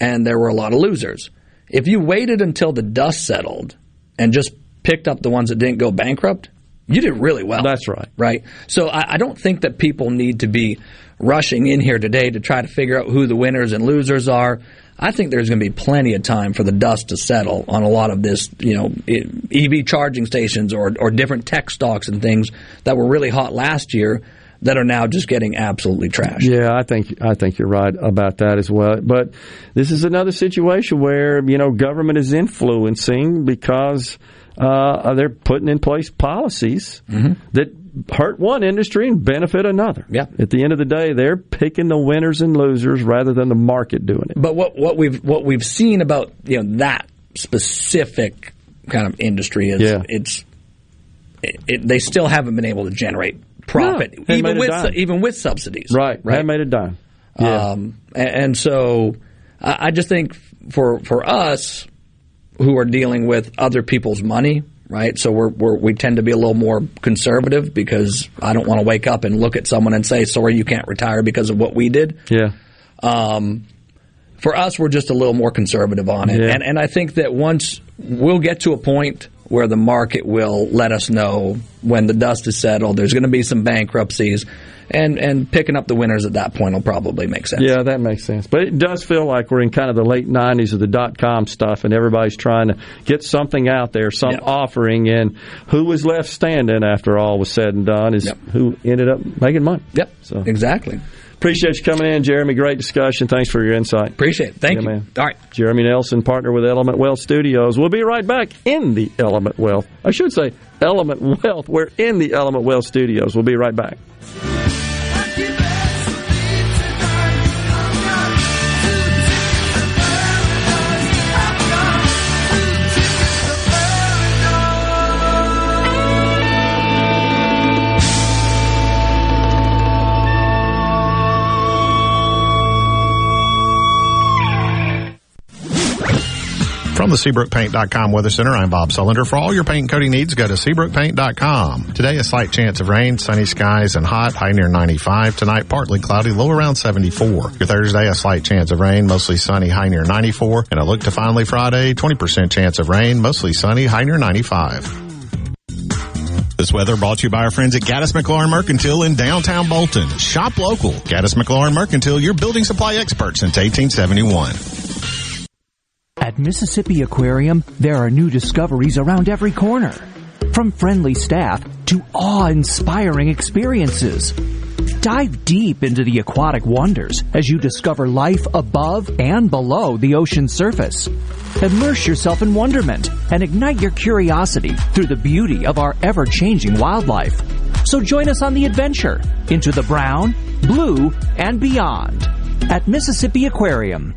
and there were a lot of losers. If you waited until the dust settled and just picked up the ones that didn't go bankrupt, you did really well. That's right. Right? So I, I don't think that people need to be rushing in here today to try to figure out who the winners and losers are. I think there's going to be plenty of time for the dust to settle on a lot of this, you know, EV charging stations or, or different tech stocks and things that were really hot last year that are now just getting absolutely trashed. Yeah, I think I think you're right about that as well. But this is another situation where you know government is influencing because uh, they're putting in place policies that hurt one industry and benefit another. Yeah. At the end of the day, they're picking the winners and losers rather than the market doing it. But what what we've what we've seen about you know that specific kind of industry is Yeah. it's it, it, they still haven't been able to generate profit No, even with su- even with subsidies. Right. Right. Made a dime. Yeah. Um, and, and so I, I just think for for us who are dealing with other people's money, right? So we're, we're we tend to be a little more conservative because I don't want to wake up and look at someone and say, "Sorry, you can't retire because of what we did." Yeah. Um, for us, we're just a little more conservative on it, Yeah. and and I think that once we'll get to a point where the market will let us know when the dust is settled, there's going to be some bankruptcies, and and picking up the winners at that point will probably make sense. Yeah, that makes sense. But it does feel like we're in kind of the late 90s of the dot com stuff, and everybody's trying to get something out there, some offering, and who was left standing after all was said and done is who ended up making money. Yep, so exactly. Appreciate you coming in, Jeremy. Great discussion. Thanks for your insight. Appreciate it. Thank Yeah, you. man. All right. Jeremy Nelson, partner with Element Wealth Studios. We'll be right back in the Element Wealth. I should say Element Wealth. We're in the Element Wealth Studios. We'll be right back. From the SeabrookPaint.com Weather Center, I'm Bob Sullender. For all your paint and coating needs, go to SeabrookPaint.com. Today, a slight chance of rain, sunny skies, and hot, high near 95. Tonight, partly cloudy, low around 74. Your Thursday, a slight chance of rain, mostly sunny, high near 94. And a look to finally Friday, 20% chance of rain, mostly sunny, high near 95. This weather brought to you by our friends at Gaddis McLaurin Mercantile in downtown Bolton. Shop local. Gaddis McLaurin Mercantile, your building supply expert since 1871. At Mississippi Aquarium, there are new discoveries around every corner. From friendly staff to awe-inspiring experiences. Dive deep into the aquatic wonders as you discover life above and below the ocean's surface. Immerse yourself in wonderment and ignite your curiosity through the beauty of our ever-changing wildlife. So join us on the adventure into the brown, blue, and beyond at Mississippi Aquarium.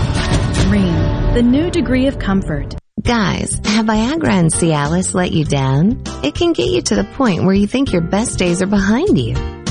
The new degree of comfort. Guys, have Viagra and Cialis let you down? It can get you to the point where you think your best days are behind you.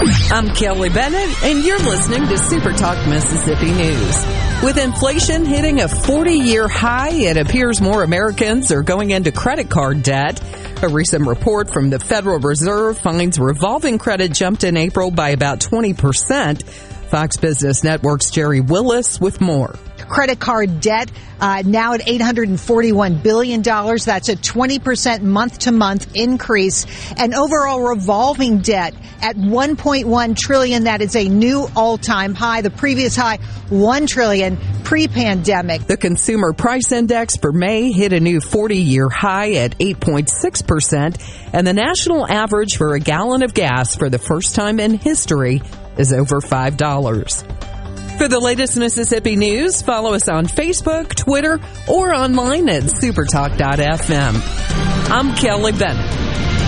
I'm Kelly Bennett, and you're listening to Super Talk Mississippi News. With inflation hitting a 40 year high, it appears more Americans are going into credit card debt. A recent report from the Federal Reserve finds revolving credit jumped in April by about 20%. Fox Business Network's Gerri Willis with more. Credit card debt uh, now at $841 billion. That's a 20% month to month increase. And overall revolving debt at 1.1 trillion. That is a new all time high. The previous high, 1 trillion pre pandemic. The consumer price index for May hit a new 40 year high at 8.6%. And the national average for a gallon of gas for the first time in history is over $5. For the latest Mississippi news, follow us on Facebook, Twitter, or online at supertalk.fm. I'm Kelly Bennett.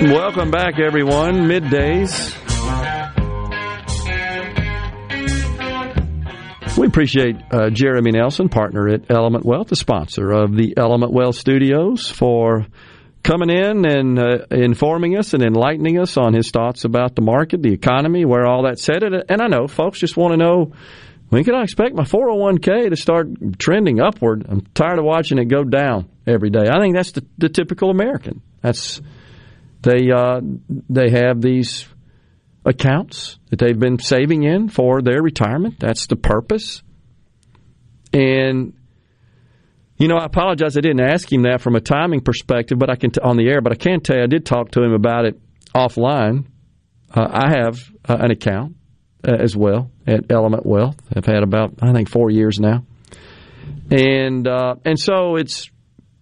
Welcome back, everyone. Middays. We appreciate uh, Jeremy Nelson, partner at Element Wealth, the sponsor of the Element Wealth Studios, for coming in and uh, informing us and enlightening us on his thoughts about the market, the economy, where all that's headed. And I know folks just want to know when can I expect my 401k to start trending upward? I'm tired of watching it go down every day. I think that's the, the typical American. That's they uh, they have these accounts that they've been saving in for their retirement. That's the purpose. And you know, I apologize. I didn't ask him that from a timing perspective, but I can t- on the air. But I can tell you, I did talk to him about it offline. Uh, I have uh, an account uh, as well at Element Wealth. I've had about I think four years now, and uh, and so it's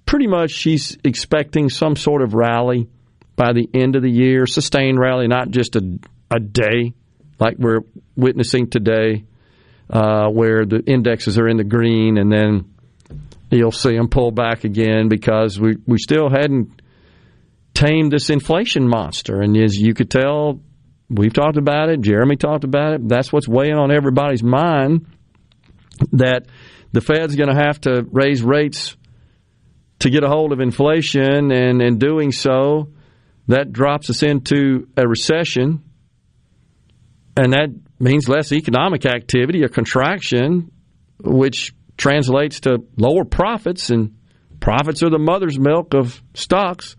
pretty much she's expecting some sort of rally by the end of the year, sustained rally, not just a a day like we're witnessing today, uh, where the indexes are in the green and then you'll see them pull back again because we, we still hadn't tamed this inflation monster. And as you could tell, we've talked about it, Jeremy talked about it, that's what's weighing on everybody's mind that the Fed's going to have to raise rates to get a hold of inflation, and in doing so, that drops us into a recession, and that means less economic activity, a contraction, which translates to lower profits, and profits are the mother's milk of stocks.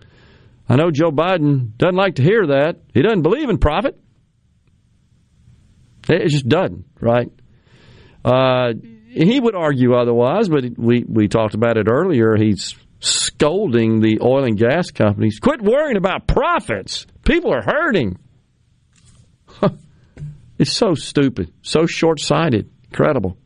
I know Joe Biden doesn't like to hear that. He doesn't believe in profit. It just doesn't, right? Uh, he would argue otherwise, but we, we talked about it earlier. He's scolding the oil and gas companies. Quit worrying about profits. People are hurting. it's so stupid, so short sighted. Incredible.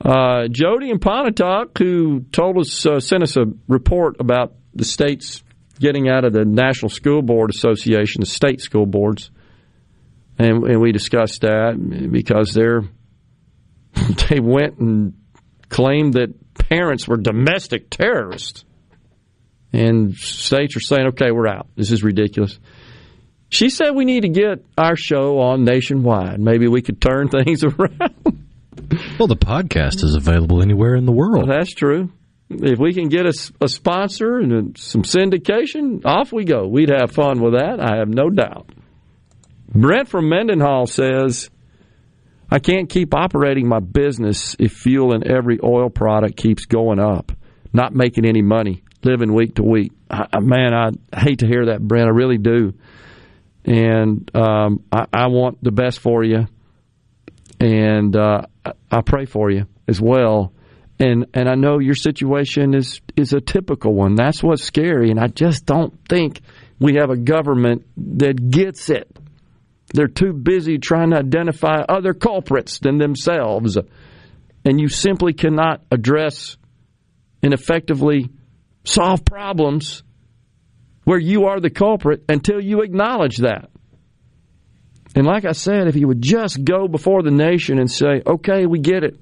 Uh, Jody and Pontotoc, who told us, uh, sent us a report about the states getting out of the National School Board Association, the state school boards, and, and we discussed that because they're *laughs* they went and claimed that parents were domestic terrorists, and states are saying, "Okay, we're out. This is ridiculous." She said we need to get our show on nationwide. Maybe we could turn *laughs* things around. Well, the podcast is available anywhere in the world. Well, that's true. If we can get a, a sponsor and some syndication, off we go. We'd have fun with that. I have no doubt. Brent from Mendenhall says, I can't keep operating my business if fuel in every oil product keeps going up, not making any money, living week to week. I, man, I hate to hear that, Brent. I really do. And um, I, I want the best for you and uh, I pray for you as well. And and I know your situation is is a typical one. That's what's scary, and I just don't think we have a government that gets it. They're too busy trying to identify other culprits than themselves, and you simply cannot address and effectively solve problems where you are the culprit until you acknowledge that. And like I said, if you would just go before the nation and say, okay, we get it.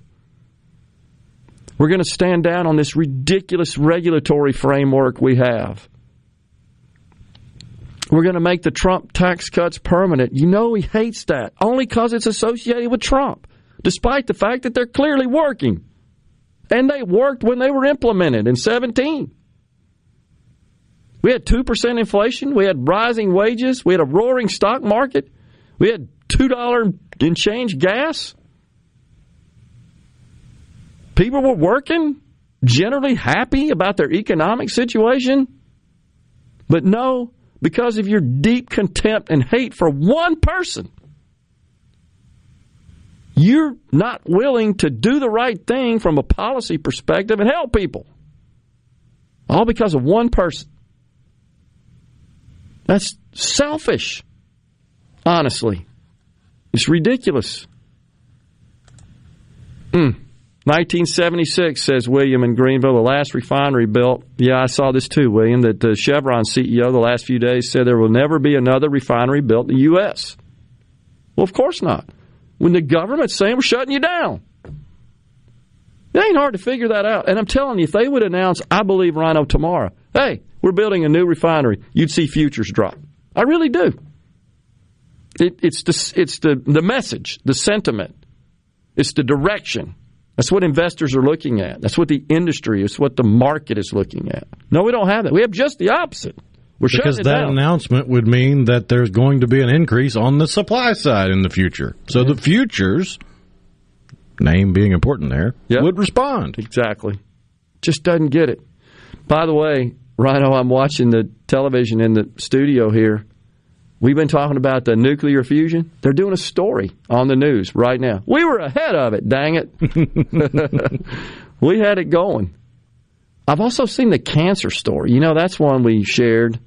We're going to stand down on this ridiculous regulatory framework we have. We're going to make the Trump tax cuts permanent. You know he hates that, only because it's associated with Trump, despite the fact that they're clearly working. And they worked when they were implemented in 17. We had 2% inflation. We had rising wages. We had a roaring stock market. We had $2 in change gas. People were working, generally happy about their economic situation. But no, because of your deep contempt and hate for one person, you're not willing to do the right thing from a policy perspective and help people. All because of one person. That's selfish. Honestly, it's ridiculous. Mm. 1976 says William in Greenville, the last refinery built. Yeah, I saw this too, William. That the Chevron CEO the last few days said there will never be another refinery built in the U.S. Well, of course not. When the government's saying we're shutting you down, it ain't hard to figure that out. And I'm telling you, if they would announce, I believe Rhino tomorrow, hey, we're building a new refinery, you'd see futures drop. I really do. It, it's the, it's the, the message, the sentiment, it's the direction That's what investors are looking at. That's what the industry is, what the market is looking at. No, we don't have that. We have just the opposite. We're because that down. announcement would mean that there's going to be an increase on the supply side in the future. So the futures, name being important there, would respond. Exactly. Just doesn't get it. By the way, Rhino, I'm watching the television in the studio here. We've been talking about the nuclear fusion. They're doing a story on the news right now. We were ahead of it, dang it. *laughs* we had it going. I've also seen the cancer story. You know, that's one we shared.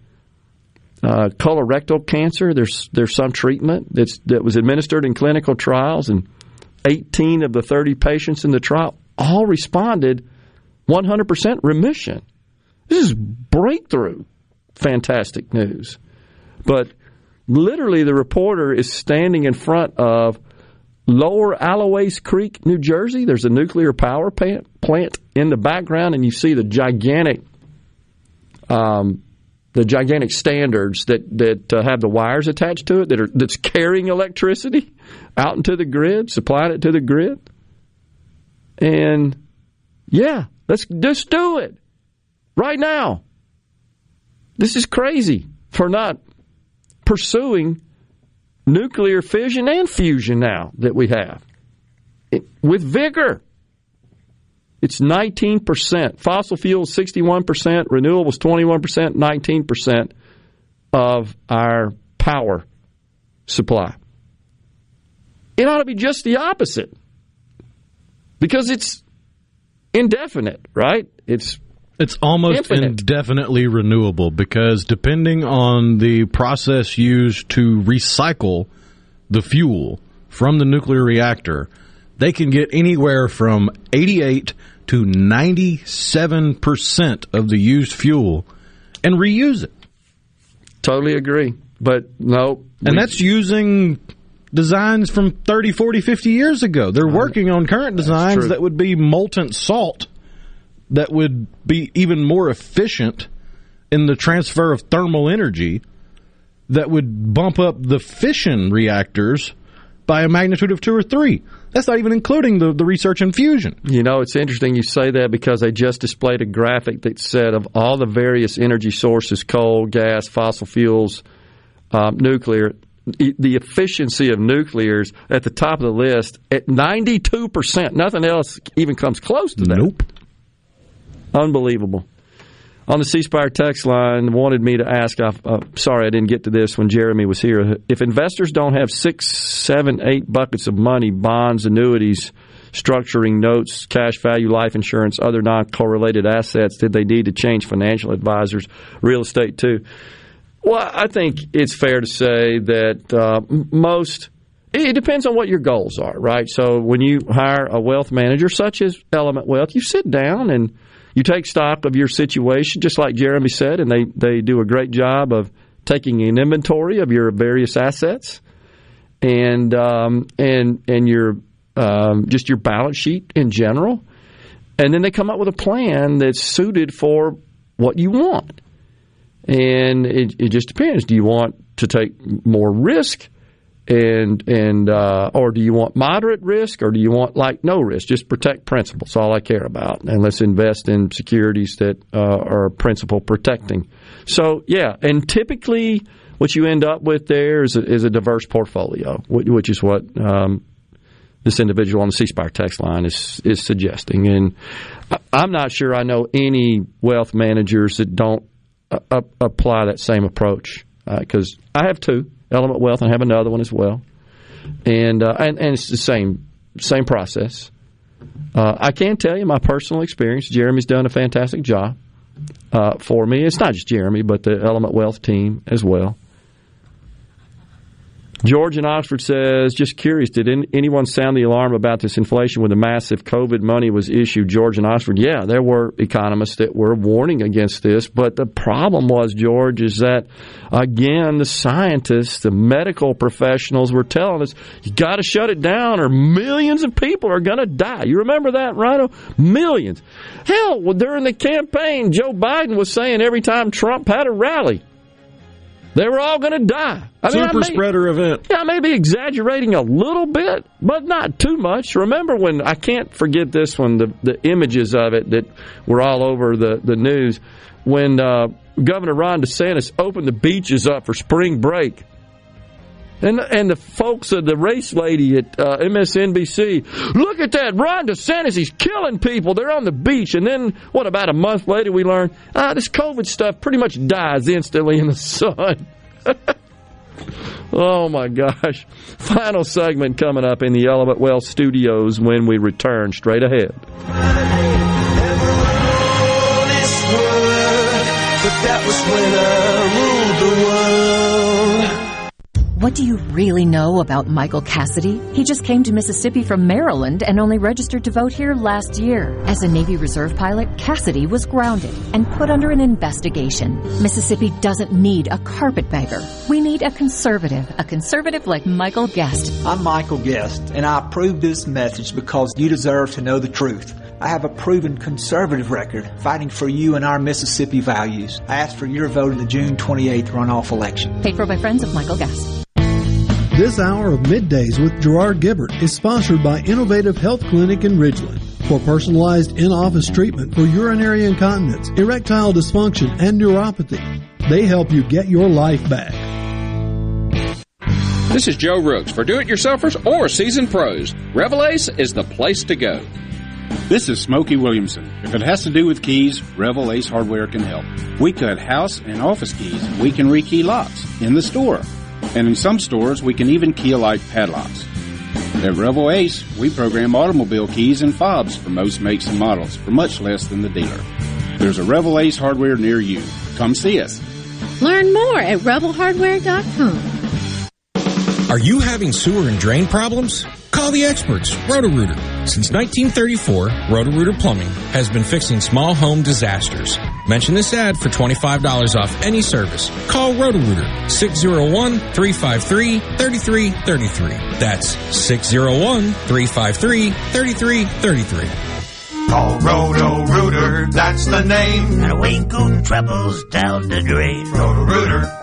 Uh, colorectal cancer. There's there's some treatment that's that was administered in clinical trials, and 18 of the 30 patients in the trial all responded 100% remission. This is breakthrough, fantastic news. But literally, the reporter is standing in front of Lower Alloways Creek, New Jersey. There's a nuclear power plant, in the background, and you see the gigantic, um, the gigantic standards that that uh, have the wires attached to it that are that's carrying electricity out into the grid, supplying it to the grid. And yeah, let's just do it right now. This is crazy for not pursuing nuclear fission and fusion now that we have it, with vigor. It's 19%. Fossil fuels 61%, renewables 21%, 19% of our power supply. It ought to be just the opposite because it's indefinite, right? It's It's almost Infinite. indefinitely renewable because depending on the process used to recycle the fuel from the nuclear reactor, they can get anywhere from 88 to 97% of the used fuel and reuse it. Totally agree. But no. And we- that's using designs from 30, 40, 50 years ago. They're working on current designs that would be molten salt that would be even more efficient in the transfer of thermal energy that would bump up the fission reactors by a magnitude of two or three. That's not even including the, the research in fusion. You know, it's interesting you say that because they just displayed a graphic that said of all the various energy sources coal, gas, fossil fuels, um, nuclear the efficiency of nuclear is at the top of the list at 92%. Nothing else even comes close to that. Nope. Unbelievable. On the C Spire text line, wanted me to ask. I, uh, sorry, I didn't get to this when Jeremy was here. If investors don't have six, seven, eight buckets of money, bonds, annuities, structuring notes, cash value, life insurance, other non-correlated assets, did they need to change financial advisors, real estate too? Well, I think it's fair to say that uh, most. It depends on what your goals are, right? So when you hire a wealth manager such as Element Wealth, you sit down and you take stock of your situation, just like Jeremy said, and they, they do a great job of taking an inventory of your various assets and um, and and your um, just your balance sheet in general, and then they come up with a plan that's suited for what you want. And it, it just depends. Do you want to take more risk, and and uh, or do you want moderate risk, or do you want like no risk? Just protect principal. That's all I care about, and let's invest in securities that uh, are principal protecting. So yeah, and typically what you end up with there is a, is a diverse portfolio, which, is what um, this individual on the C Spire text line is is suggesting. And I'm not sure I know any wealth managers that don't uh, apply that same approach because I have two Element Wealth and have another one as well, and uh, and, and it's the same same process. Uh, I can tell you my personal experience. Jeremy's done a fantastic job uh, for me. It's not just Jeremy, but the Element Wealth team as well. George in Oxford says, just curious, did an- anyone sound the alarm about this inflation when the massive COVID money was issued? George in Oxford, yeah, there were economists that were warning against this, but the problem was, George, is that again, the scientists, the medical professionals were telling us, you got to shut it down or millions of people are going to die. You remember that, Rhino? Millions. Hell, during the campaign, Joe Biden was saying every time Trump had a rally, They were all going to die. I Super mean, I may, spreader event. Yeah, I may be exaggerating a little bit, but not too much. Remember when I can't forget this one, the the images of it that were all over the the news when uh, Governor Ron DeSantis opened the beaches up for spring break. And, and the folks of the race lady at uh, MSNBC, look at that, Ron DeSantis, he's killing people. They're on the beach. And then, what, about a month later, we learn, ah, this COVID stuff pretty much dies instantly in the sun. *laughs* oh my gosh. Final segment coming up in the Element Wealth studios when we return straight ahead. What do you really know about Michael Cassidy? He just came to Mississippi from Maryland and only registered to vote here last year. As a Navy Reserve pilot, Cassidy was grounded and put under an investigation. Mississippi doesn't need a carpetbagger. We need a conservative, a conservative like Michael Guest. I'm Michael Guest, and I approve this message because you deserve to know the truth. I have a proven conservative record fighting for you and our Mississippi values. I ask for your vote in the June 28th runoff election. Paid for by friends of Michael Guest. This hour of middays with Gerard Gibert is sponsored by Innovative Health Clinic in Ridgeland. For personalized in-office treatment for urinary incontinence, erectile dysfunction, and neuropathy, they help you get your life back. This is Joe Rooks. For do-it-yourselfers or seasoned pros, Revell Ace is the place to go. This is Smokey Williamson. If it has to do with keys, Revell Ace Hardware can help. We cut house and office keys. We can rekey locks in the store. And in some stores, we can even key alike padlocks. At Revell Ace, we program automobile keys and fobs for most makes and models for much less than the dealer. There's a Revell Ace hardware near you. Come see us. Learn more at rebelhardware.com. Are you having sewer and drain problems? Call the experts, Roto-Rooter. Since 1934, Roto-Rooter Plumbing has been fixing small home disasters. Mention this ad for $25 off any service. Call Roto-Rooter 601-353-3333. That's 601-353-3333. Call Roto Rooter, that's the name. Now ain't good troubles down the drain. Roto Rooter.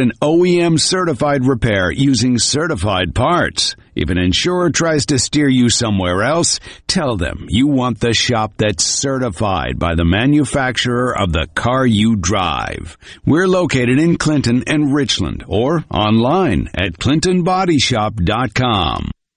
an OEM certified repair using certified parts? If an insurer tries to steer you somewhere else, tell them you want the shop that's certified by the manufacturer of the car you drive. We're located in Clinton and Richland or online at clintonbodyshop.com.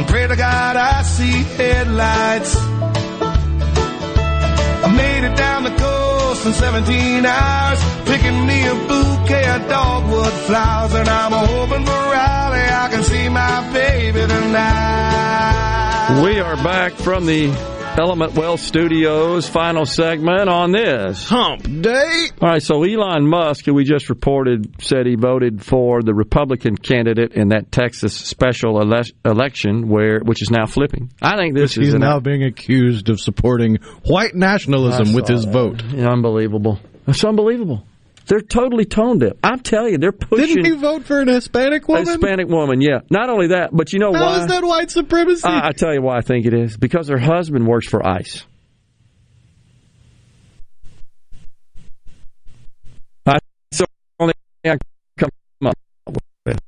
And pray to God I see headlights. I made it down the coast in 17 hours, picking me a bouquet of dogwood flowers. And I'm hoping for Raleigh, I can see my baby tonight. We are back from the Element Wealth Studios final segment on this hump day. All right, so Elon Musk, who we just reported, said he voted for the Republican candidate in that Texas special ele- election, where which is now flipping. I think this He's is an, now being accused of supporting white nationalism with his that. vote. unbelievable. It's unbelievable. They're totally tone deaf. I'm telling you, they're pushing. Didn't you vote for an Hispanic woman? Hispanic woman, yeah. Not only that, but you know How why? is that white supremacy? I, I tell you why I think it is. Because her husband works for ICE. That's the only I come up with,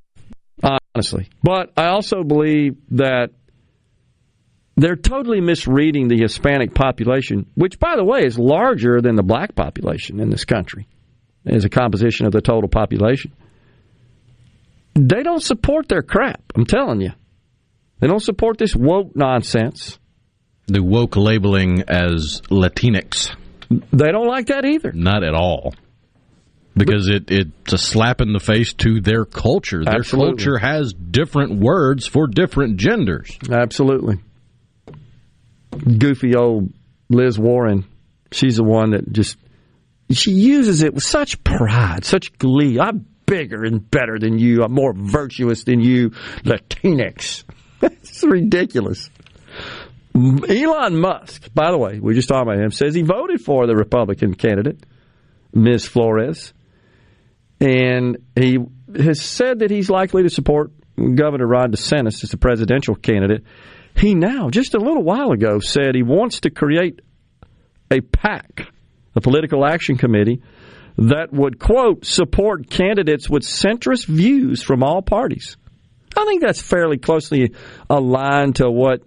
honestly. But I also believe that they're totally misreading the Hispanic population, which, by the way, is larger than the black population in this country as a composition of the total population. They don't support their crap, I'm telling you. They don't support this woke nonsense. the woke labeling as Latinx. They don't like that either. Not at all. Because it, it's a slap in the face to their culture. Their Absolutely. culture has different words for different genders. Absolutely. Goofy old Liz Warren. She's the one that just she uses it with such pride, such glee. I'm bigger and better than you. I'm more virtuous than you, Latinx. *laughs* it's ridiculous. Elon Musk, by the way, we just talked about him, says he voted for the Republican candidate, Ms. Flores, and he has said that he's likely to support Governor Ron DeSantis as the presidential candidate. He now, just a little while ago, said he wants to create a PAC, a political action committee, that would, quote, support candidates with centrist views from all parties. I think that's fairly closely aligned to what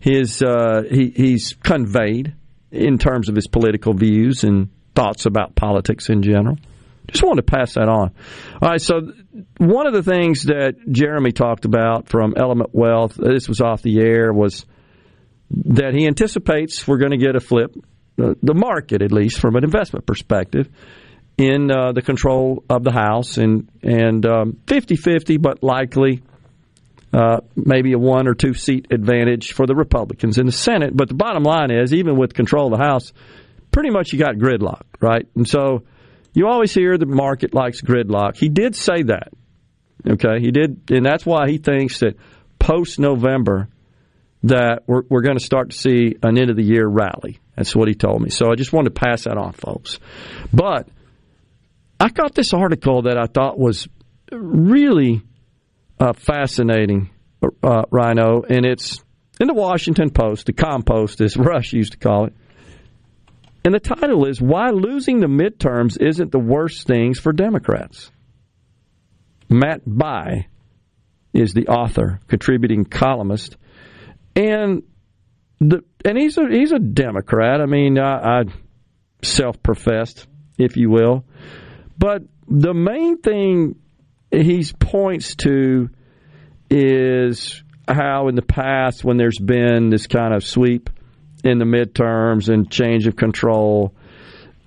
his uh, he, he's conveyed in terms of his political views and thoughts about politics in general. Just wanted to pass that on. All right, so one of the things that Jeremy talked about from Element Wealth, this was off the air, was that he anticipates we're going to get a flip, uh, the market at least from an investment perspective, in uh, the control of the House and and um, 50-50, but likely uh, maybe a one or two seat advantage for the Republicans in the Senate. But the bottom line is, even with control of the House, pretty much you got gridlock, right? And so you always hear the market likes gridlock. He did say that, okay? He did, and that's why he thinks that post November that we're, we're going to start to see an end of the year rally. That's what he told me. So I just wanted to pass that on, folks. But I got this article that I thought was really uh, fascinating, uh, Rhino, and it's in the Washington Post, the Compost, as *laughs* Rush used to call it. And the title is Why Losing the Midterms Isn't the Worst Things for Democrats. Matt Bai is the author, contributing columnist. And the and he's a he's a Democrat. I mean, I, I self-professed, if you will. But the main thing he points to is how in the past, when there's been this kind of sweep in the midterms and change of control,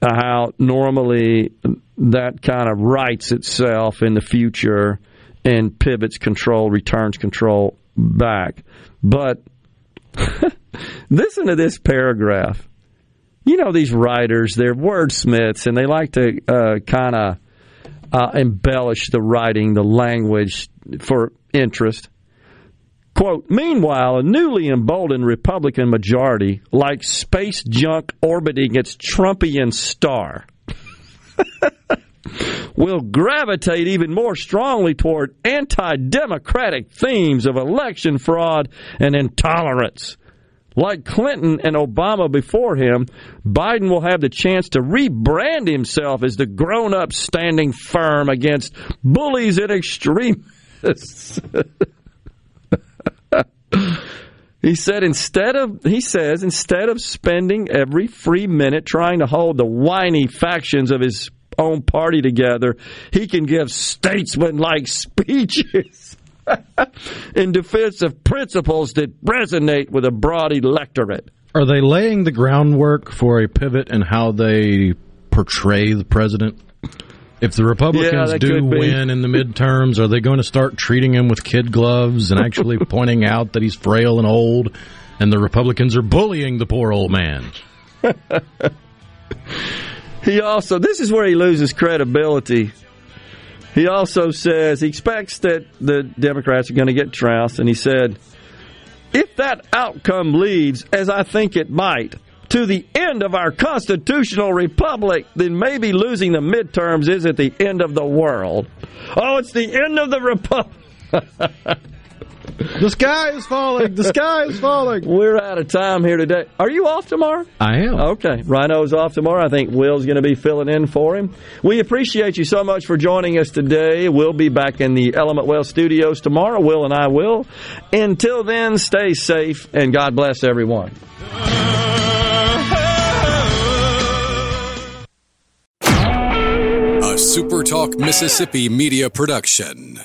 uh, how normally that kind of rights itself in the future and pivots control, returns control back. But *laughs* listen to this paragraph. You know, these writers, they're wordsmiths, and they like to uh, kind of uh, embellish the writing, the language for interest. Quote, meanwhile, a newly emboldened Republican majority, like space junk orbiting its Trumpian star, *laughs* will gravitate even more strongly toward anti democratic themes of election fraud and intolerance. Like Clinton and Obama before him, Biden will have the chance to rebrand himself as the grown up standing firm against bullies and extremists. *laughs* he said instead of he says instead of spending every free minute trying to hold the whiny factions of his own party together, he can give statesman-like speeches *laughs* in defense of principles that resonate with a broad electorate. Are they laying the groundwork for a pivot in how they portray the president? If the Republicans Yeah, do win in the midterms, are they going to start treating him with kid gloves and actually *laughs* pointing out that he's frail and old and the Republicans are bullying the poor old man? *laughs* He also, this is where he loses credibility. He also says he expects that the Democrats are going to get trounced, and he said, if that outcome leads, as I think it might, to the end of our constitutional republic, then maybe losing the midterms isn't the end of the world. Oh, it's the end of the republic. *laughs* the sky is falling. The sky is falling. We're out of time here today. Are you off tomorrow? I am. Okay. Rhino's off tomorrow. I think Will's going to be filling in for him. We appreciate you so much for joining us today. We'll be back in the Element Wealth studios tomorrow. Will and I will. Until then, stay safe and God bless everyone. A SuperTalk Mississippi media production.